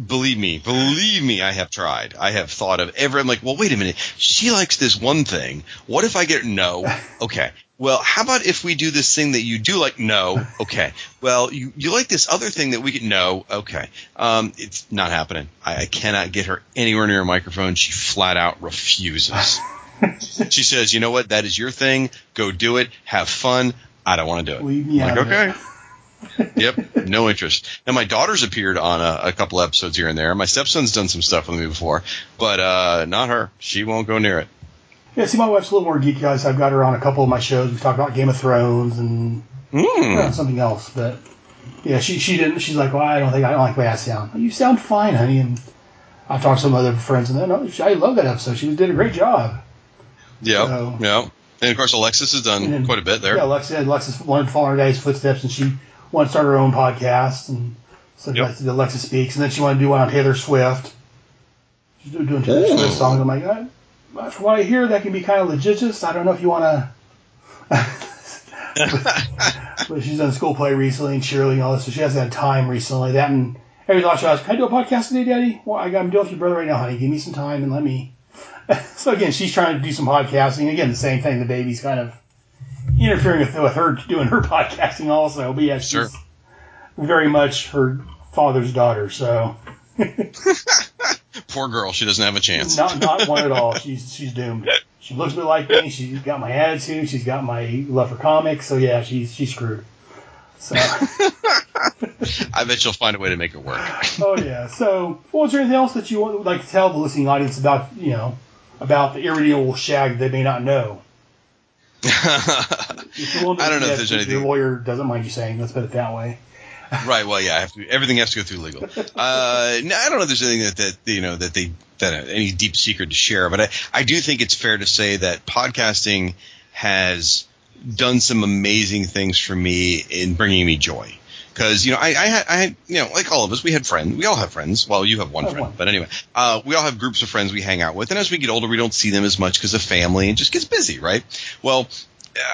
believe me, believe me, I have tried. I have thought of every I'm like, well wait a minute, she likes this one thing. What if I get no? Okay. Well, how about if we do this thing that you do like? No. Okay. Well, you, you like this other thing that we can? No. Okay. Um, it's not happening. I, I cannot get her anywhere near a microphone. She flat out refuses. she says, "You know what? That is your thing. Go do it. Have fun. I don't want to do it." Leave me I'm out like, okay. yep, no interest. Now my daughter's appeared on a, a couple episodes here and there. My stepson's done some stuff with me before, but uh, not her. She won't go near it. Yeah, see, my wife's a little more geeky. guys. I've got her on a couple of my shows. We've talked about Game of Thrones and Mm. something else, but yeah, she she didn't. She's like, well, I don't think I don't like the way I sound. You sound fine, honey. And I've talked to some other friends, and no, I love that episode. She did a great job. Yep, So- yep. And of course, Alexis has done then- quite a bit there. Yeah, Alexis, Alexis wanted to follow her dad's footsteps, and she wanted to start her own podcast, and so I did Alexis Speaks, and then she wanted to do one on Taylor Swift. She's doing Taylor Ooh. Swift songs. I'm like, uh, from what I hear, that can be kind of litigious. I don't know if you want to. but she's done school play recently and cheerleading and all this, so she hasn't had time recently. That and every time she asks, "Can I do a podcast today, Daddy?" Well, I got I'm dealing with your brother right now, honey. Give me some time and let me. so again, she's trying to do some podcasting. Again, the same thing. The baby's kind of interfering with, with her doing her podcasting also. But yeah, she's Sure. very much her father's daughter. So Poor girl, she doesn't have a chance. not not one at all. She's she's doomed. She looks a bit like me. She's got my attitude. She's got my love for comics. So yeah, she's she's screwed. So. I bet you'll find a way to make it work. oh yeah. So, well, is there anything else that you would like to tell the listening audience about, you know, about the irredeemable shag they may not know? If you won't I don't know if there's Your lawyer doesn't mind you saying. Let's put it that way. right. Well, yeah. To, everything has to go through legal. Uh, no, I don't know if there's anything that, that you know that they that uh, any deep secret to share, but I, I do think it's fair to say that podcasting has done some amazing things for me in bringing me joy. Because you know, I, I had, I had, you know, like all of us, we had friends. We all have friends. Well, you have one have friend, one. but anyway, uh, we all have groups of friends we hang out with, and as we get older, we don't see them as much because of family and just gets busy, right? Well,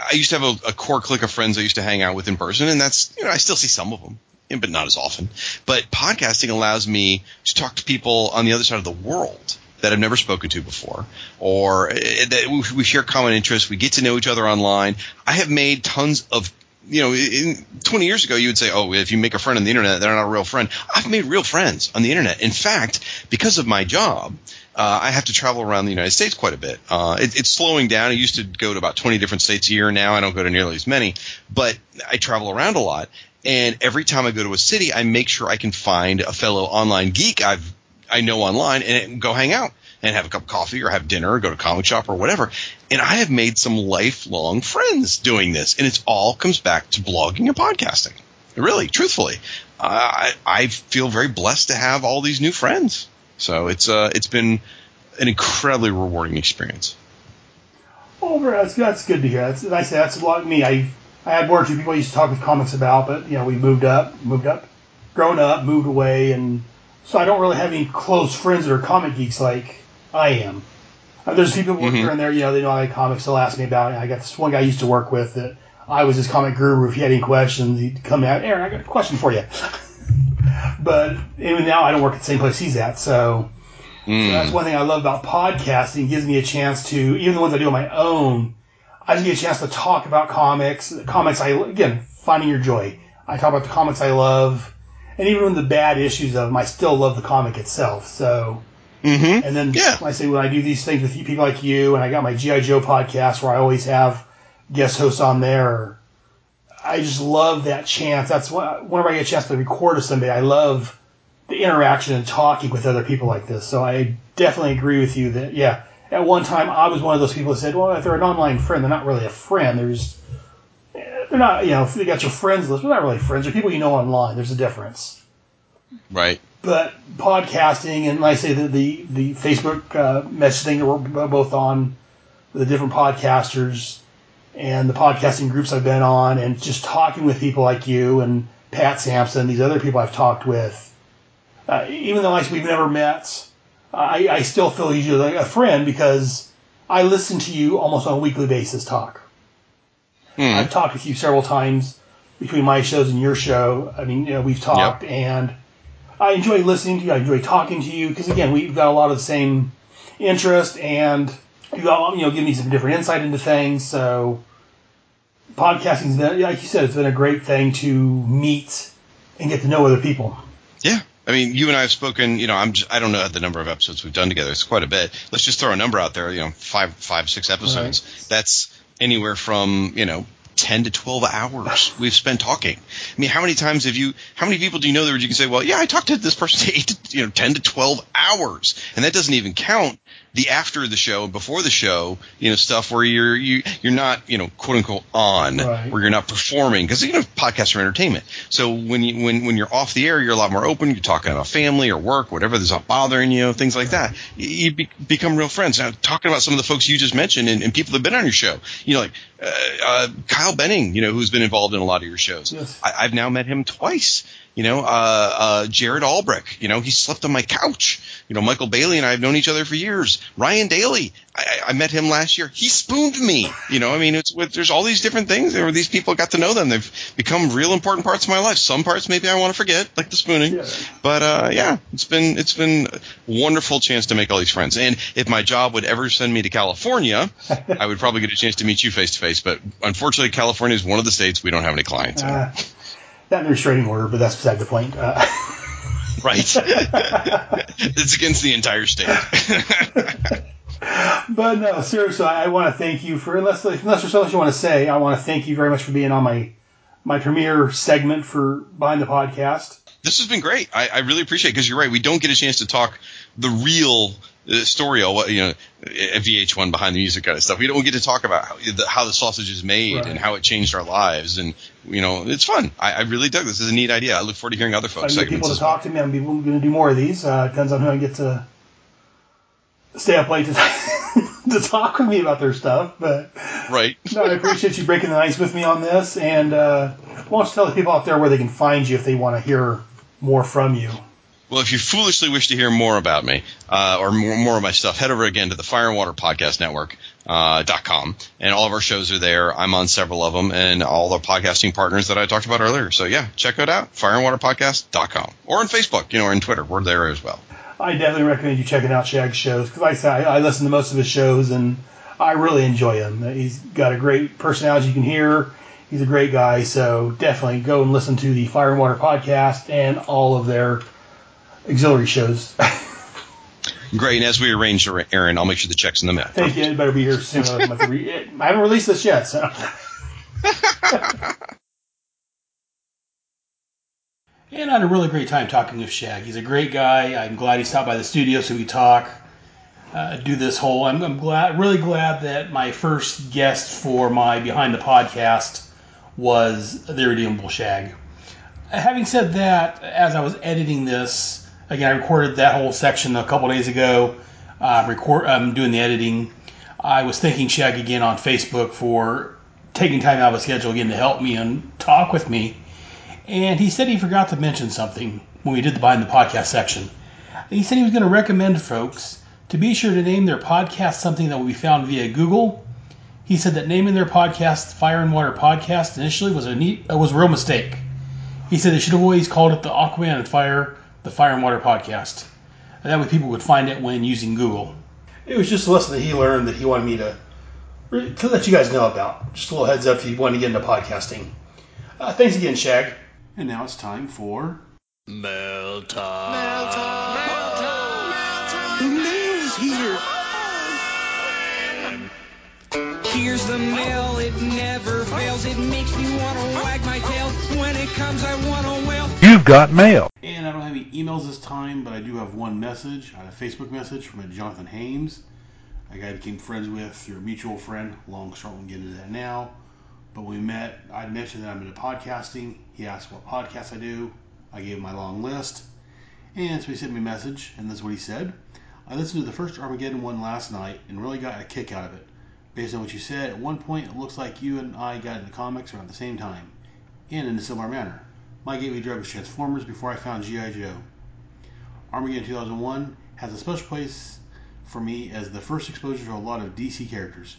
I used to have a, a core clique of friends I used to hang out with in person, and that's you know I still see some of them, but not as often. But podcasting allows me to talk to people on the other side of the world that I've never spoken to before, or uh, that we- we share common interests. We get to know each other online. I have made tons of you know, in 20 years ago, you would say, oh, if you make a friend on the internet, they're not a real friend. I've made real friends on the internet. In fact, because of my job, uh, I have to travel around the United States quite a bit. Uh, it, it's slowing down. I used to go to about 20 different states a year. Now I don't go to nearly as many, but I travel around a lot. And every time I go to a city, I make sure I can find a fellow online geek I've I know online and go hang out and have a cup of coffee or have dinner or go to comic shop or whatever. And I have made some lifelong friends doing this, and it all comes back to blogging and podcasting. Really, truthfully, I I feel very blessed to have all these new friends. So it's uh it's been an incredibly rewarding experience. Oh, that's that's good to hear. That's said, that's a lot of me. I I had one or two people I used to talk with comics about, but you know, we moved up, moved up, grown up, moved away, and so I don't really have any close friends that are comic geeks like I am. Uh, there's people Mhm. here and there, you know, they know I like comics. They'll ask me about it. I got this one guy I used to work with that I was his comic guru. If he had any questions, he'd come out. Aaron, I got a question for you. but even now, I don't work at the same place he's at, so. So that's one thing I love about podcasting. It gives me a chance to, even the ones I do on my own, I just get a chance to talk about comics. Comics I, again, finding your joy. I talk about the comics I love, and even when the bad issues of them, I still love the comic itself. So, mm-hmm. and then when I say when I do these things with people like you, and I got my GI Joe podcast where I always have guest hosts on there. I just love that chance. That's what whenever I get a chance to record with somebody, I love the interaction and talking with other people like this. So I definitely agree with you that yeah. At one time, I was one of those people that said, "Well, if they're an online friend, they're not really a friend. There's, they're not, you know, if they got your friends list, they're not really friends. They're people you know online. There's a difference." Right. But podcasting and like I say the the, the Facebook uh, message thing that we're both on, the different podcasters and the podcasting groups I've been on, and just talking with people like you and Pat Sampson, these other people I've talked with. Uh, even though like, we've never met, I, I still feel you're like a friend because I listen to you almost on a weekly basis talk. I've talked with you several times between my shows and your show. I mean, you know, we've talked, and I enjoy listening to you. I enjoy talking to you because again, we've got a lot of the same interest, and you got you know give me some different insight into things. So podcasting's been, like you said, it's been a great thing to meet and get to know other people. Yeah. I mean, you and I have spoken. You know, I'm just, I don't know the number of episodes we've done together. It's quite a bit. Let's just throw a number out there. You know, five, five, six episodes. That's anywhere from you know. 10 to 12 hours we've spent talking. I mean, how many times have you, how many people do you know that you can say, well, yeah, I talked to this person eight to, you know, 10 to 12 hours. And that doesn't even count the after the show and before the show, you know, stuff where you're, you, you're not, you know, quote unquote on, Right. where you're not performing because, you know, podcasts are entertainment. So when you, when, when you're off the air, you're a lot more open. You're talking about family or work, whatever that's not bothering you, things like that. You, be, become real friends. Now, talking about some of the folks you just mentioned and, and people that have been on your show, you know, like, uh, uh, Kyle Benning, you know, who's been involved in a lot of your shows. I, I've now met him twice. You know, uh, uh, Jared Albrecht, you know, he slept on my couch. You know, Michael Bailey and I have known each other for years. Ryan Daly, I, I met him last year. He spooned me. You know, I mean, it's with, there's all these different things where these people got to know them. They've become real important parts of my life. Some parts maybe I want to forget, like the spooning. But uh, yeah, it's been it's been a wonderful chance to make all these friends. And if my job would ever send me to California, I would probably get a chance to meet you face to face. But unfortunately, California is one of the states we don't have any clients. in. Uh, not in a restraining order, but that's beside the point. Uh, Right. it's against the entire state. but no, seriously, I want to thank you for unless unless there's something you want to say, I want to thank you very much for being on my my premiere segment for behind the podcast. this has been great. I, I really appreciate it because you're right. We don't get a chance to talk the real uh, story of what you know, uh, VH1 behind the music kind of stuff. We don't get to talk about how the, how the sausage is made Right. and how it changed our lives, and you know, it's fun. I, I really dug this. This is a neat idea. I look forward to hearing other I folks' can get people to as well. talk to me, I'm going to do more of these. Uh, depends on who I get to stay up late to, to talk with me about their stuff. But Right. no, I appreciate you breaking the ice with me on this. And uh, why don't you tell the people out there where they can find you if they want to hear more from you? Well, if you foolishly wish to hear more about me uh, or more, more of my stuff, head over again to the Fire and Water Podcast Network. Uh, com and all of our shows are there. I'm on several of them and all the podcasting partners that I talked about earlier. So yeah, check it out. Fireandwaterpodcast.com or on Facebook, you know, or on Twitter. We're there as well. I definitely recommend you checking out Shag's shows because, like I said, I, I listen to most of his shows and I really enjoy him. He's got a great personality you can hear. He's a great guy, so definitely go and listen to the Fire and Water podcast and all of their auxiliary shows. Great. And as we arranged, Aaron, I'll make sure the check's in the mail. Thank you. It better be here soon. I have to re- I haven't released this yet, so. And I had a really great time talking with Shag. He's a great guy. I'm glad he stopped by the studio so we talk, uh, do this whole. I'm, I'm glad, really glad that my first guest for my Behind the Podcast was the Irredeemable Shag. Having said that, as I was editing this, again, I recorded that whole section a couple days ago. Uh, record, I'm doing the editing. I was thanking Shag again on Facebook for taking time out of his schedule again to help me and talk with me. And he said he forgot to mention something when we did the behind the podcast section. He said he was going to recommend folks to be sure to name their podcast something that will be found via Google. He said that naming their podcast Fire and Water Podcast initially was a neat uh, was a real mistake. He said they should have always called it the Aquaman and Fire, the Fire and Water Podcast. And that way people would find it when using Google. It was just a lesson that he learned that he wanted me to to let you guys know about. Just a little heads up if you want to get into podcasting. Uh, thanks again, Shag. And now it's time for Mail time. The mail's here. Here's the mail, it never fails. It makes me want to wag my tail. When it comes, I want to wail. You've got mail. And I don't have any emails this time, but I do have one message. I had a Facebook message from a Jonathan Hames, a guy I became friends with through a mutual friend. Long story, won't get into that now. But when we met, I mentioned that I'm into podcasting. He asked what podcast I do. I gave him my long list. And so he sent me a message, and this is what he said. I listened to the first Armageddon one last night and really got a kick out of it. Based on what you said, at one point it looks like you and I got into comics around the same time, and in a similar manner. My gateway drug was Transformers before I found G.I. Joe. Armageddon 2001 has a special place for me as the first exposure to a lot of DC characters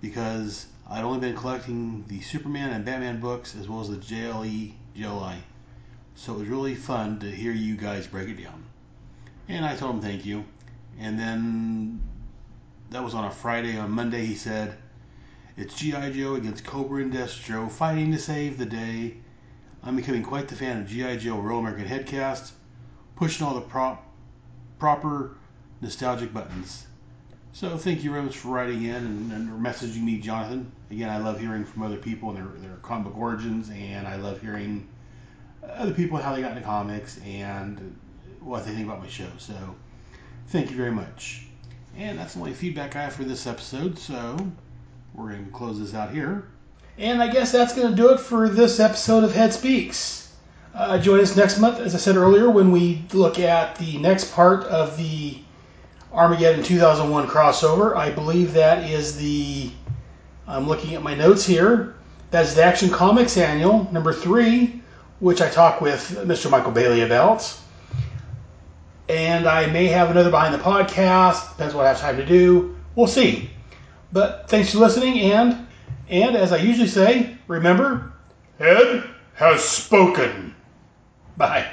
because I'd only been collecting the Superman and Batman books as well as the JLE JLI. So it was really fun to hear you guys break it down. And I told him thank you. And then that was on a Friday. On Monday, he said, It's G.I. Joe against Cobra and Destro fighting to save the day. I'm becoming quite the fan of G.I. Joe Real American Headcast, pushing all the prop, proper nostalgic buttons. So thank you very much for writing in and, and messaging me, Jonathan. Again, I love hearing from other people and their, their comic book origins, and I love hearing other people how they got into comics and what they think about my show. So thank you very much. And that's the only feedback I have for this episode, so we're going to close this out here. And I guess that's going to do it for this episode of Head Speaks. Uh, join us next month, as I said earlier, when we look at the next part of the Armageddon 2001 crossover. I believe that is the. I'm looking at my notes here. That's the Action Comics Annual, number three, which I talk with Mr. Michael Bailey about. And I may have another behind the podcast. Depends what I have time to do. We'll see. But thanks for listening, and and as I usually say, remember, Ed has spoken. Bye.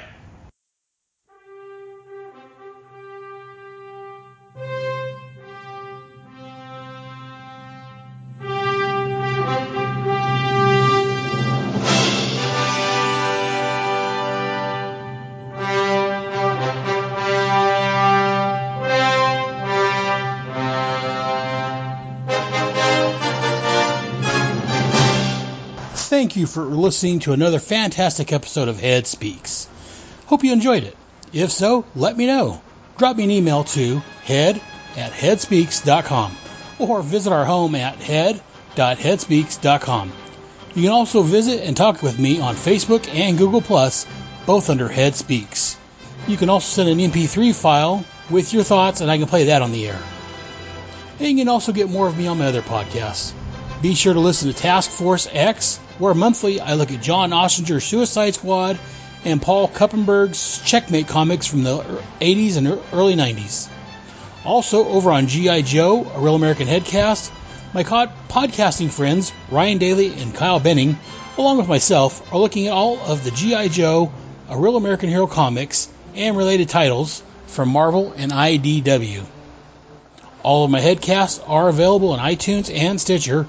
You for listening to another fantastic episode of Head Speaks. Hope you enjoyed it. If so, let me know. Drop me an email to head at headspeaks.com or visit our home at head.headspeaks.com. You can also visit and talk with me on Facebook and Google Plus, both under Head Speaks. You can also send an MP3 file with your thoughts, and I can play that on the air. And you can also get more of me on my other podcasts. Be sure to listen to Task Force X, where monthly I look at John Ostrander's Suicide Squad and Paul Kupperberg's Checkmate comics from the 80s and early 90s. Also, over on G.I. Joe, a Real American Headcast, my podcasting friends Ryan Daly and Kyle Benning, along with myself, are looking at all of the G.I. Joe, a Real American Hero comics, and related titles from Marvel and IDW. All of my headcasts are available on iTunes and Stitcher,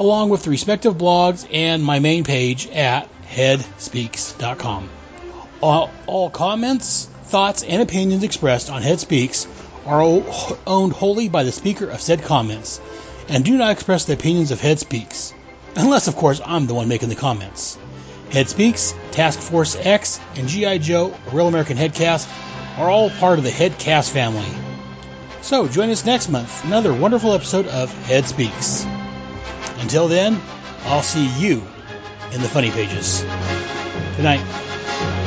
along with the respective blogs and my main page at headspeaks.com. All, all comments, thoughts, and opinions expressed on Head Speaks are o- owned wholly by the speaker of said comments and do not express the opinions of Head Speaks, unless, of course, I'm the one making the comments. Head Speaks, Task Force X, and G.I. Joe, a Real American Headcast, are all part of the Headcast family. So join us next month for another wonderful episode of Head Speaks. Until then, I'll see you in the funny pages. Good night.